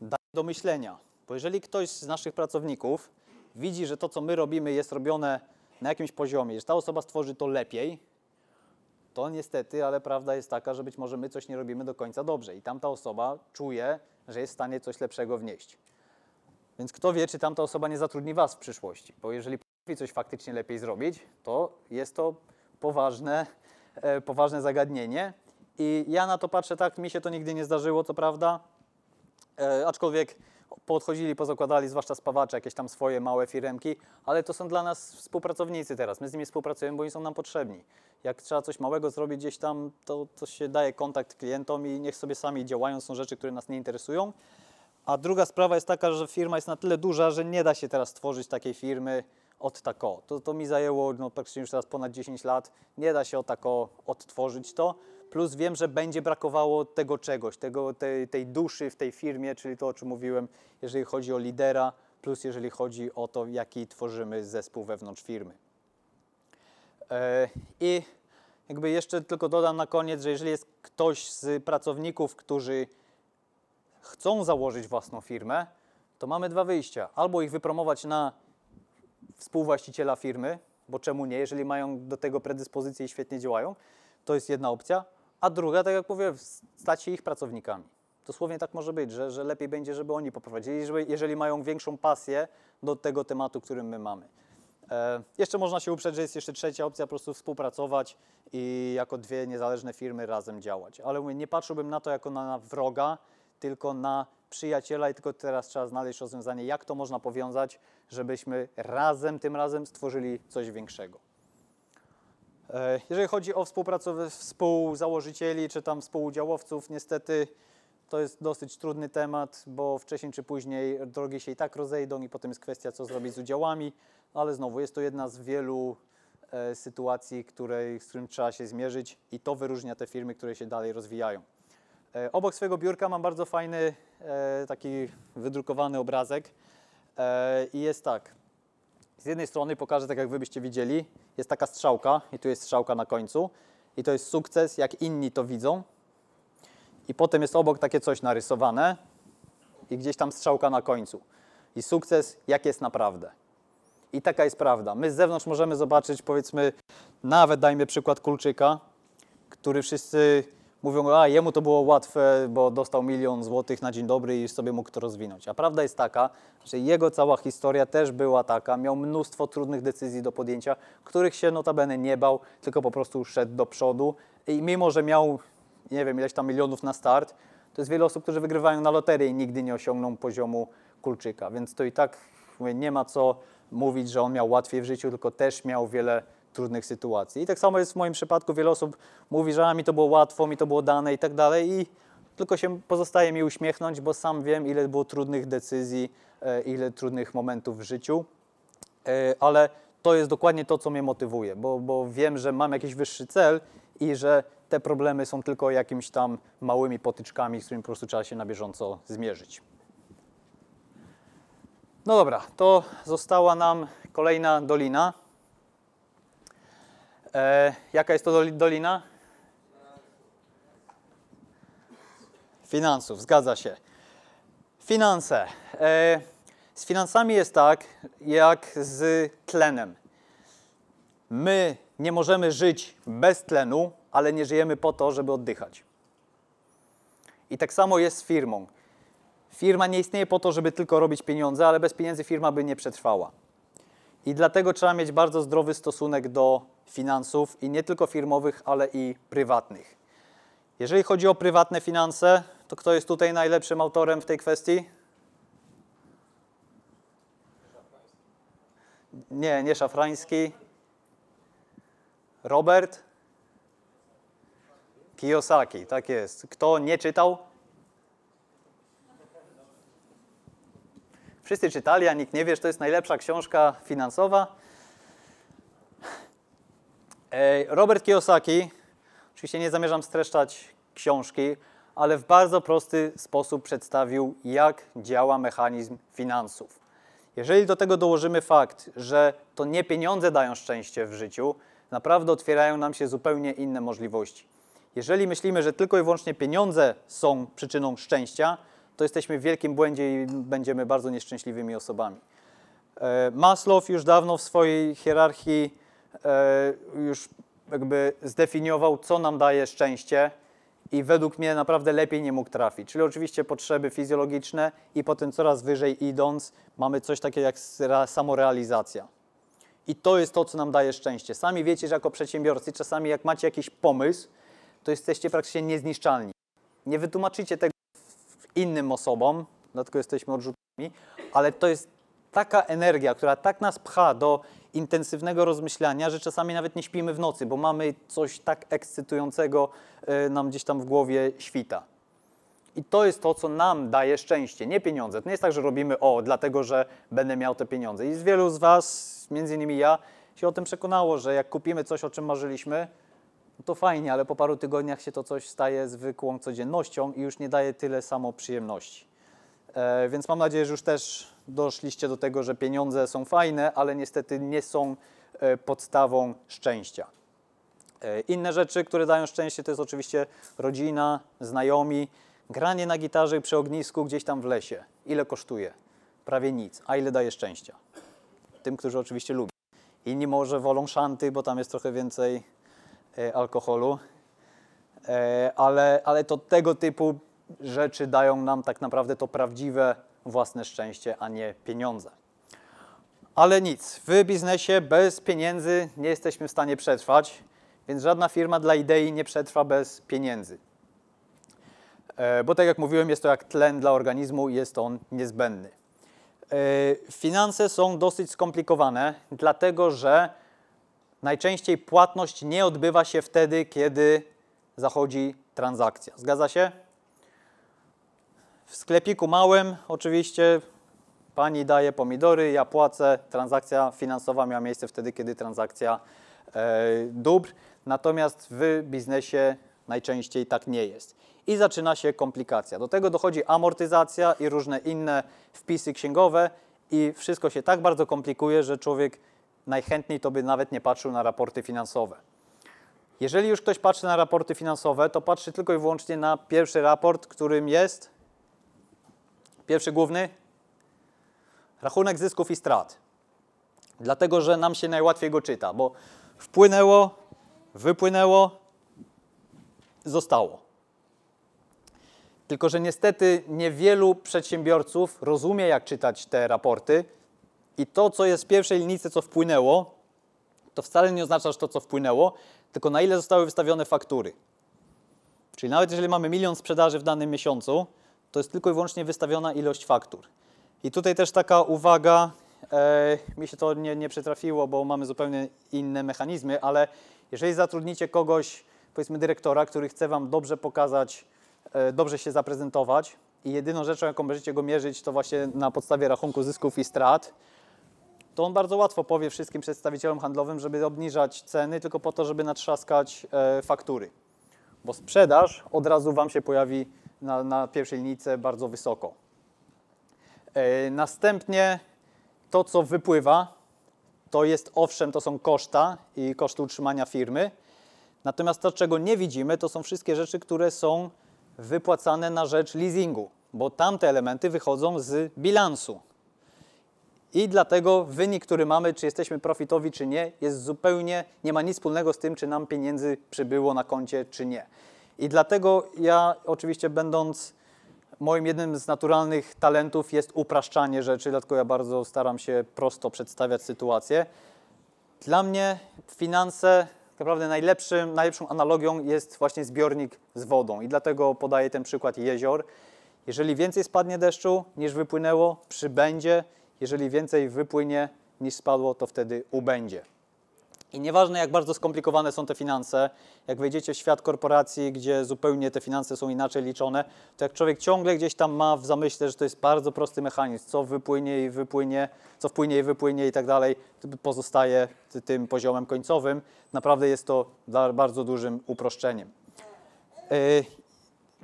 daje do myślenia. Bo jeżeli ktoś z naszych pracowników widzi, że to, co my robimy, jest robione na jakimś poziomie, że ta osoba stworzy to lepiej, to niestety, ale prawda jest taka, że być może my coś nie robimy do końca dobrze i tamta osoba czuje, że jest w stanie coś lepszego wnieść. Więc kto wie, czy tamta osoba nie zatrudni Was w przyszłości, bo jeżeli potrafi coś faktycznie lepiej zrobić, to jest to poważne, e, poważne zagadnienie. I ja na to patrzę tak, mi się to nigdy nie zdarzyło, co prawda, e, aczkolwiek podchodzili, pozakładali, zwłaszcza spawacze, jakieś tam swoje małe firemki, ale to są dla nas współpracownicy teraz. My z nimi współpracujemy, bo oni są nam potrzebni. Jak trzeba coś małego zrobić gdzieś tam, to, to się daje kontakt klientom i niech sobie sami działają, są rzeczy, które nas nie interesują. A druga sprawa jest taka, że firma jest na tyle duża, że nie da się teraz stworzyć takiej firmy od tako. To, to mi zajęło no, praktycznie już teraz ponad 10 lat. Nie da się od tako odtworzyć to. Plus wiem, że będzie brakowało tego czegoś, tego, tej, tej duszy w tej firmie, czyli to, o czym mówiłem, jeżeli chodzi o lidera, plus jeżeli chodzi o to, jaki tworzymy zespół wewnątrz firmy. E, I jakby jeszcze tylko dodam na koniec, że jeżeli jest ktoś z pracowników, którzy chcą założyć własną firmę, to mamy dwa wyjścia. Albo ich wypromować na współwłaściciela firmy, bo czemu nie, jeżeli mają do tego predyspozycje i świetnie działają, to jest jedna opcja. A druga, tak jak mówię, stać się ich pracownikami. Dosłownie tak może być, że, że lepiej będzie, żeby oni poprowadzili, żeby, jeżeli mają większą pasję do tego tematu, którym my mamy. E, jeszcze można się uprzeć, że jest jeszcze trzecia opcja, po prostu współpracować i jako dwie niezależne firmy razem działać. Ale mówię, nie patrzyłbym na to jako na, na wroga, tylko na przyjaciela i tylko teraz trzeba znaleźć rozwiązanie, jak to można powiązać, żebyśmy razem, tym razem stworzyli coś większego. E, Jeżeli chodzi o współpracow- współzałożycieli czy tam współudziałowców, niestety to jest dosyć trudny temat, bo wcześniej czy później drogi się i tak rozejdą i potem jest kwestia, co zrobić z udziałami, ale znowu jest to jedna z wielu e, sytuacji, której, z którym trzeba się zmierzyć i to wyróżnia te firmy, które się dalej rozwijają. E, Obok swojego biurka mam bardzo fajny e, taki wydrukowany obrazek e, i jest tak. Z jednej strony pokażę, tak jak wy byście widzieli, jest taka strzałka i tu jest strzałka na końcu i to jest sukces, jak inni to widzą. I potem jest obok takie coś narysowane i gdzieś tam strzałka na końcu. I sukces, jak jest naprawdę. I taka jest prawda. My z zewnątrz możemy zobaczyć, powiedzmy, nawet dajmy przykład Kulczyka, który wszyscy mówią, a jemu to było łatwe, bo dostał milion złotych na dzień dobry i sobie mógł to rozwinąć. A prawda jest taka, że jego cała historia też była taka, miał mnóstwo trudnych decyzji do podjęcia, których się notabene nie bał, tylko po prostu szedł do przodu. I mimo, że miał, nie wiem, ileś tam milionów na start, to jest wiele osób, którzy wygrywają na loterię i nigdy nie osiągną poziomu Kulczyka, więc to i tak mówię, nie ma co mówić, że on miał łatwiej w życiu, tylko też miał wiele trudnych sytuacji. I tak samo jest w moim przypadku. Wiele osób mówi, że a, mi to było łatwo, mi to było dane i tak dalej. I tylko się pozostaje mi uśmiechnąć, bo sam wiem, ile było trudnych decyzji, e, ile trudnych momentów w życiu. E, Ale to jest dokładnie to, co mnie motywuje, bo, bo wiem, że mam jakiś wyższy cel i że te problemy są tylko jakimiś tam małymi potyczkami, z którymi po prostu trzeba się na bieżąco zmierzyć. No dobra, to została nam kolejna dolina. E, jaka jest to doli- dolina? Finansów, zgadza się. Finanse. E, z finansami jest tak, jak z tlenem. My nie możemy żyć bez tlenu, ale nie żyjemy po to, żeby oddychać. I tak samo jest z firmą. Firma nie istnieje po to, żeby tylko robić pieniądze, ale bez pieniędzy firma by nie przetrwała. I dlatego trzeba mieć bardzo zdrowy stosunek do finansów i nie tylko firmowych, ale i prywatnych. Jeżeli chodzi o prywatne finanse, to kto jest tutaj najlepszym autorem w tej kwestii? Nie, nie Szafrański. Robert Kiyosaki, tak jest. Kto nie czytał? Wszyscy czytali, a nikt nie wie, że to jest najlepsza książka finansowa. Robert Kiyosaki, oczywiście nie zamierzam streszczać książki, ale w bardzo prosty sposób przedstawił, jak działa mechanizm finansów. Jeżeli do tego dołożymy fakt, że to nie pieniądze dają szczęście w życiu, naprawdę otwierają nam się zupełnie inne możliwości. Jeżeli myślimy, że tylko i wyłącznie pieniądze są przyczyną szczęścia, to jesteśmy w wielkim błędzie i będziemy bardzo nieszczęśliwymi osobami. E, Maslow już dawno w swojej hierarchii e, już jakby zdefiniował, co nam daje szczęście i według mnie naprawdę lepiej nie mógł trafić. Czyli oczywiście potrzeby fizjologiczne i potem coraz wyżej idąc mamy coś takiego jak samorealizacja. I to jest to, co nam daje szczęście. Sami wiecie, że jako przedsiębiorcy czasami jak macie jakiś pomysł, to jesteście praktycznie niezniszczalni. Nie wytłumaczycie tego innym osobom, dlatego jesteśmy odrzutami, ale to jest taka energia, która tak nas pcha do intensywnego rozmyślania, że czasami nawet nie śpimy w nocy, bo mamy coś tak ekscytującego y, nam gdzieś tam w głowie świta. I to jest to, co nam daje szczęście, nie pieniądze. To nie jest tak, że robimy o, dlatego, że będę miał te pieniądze. I z wielu z Was, między innymi ja, się o tym przekonało, że jak kupimy coś, o czym marzyliśmy, to fajnie, ale po paru tygodniach się to coś staje zwykłą codziennością i już nie daje tyle samo przyjemności. E, więc mam nadzieję, że już też doszliście do tego, że pieniądze są fajne, ale niestety nie są e, podstawą szczęścia. E, Inne rzeczy, które dają szczęście, to jest oczywiście rodzina, znajomi, granie na gitarze przy ognisku gdzieś tam w lesie. Ile kosztuje? Prawie nic. A ile daje szczęścia? Tym, którzy oczywiście lubią. Inni może wolą szanty, bo tam jest trochę więcej alkoholu, E, ale, ale to tego typu rzeczy dają nam tak naprawdę to prawdziwe własne szczęście, a nie pieniądze. Ale nic, w biznesie bez pieniędzy nie jesteśmy w stanie przetrwać, więc żadna firma dla idei nie przetrwa bez pieniędzy. E, Bo tak jak mówiłem, jest to jak tlen dla organizmu i jest on niezbędny. E, Finanse są dosyć skomplikowane, dlatego że najczęściej płatność nie odbywa się wtedy, kiedy zachodzi transakcja. Zgadza się? W sklepiku małym oczywiście pani daje pomidory, ja płacę, transakcja finansowa miała miejsce wtedy, kiedy transakcja e, dóbr, natomiast w biznesie najczęściej tak nie jest. I zaczyna się komplikacja. Do tego dochodzi amortyzacja i różne inne wpisy księgowe i wszystko się tak bardzo komplikuje, że człowiek najchętniej to by nawet nie patrzył na raporty finansowe. Jeżeli już ktoś patrzy na raporty finansowe, to patrzy tylko i wyłącznie na pierwszy raport, którym jest pierwszy główny rachunek zysków i strat. Dlatego, że nam się najłatwiej go czyta, bo wpłynęło, wypłynęło, zostało. Tylko, że niestety niewielu przedsiębiorców rozumie, jak czytać te raporty i to, co jest w pierwszej linijce, co wpłynęło, to wcale nie oznacza, że to, co wpłynęło, tylko na ile zostały wystawione faktury. Czyli nawet jeżeli mamy milion sprzedaży w danym miesiącu, to jest tylko i wyłącznie wystawiona ilość faktur. I tutaj też taka uwaga, e, mi się to nie, nie przytrafiło, bo mamy zupełnie inne mechanizmy, ale jeżeli zatrudnicie kogoś, powiedzmy dyrektora, który chce Wam dobrze pokazać, e, dobrze się zaprezentować i jedyną rzeczą, jaką będziecie go mierzyć, to właśnie na podstawie rachunku zysków i strat, to on bardzo łatwo powie wszystkim przedstawicielom handlowym, żeby obniżać ceny tylko po to, żeby natrzaskać e, faktury. Bo sprzedaż od razu Wam się pojawi na, na pierwszej linijce bardzo wysoko. E, następnie to, co wypływa, to jest owszem, to są koszta i koszty utrzymania firmy. Natomiast to, czego nie widzimy, to są wszystkie rzeczy, które są wypłacane na rzecz leasingu, bo tamte elementy wychodzą z bilansu. I dlatego wynik, który mamy, czy jesteśmy profitowi, czy nie, jest zupełnie, nie ma nic wspólnego z tym, czy nam pieniędzy przybyło na koncie, czy nie. I dlatego ja oczywiście będąc moim jednym z naturalnych talentów jest upraszczanie rzeczy, dlatego ja bardzo staram się prosto przedstawiać sytuację. Dla mnie finanse, tak naprawdę najlepszym, najlepszą analogią jest właśnie zbiornik z wodą i dlatego podaję ten przykład jezior. Jeżeli więcej spadnie deszczu niż wypłynęło, przybędzie. Jeżeli więcej wypłynie niż spadło, to wtedy ubędzie. I nieważne, jak bardzo skomplikowane są te finanse, jak wejdziecie w świat korporacji, gdzie zupełnie te finanse są inaczej liczone, to jak człowiek ciągle gdzieś tam ma w zamyśle, że to jest bardzo prosty mechanizm, co wypłynie i wypłynie, co wpłynie i wypłynie i tak dalej, pozostaje ty- tym poziomem końcowym. Naprawdę jest to bardzo dużym uproszczeniem. Yy,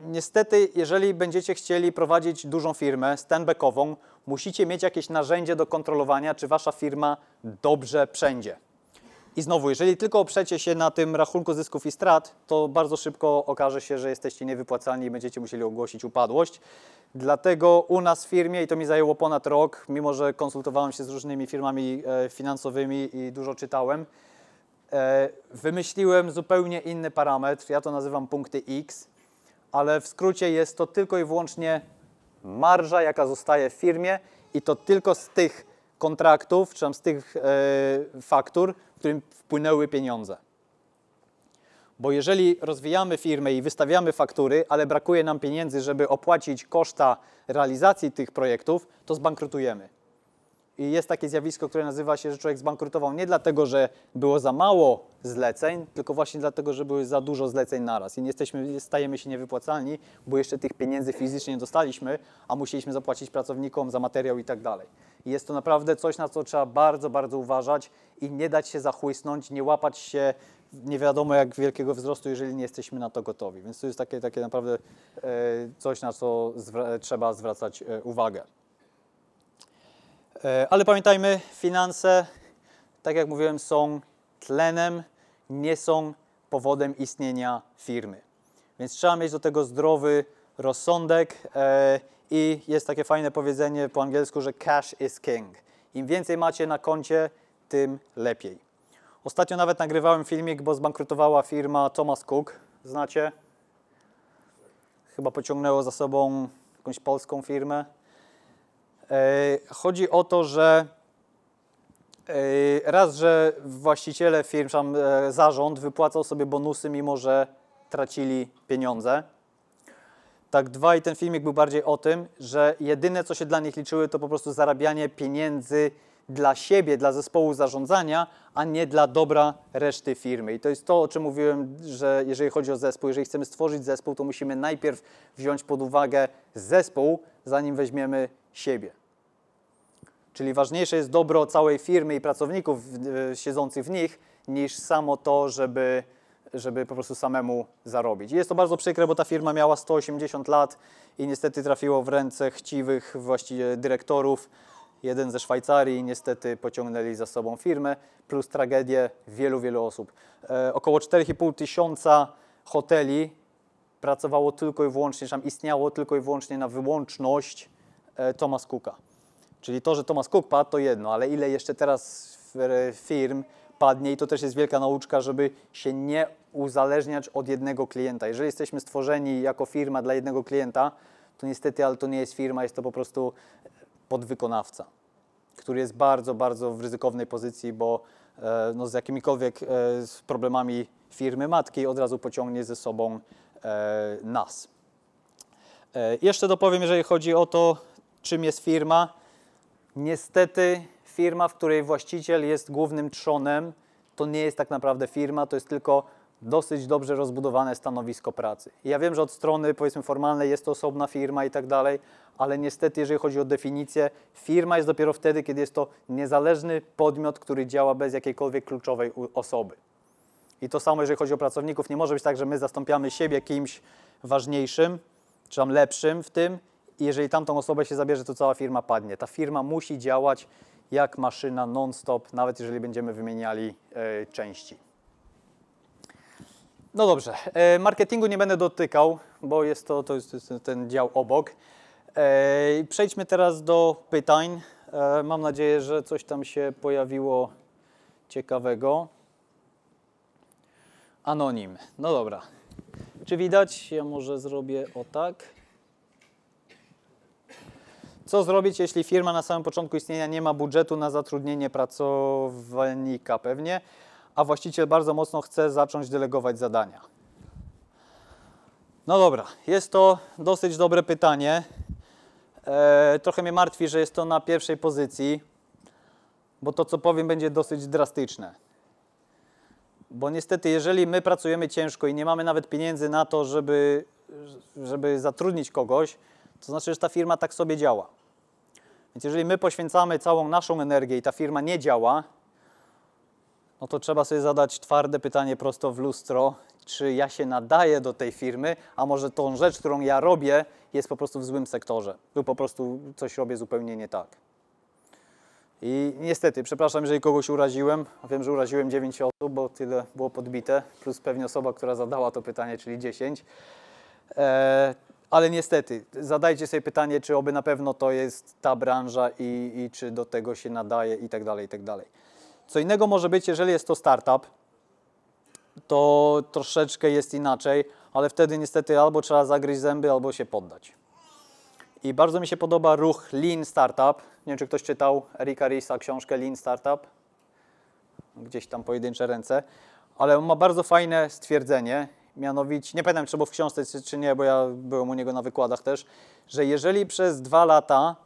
Niestety, jeżeli będziecie chcieli prowadzić dużą firmę stand-backową, musicie mieć jakieś narzędzie do kontrolowania, czy wasza firma dobrze przędzie. I znowu, jeżeli tylko oprzecie się na tym rachunku zysków i strat, to bardzo szybko okaże się, że jesteście niewypłacalni i będziecie musieli ogłosić upadłość. Dlatego u nas w firmie, i to mi zajęło ponad rok, mimo że konsultowałem się z różnymi firmami e, finansowymi i dużo czytałem, e, wymyśliłem zupełnie inny parametr. Ja to nazywam punkty X, ale w skrócie jest to tylko i wyłącznie marża, jaka zostaje w firmie i to tylko z tych kontraktów, czy tam z tych e, faktur, w którym wpłynęły pieniądze. Bo jeżeli rozwijamy firmę i wystawiamy faktury, ale brakuje nam pieniędzy, żeby opłacić koszta realizacji tych projektów, to zbankrutujemy. I jest takie zjawisko, które nazywa się, że człowiek zbankrutował nie dlatego, że było za mało zleceń, tylko właśnie dlatego, że były za dużo zleceń naraz. I nie jesteśmy, stajemy się niewypłacalni, bo jeszcze tych pieniędzy fizycznie nie dostaliśmy, a musieliśmy zapłacić pracownikom za materiał i tak dalej. Jest to naprawdę coś, na co trzeba bardzo, bardzo uważać i nie dać się zachłysnąć, nie łapać się nie wiadomo jak wielkiego wzrostu, jeżeli nie jesteśmy na to gotowi. Więc to jest takie, takie naprawdę e, coś, na co zwra- trzeba zwracać e, uwagę. E, Ale pamiętajmy, finanse, tak jak mówiłem, są tlenem, nie są powodem istnienia firmy. Więc trzeba mieć do tego zdrowy rozsądek e, i jest takie fajne powiedzenie po angielsku, że cash is king. Im więcej macie na koncie, tym lepiej. Ostatnio nawet nagrywałem filmik, bo zbankrutowała firma Thomas Cook. Znacie? Chyba pociągnęło za sobą jakąś polską firmę. E, Chodzi o to, że e, raz, że właściciele firm, tam e, zarząd wypłacał sobie bonusy, mimo że tracili pieniądze. Tak, dwa, i ten filmik był bardziej o tym, że jedyne, co się dla nich liczyły, to po prostu zarabianie pieniędzy dla siebie, dla zespołu zarządzania, a nie dla dobra reszty firmy. I to jest to, o czym mówiłem, że jeżeli chodzi o zespół, jeżeli chcemy stworzyć zespół, to musimy najpierw wziąć pod uwagę zespół, zanim weźmiemy siebie. Czyli ważniejsze jest dobro całej firmy i pracowników e, siedzących w nich, niż samo to, żeby, żeby po prostu samemu zarobić. I jest to bardzo przykre, bo ta firma miała 180 lat i niestety trafiło w ręce chciwych właściwie dyrektorów. Jeden ze Szwajcarii niestety pociągnęli za sobą firmę, plus tragedię wielu, wielu osób. E, około 4,5 tysiąca hoteli pracowało tylko i wyłącznie, tam istniało tylko i wyłącznie na wyłączność e, Thomas Cooka. Czyli to, że Thomas Cook padł, to jedno, ale ile jeszcze teraz firm padnie i to też jest wielka nauczka, żeby się nie uzależniać od jednego klienta. Jeżeli jesteśmy stworzeni jako firma dla jednego klienta, to niestety, ale to nie jest firma, jest to po prostu podwykonawca, który jest bardzo, bardzo w ryzykownej pozycji, bo e, no, z jakimikolwiek e, z problemami firmy matki od razu pociągnie ze sobą e, nas. Jeszcze dopowiem, jeżeli chodzi o to, czym jest firma. Niestety firma, w której właściciel jest głównym trzonem, to nie jest tak naprawdę firma, to jest tylko dosyć dobrze rozbudowane stanowisko pracy. Ja wiem, że od strony powiedzmy formalnej jest to osobna firma i tak dalej, ale niestety jeżeli chodzi o definicję, firma jest dopiero wtedy, kiedy jest to niezależny podmiot, który działa bez jakiejkolwiek kluczowej osoby. I to samo, jeżeli chodzi o pracowników, nie może być tak, że my zastąpiamy siebie kimś ważniejszym, czy tam lepszym w tym jeżeli tamtą osobę się zabierze, to cała firma padnie. Ta firma musi działać jak maszyna non-stop, nawet jeżeli będziemy wymieniali e, części. No dobrze, e, marketingu nie będę dotykał, bo jest to, to jest, ten dział obok. E, przejdźmy teraz do pytań. E, mam nadzieję, że coś tam się pojawiło ciekawego. Anonim. No dobra. Czy widać? Ja może zrobię o tak. Co zrobić, jeśli firma na samym początku istnienia nie ma budżetu na zatrudnienie pracownika pewnie, a właściciel bardzo mocno chce zacząć delegować zadania? No dobra, jest to dosyć dobre pytanie. E, trochę mnie martwi, że jest to na pierwszej pozycji, bo to, co powiem, będzie dosyć drastyczne. Bo niestety, jeżeli my pracujemy ciężko i nie mamy nawet pieniędzy na to, żeby, żeby zatrudnić kogoś, to znaczy, że ta firma tak sobie działa. Więc jeżeli my poświęcamy całą naszą energię i ta firma nie działa, no to trzeba sobie zadać twarde pytanie prosto w lustro, czy ja się nadaję do tej firmy, a może tą rzecz, którą ja robię, jest po prostu w złym sektorze lub po prostu coś robię zupełnie nie tak. I niestety, przepraszam, jeżeli kogoś uraziłem. Wiem, że uraziłem 9 osób, bo tyle było podbite, plus pewnie osoba, która zadała to pytanie, czyli 10. E, ale niestety, zadajcie sobie pytanie, czy oby na pewno to jest ta branża i, i czy do tego się nadaje i tak dalej, i tak dalej. Co innego może być, jeżeli jest to startup, to troszeczkę jest inaczej, ale wtedy niestety albo trzeba zagryźć zęby, albo się poddać. I bardzo mi się podoba ruch Lean Startup. Nie wiem, czy ktoś czytał Erika Risa książkę Lean Startup. Gdzieś tam pojedyncze ręce. Ale on ma bardzo fajne stwierdzenie, mianowicie, nie pamiętam, czy było w książce, czy, nie, bo ja byłem u niego na wykładach też, że jeżeli przez dwa lata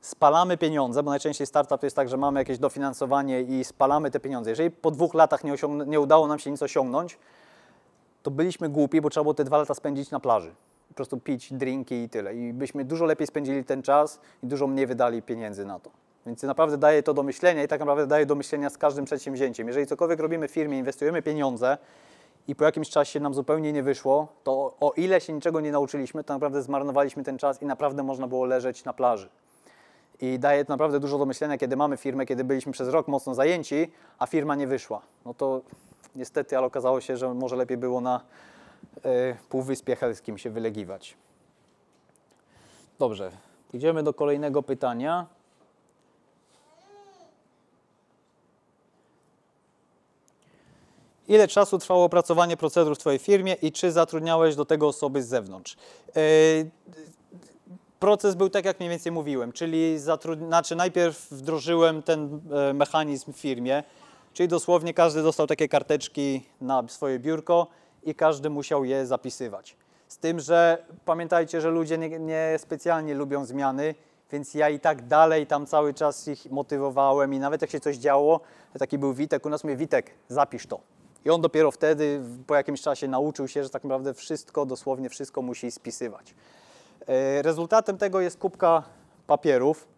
spalamy pieniądze, bo najczęściej startup jest tak, że mamy jakieś dofinansowanie i spalamy te pieniądze. Jeżeli po dwóch latach nie, nie udało nam się nic osiągnąć, to byliśmy głupi, bo trzeba było te dwa lata spędzić na plaży. Po prostu pić drinki i tyle. I byśmy dużo lepiej spędzili ten czas i dużo mniej wydali pieniędzy na to. Więc naprawdę daje to do myślenia i tak naprawdę daje do myślenia z każdym przedsięwzięciem. Jeżeli cokolwiek robimy w firmie, inwestujemy pieniądze i po jakimś czasie nam zupełnie nie wyszło, to o ile się niczego nie nauczyliśmy, to naprawdę zmarnowaliśmy ten czas i naprawdę można było leżeć na plaży. I daje to naprawdę dużo do myślenia, kiedy mamy firmę, kiedy byliśmy przez rok mocno zajęci, a firma nie wyszła. No to niestety, ale okazało się, że może lepiej było na y, Półwyspie Helskim się wylegiwać. Dobrze, idziemy do kolejnego pytania. Ile czasu trwało opracowanie procedur w Twojej firmie i czy zatrudniałeś do tego osoby z zewnątrz? Y, proces był tak, jak mniej więcej mówiłem, czyli znaczy najpierw wdrożyłem ten e, mechanizm w firmie, czyli dosłownie każdy dostał takie karteczki na swoje biurko i każdy musiał je zapisywać. Z tym, że pamiętajcie, że ludzie nie, nie specjalnie lubią zmiany, więc ja i tak dalej tam cały czas ich motywowałem i nawet jak się coś działo, taki był Witek, u nas mówię, Witek, zapisz to. I on dopiero wtedy, po jakimś czasie nauczył się, że tak naprawdę wszystko, dosłownie wszystko musi spisywać. E, Rezultatem tego jest kubka papierów.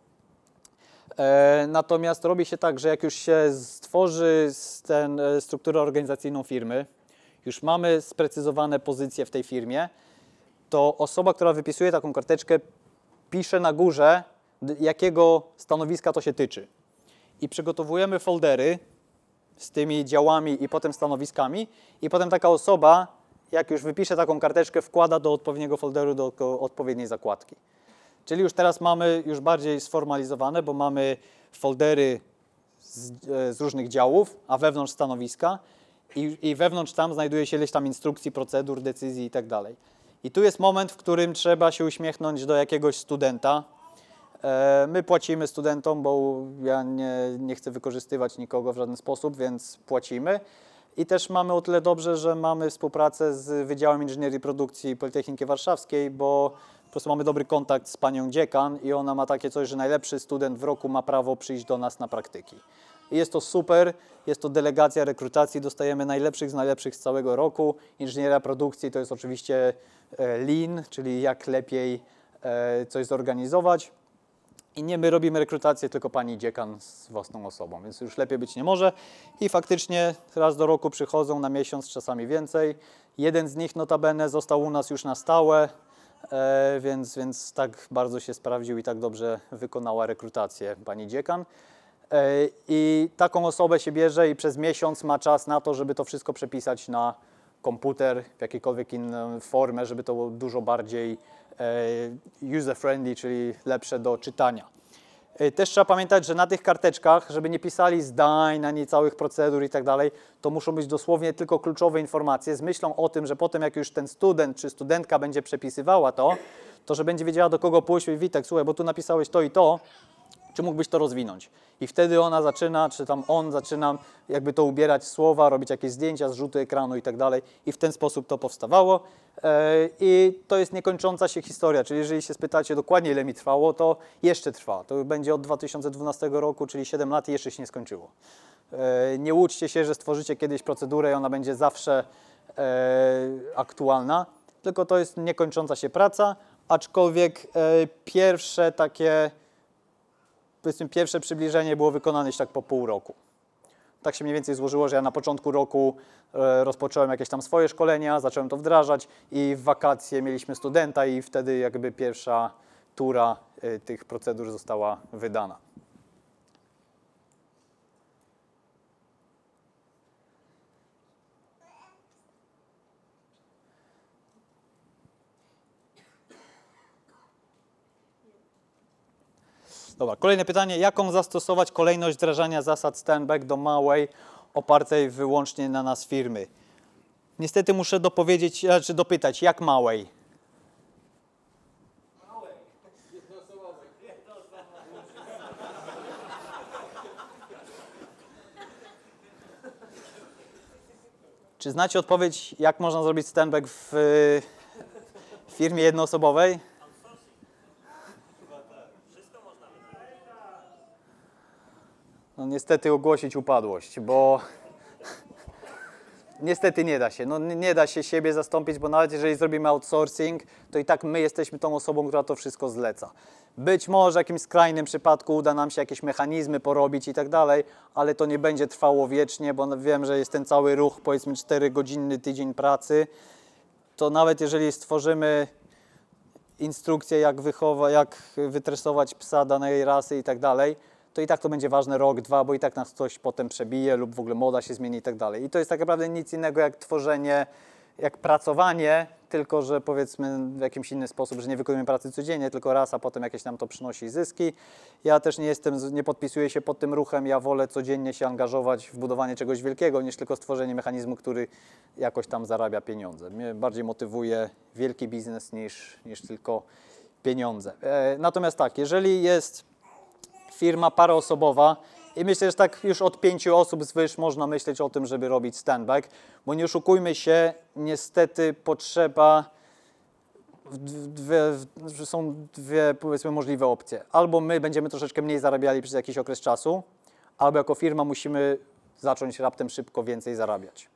E, Natomiast robi się tak, że jak już się stworzy ten, e, strukturę organizacyjną firmy, już mamy sprecyzowane pozycje w tej firmie, to osoba, która wypisuje taką karteczkę, pisze na górze, jakiego stanowiska to się tyczy. I przygotowujemy foldery z tymi działami i potem stanowiskami i potem taka osoba, jak już wypisze taką karteczkę, wkłada do odpowiedniego folderu, do odpowiedniej zakładki. Czyli już teraz mamy już bardziej sformalizowane, bo mamy foldery z, e, z różnych działów, a wewnątrz stanowiska i, i wewnątrz tam znajduje się ileś tam instrukcji, procedur, decyzji i tak dalej. I tu jest moment, w którym trzeba się uśmiechnąć do jakiegoś studenta. E, My płacimy studentom, bo ja nie, nie chcę wykorzystywać nikogo w żaden sposób, więc płacimy. I też mamy o tyle dobrze, że mamy współpracę z Wydziałem Inżynierii Produkcji Politechniki Warszawskiej, bo po prostu mamy dobry kontakt z panią dziekan i ona ma takie coś, że najlepszy student w roku ma prawo przyjść do nas na praktyki. I jest to super, jest to delegacja rekrutacji, dostajemy najlepszych z najlepszych z całego roku. Inżynieria produkcji to jest oczywiście e, lean, czyli jak lepiej e, coś zorganizować. I nie my robimy rekrutację, tylko pani dziekan z własną osobą, więc już lepiej być nie może. I faktycznie raz do roku przychodzą na miesiąc, czasami więcej. Jeden z nich notabene został u nas już na stałe, e, więc, więc tak bardzo się sprawdził i tak dobrze wykonała rekrutację pani dziekan. E, I taką osobę się bierze i przez miesiąc ma czas na to, żeby to wszystko przepisać na komputer, w jakiejkolwiek inną formę, żeby to było dużo bardziej user-friendly, czyli lepsze do czytania. E, Też trzeba pamiętać, że na tych karteczkach, żeby nie pisali zdań, ani całych procedur i tak dalej, to muszą być dosłownie tylko kluczowe informacje z myślą o tym, że potem jak już ten student czy studentka będzie przepisywała to, to że będzie wiedziała do kogo pójść i Witek, słuchaj, bo tu napisałeś to i to, czy mógłbyś to rozwinąć? I wtedy ona zaczyna, czy tam on zaczyna jakby to ubierać słowa, robić jakieś zdjęcia, zrzuty ekranu i tak dalej. I w ten sposób to powstawało. E, I to jest niekończąca się historia, czyli jeżeli się spytacie dokładnie ile mi trwało, to jeszcze trwa. To będzie od 2012 roku, czyli 7 lat i jeszcze się nie skończyło. E, Nie łudźcie się, że stworzycie kiedyś procedurę i ona będzie zawsze e, aktualna, tylko to jest niekończąca się praca, aczkolwiek pierwsze takie powiedzmy pierwsze przybliżenie było wykonane tak po pół roku. Tak się mniej więcej złożyło, że ja na początku roku e, rozpocząłem jakieś tam swoje szkolenia, zacząłem to wdrażać i w wakacje mieliśmy studenta i wtedy jakby pierwsza tura e, tych procedur została wydana. Dobra, kolejne pytanie. Jaką zastosować kolejność wdrażania zasad stand-back do małej, opartej wyłącznie na nas firmy? Niestety muszę dopowiedzieć, znaczy dopytać, jak małej? Czy znacie odpowiedź, jak można zrobić stand-back w y, firmie jednoosobowej? No niestety ogłosić upadłość, bo [LAUGHS] niestety nie da się. No nie da się siebie zastąpić, bo nawet jeżeli zrobimy outsourcing, to i tak my jesteśmy tą osobą, która to wszystko zleca. Być może w jakimś skrajnym przypadku uda nam się jakieś mechanizmy porobić i tak dalej, ale to nie będzie trwało wiecznie, bo wiem, że jest ten cały ruch, powiedzmy 4-godzinny tydzień pracy, to nawet jeżeli stworzymy instrukcję, jak wychowa, jak wytresować psa danej rasy i tak dalej, to i tak to będzie ważne rok, dwa, bo i tak nas ktoś potem przebije lub w ogóle moda się zmieni i tak dalej. I to jest tak naprawdę nic innego jak tworzenie, jak pracowanie, tylko że powiedzmy w jakimś inny sposób, że nie wykonujemy pracy codziennie, tylko raz, a potem jakieś nam to przynosi zyski. Ja też nie jestem, nie podpisuję się pod tym ruchem, ja wolę codziennie się angażować w budowanie czegoś wielkiego, niż tylko stworzenie mechanizmu, który jakoś tam zarabia pieniądze. Mnie bardziej motywuje wielki biznes niż, niż tylko pieniądze. E, natomiast tak, jeżeli jest firma paroosobowa i myślę, że tak już od pięciu osób zwyż można myśleć o tym, żeby robić stand-back, bo nie oszukujmy się, niestety potrzeba, dwie, są dwie powiedzmy możliwe opcje. Albo my będziemy troszeczkę mniej zarabiali przez jakiś okres czasu, albo jako firma musimy zacząć raptem szybko więcej zarabiać.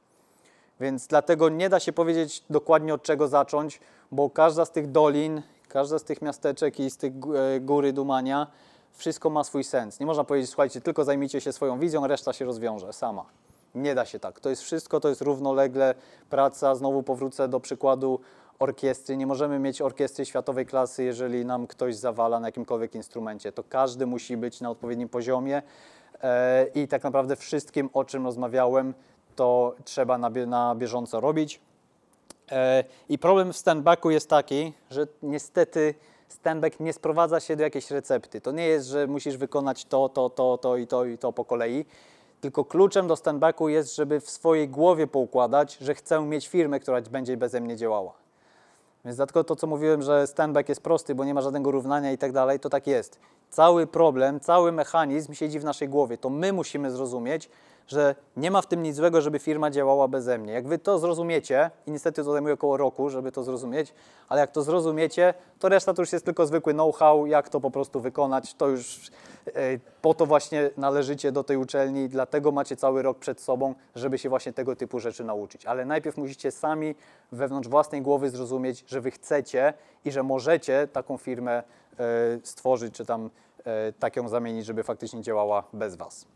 Więc dlatego nie da się powiedzieć dokładnie od czego zacząć, bo każda z tych dolin, każda z tych miasteczek i z tych e, góry dumania, wszystko ma swój sens. Nie można powiedzieć, słuchajcie, tylko zajmijcie się swoją wizją, reszta się rozwiąże sama. Nie da się tak. To jest wszystko, to jest równolegle praca. Znowu powrócę do przykładu orkiestry. Nie możemy mieć orkiestry światowej klasy, jeżeli nam ktoś zawala na jakimkolwiek instrumencie. To każdy musi być na odpowiednim poziomie e, i tak naprawdę wszystkim, o czym rozmawiałem, to trzeba na, bie- na bieżąco robić. E, I problem w standbacku jest taki, że niestety standback nie sprowadza się do jakiejś recepty. To nie jest, że musisz wykonać to, to, to, to i to i to po kolei. Tylko kluczem do standbacku jest, żeby w swojej głowie poukładać, że chcę mieć firmę, która będzie beze mnie działała. Więc dlatego to, co mówiłem, że standback jest prosty, bo nie ma żadnego równania i tak dalej, to tak jest. Cały problem, cały mechanizm siedzi w naszej głowie. To my musimy zrozumieć, że nie ma w tym nic złego, żeby firma działała beze mnie. Jak wy to zrozumiecie, i niestety to zajmuje około roku, żeby to zrozumieć, ale jak to zrozumiecie, to reszta to już jest tylko zwykły know-how, jak to po prostu wykonać. To już e, po to właśnie należycie do tej uczelni dlatego macie cały rok przed sobą, żeby się właśnie tego typu rzeczy nauczyć. Ale najpierw musicie sami wewnątrz własnej głowy zrozumieć, że wy chcecie i że możecie taką firmę e, stworzyć, czy tam e, tak ją zamienić, żeby faktycznie działała bez was.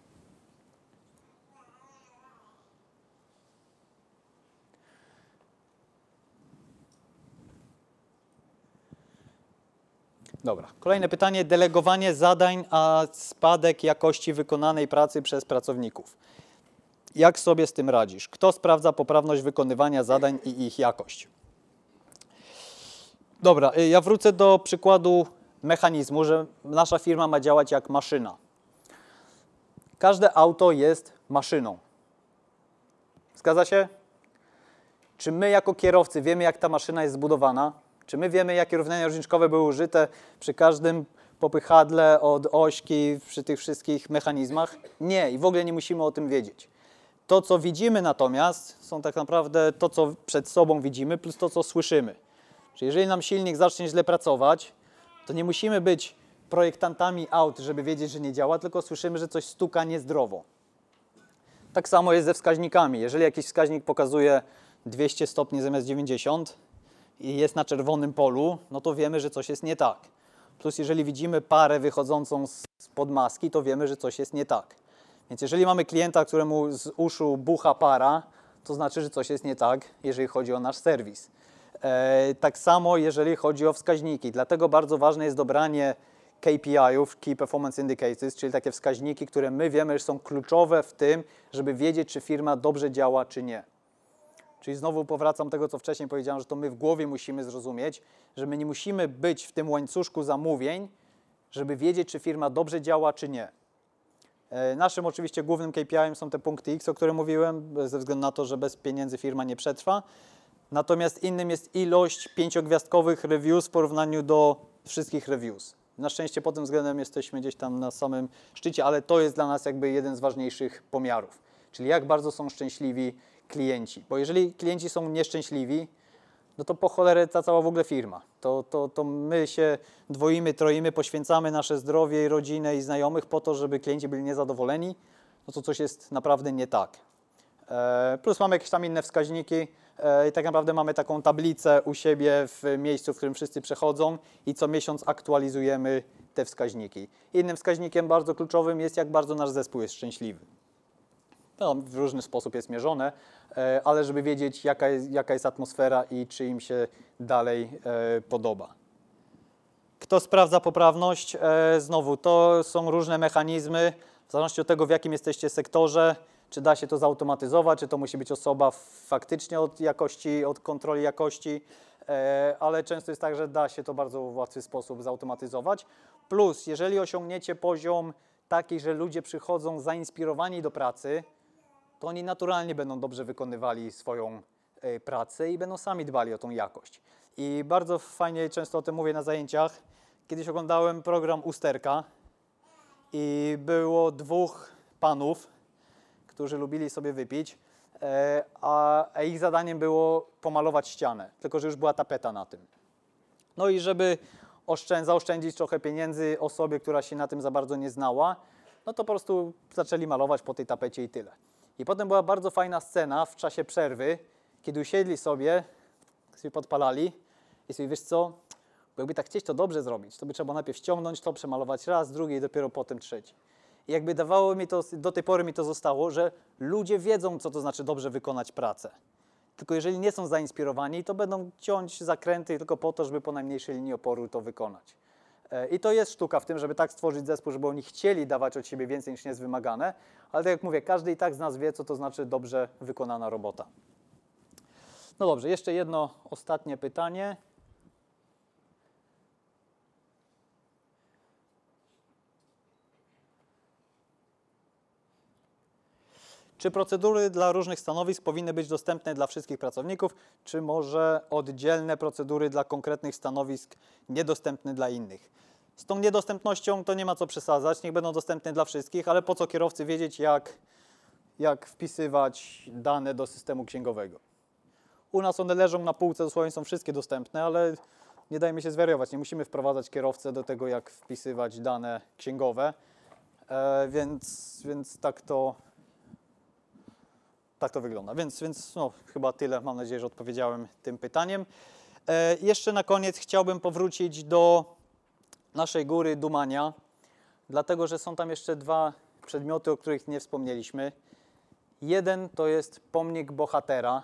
Dobra. Kolejne pytanie. Delegowanie zadań, a spadek jakości wykonanej pracy przez pracowników. Jak sobie z tym radzisz? Kto sprawdza poprawność wykonywania zadań i ich jakość? Dobra, y, ja wrócę do przykładu mechanizmu, że nasza firma ma działać jak maszyna. Każde auto jest maszyną. Zgadza się? Czy my jako kierowcy wiemy, jak ta maszyna jest zbudowana? Czy my wiemy, jakie równania różniczkowe były użyte przy każdym popychadle od ośki, przy tych wszystkich mechanizmach? Nie, i w ogóle nie musimy o tym wiedzieć. To, co widzimy natomiast, są tak naprawdę to, co przed sobą widzimy, plus to, co słyszymy. Czyli jeżeli nam silnik zacznie źle pracować, to nie musimy być projektantami aut, żeby wiedzieć, że nie działa, tylko słyszymy, że coś stuka niezdrowo. Tak samo jest ze wskaźnikami. Jeżeli jakiś wskaźnik pokazuje 200 stopni zamiast 90 i jest na czerwonym polu, no to wiemy, że coś jest nie tak. Plus jeżeli widzimy parę wychodzącą spod maski, to wiemy, że coś jest nie tak. Więc jeżeli mamy klienta, któremu z uszu bucha para, to znaczy, że coś jest nie tak, jeżeli chodzi o nasz serwis. E, tak samo, jeżeli chodzi o wskaźniki. Dlatego bardzo ważne jest dobranie KPI-ów, Key Performance Indicators, czyli takie wskaźniki, które my wiemy, że są kluczowe w tym, żeby wiedzieć, czy firma dobrze działa, czy nie. Czyli znowu powracam tego, co wcześniej powiedziałem, że to my w głowie musimy zrozumieć, że my nie musimy być w tym łańcuszku zamówień żeby wiedzieć, czy firma dobrze działa, czy nie. E, Naszym oczywiście głównym KPI są te punkty X, o których mówiłem, ze względu na to, że bez pieniędzy firma nie przetrwa. Natomiast innym jest ilość pięciogwiazdkowych reviews w porównaniu do wszystkich reviews. Na szczęście pod tym względem jesteśmy gdzieś tam na samym szczycie, ale to jest dla nas jakby jeden z ważniejszych pomiarów. Czyli jak bardzo są szczęśliwi klienci. Bo jeżeli klienci są nieszczęśliwi, no to po cholerę ta cała w ogóle firma. To, to, to my się dwoimy, troimy, poświęcamy nasze zdrowie i rodzinę i znajomych po to, żeby klienci byli niezadowoleni, no to coś jest naprawdę nie tak. E, Plus mamy jakieś tam inne wskaźniki e, i tak naprawdę mamy taką tablicę u siebie w miejscu, w którym wszyscy przechodzą i co miesiąc aktualizujemy te wskaźniki. Innym wskaźnikiem bardzo kluczowym jest, jak bardzo nasz zespół jest szczęśliwy. No, w różny sposób jest mierzone, e, ale żeby wiedzieć, jaka jest, jaka jest atmosfera i czy im się dalej e, podoba. Kto sprawdza poprawność? E, Znowu, to są różne mechanizmy, w zależności od tego, w jakim jesteście sektorze, czy da się to zautomatyzować, czy to musi być osoba faktycznie od jakości, od kontroli jakości, ale często jest tak, że da się to bardzo w łatwy sposób zautomatyzować. Plus, jeżeli osiągniecie poziom taki, że ludzie przychodzą zainspirowani do pracy, to oni naturalnie będą dobrze wykonywali swoją e, pracę i będą sami dbali o tą jakość. I bardzo fajnie często o tym mówię na zajęciach. Kiedyś oglądałem program Usterka i było dwóch panów, którzy lubili sobie wypić, e, a ich zadaniem było pomalować ścianę, tylko że już była tapeta na tym. No i żeby oszczęd- zaoszczędzić trochę pieniędzy osobie, która się na tym za bardzo nie znała, no to po prostu zaczęli malować po tej tapecie i tyle. I potem była bardzo fajna scena w czasie przerwy, kiedy usiedli sobie, sobie podpalali i sobie, wiesz co, bo jakby tak chcieć to dobrze zrobić, to by trzeba najpierw ściągnąć to, przemalować raz, drugi i dopiero potem trzeci. I jakby dawało mi to, do tej pory mi to zostało, że ludzie wiedzą, co to znaczy dobrze wykonać pracę. Tylko jeżeli nie są zainspirowani, to będą ciąć zakręty tylko po to, żeby po najmniejszej linii oporu to wykonać. E, I to jest sztuka w tym, żeby tak stworzyć zespół, żeby oni chcieli dawać od siebie więcej niż jest wymagane, ale tak jak mówię, każdy i tak z nas wie, co to znaczy dobrze wykonana robota. No dobrze, jeszcze jedno ostatnie pytanie. Czy procedury dla różnych stanowisk powinny być dostępne dla wszystkich pracowników, czy może oddzielne procedury dla konkretnych stanowisk niedostępne dla innych? Z tą niedostępnością to nie ma co przesadzać, niech będą dostępne dla wszystkich, ale po co kierowcy wiedzieć, jak, jak wpisywać dane do systemu księgowego? U nas one leżą na półce, dosłownie są wszystkie dostępne, ale nie dajmy się zwariować, nie musimy wprowadzać kierowcę do tego, jak wpisywać dane księgowe, e, więc, więc tak to, tak to wygląda. Więc, więc no, chyba tyle. Mam nadzieję, że odpowiedziałem tym pytaniem. E, jeszcze na koniec chciałbym powrócić do naszej góry Dumania, dlatego że są tam jeszcze dwa przedmioty, o których nie wspomnieliśmy. Jeden to jest pomnik bohatera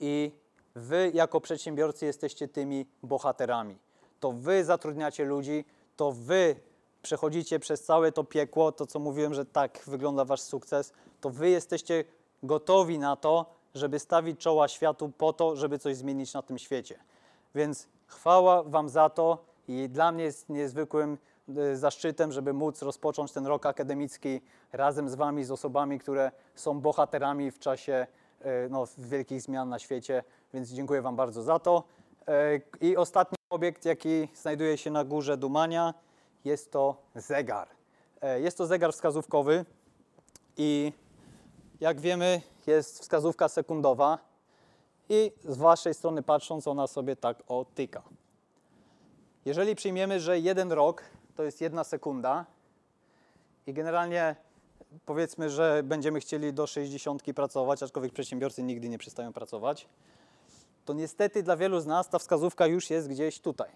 i wy jako przedsiębiorcy jesteście tymi bohaterami. To wy zatrudniacie ludzi, to wy przechodzicie przez całe to piekło, to co mówiłem, że tak wygląda wasz sukces, to wy jesteście gotowi na to, żeby stawić czoła światu po to, żeby coś zmienić na tym świecie. Więc chwała wam za to i dla mnie jest niezwykłym y, zaszczytem, żeby móc rozpocząć ten rok akademicki razem z wami, z osobami, które są bohaterami w czasie y, no, wielkich zmian na świecie, więc dziękuję wam bardzo za to. Y, I ostatni obiekt, jaki znajduje się na górze Dumania, jest to zegar. Jest to zegar wskazówkowy i jak wiemy, jest wskazówka sekundowa i z waszej strony patrząc, ona sobie tak o tyka. Jeżeli przyjmiemy, że jeden rok to jest jedna sekunda i generalnie powiedzmy, że będziemy chcieli do 60 pracować, aczkolwiek przedsiębiorcy nigdy nie przestają pracować, to niestety dla wielu z nas ta wskazówka już jest gdzieś tutaj.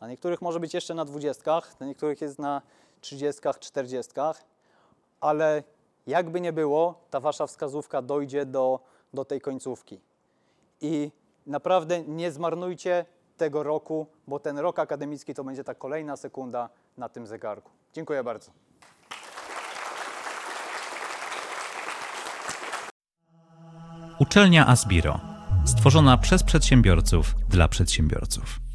Na niektórych może być jeszcze na 20, na niektórych jest na 30, 40, ale jakby nie było, ta wasza wskazówka dojdzie do, do tej końcówki. I naprawdę nie zmarnujcie tego roku, bo ten rok akademicki to będzie ta kolejna sekunda na tym zegarku. Dziękuję bardzo. Uczelnia Asbiro. Stworzona przez przedsiębiorców dla przedsiębiorców.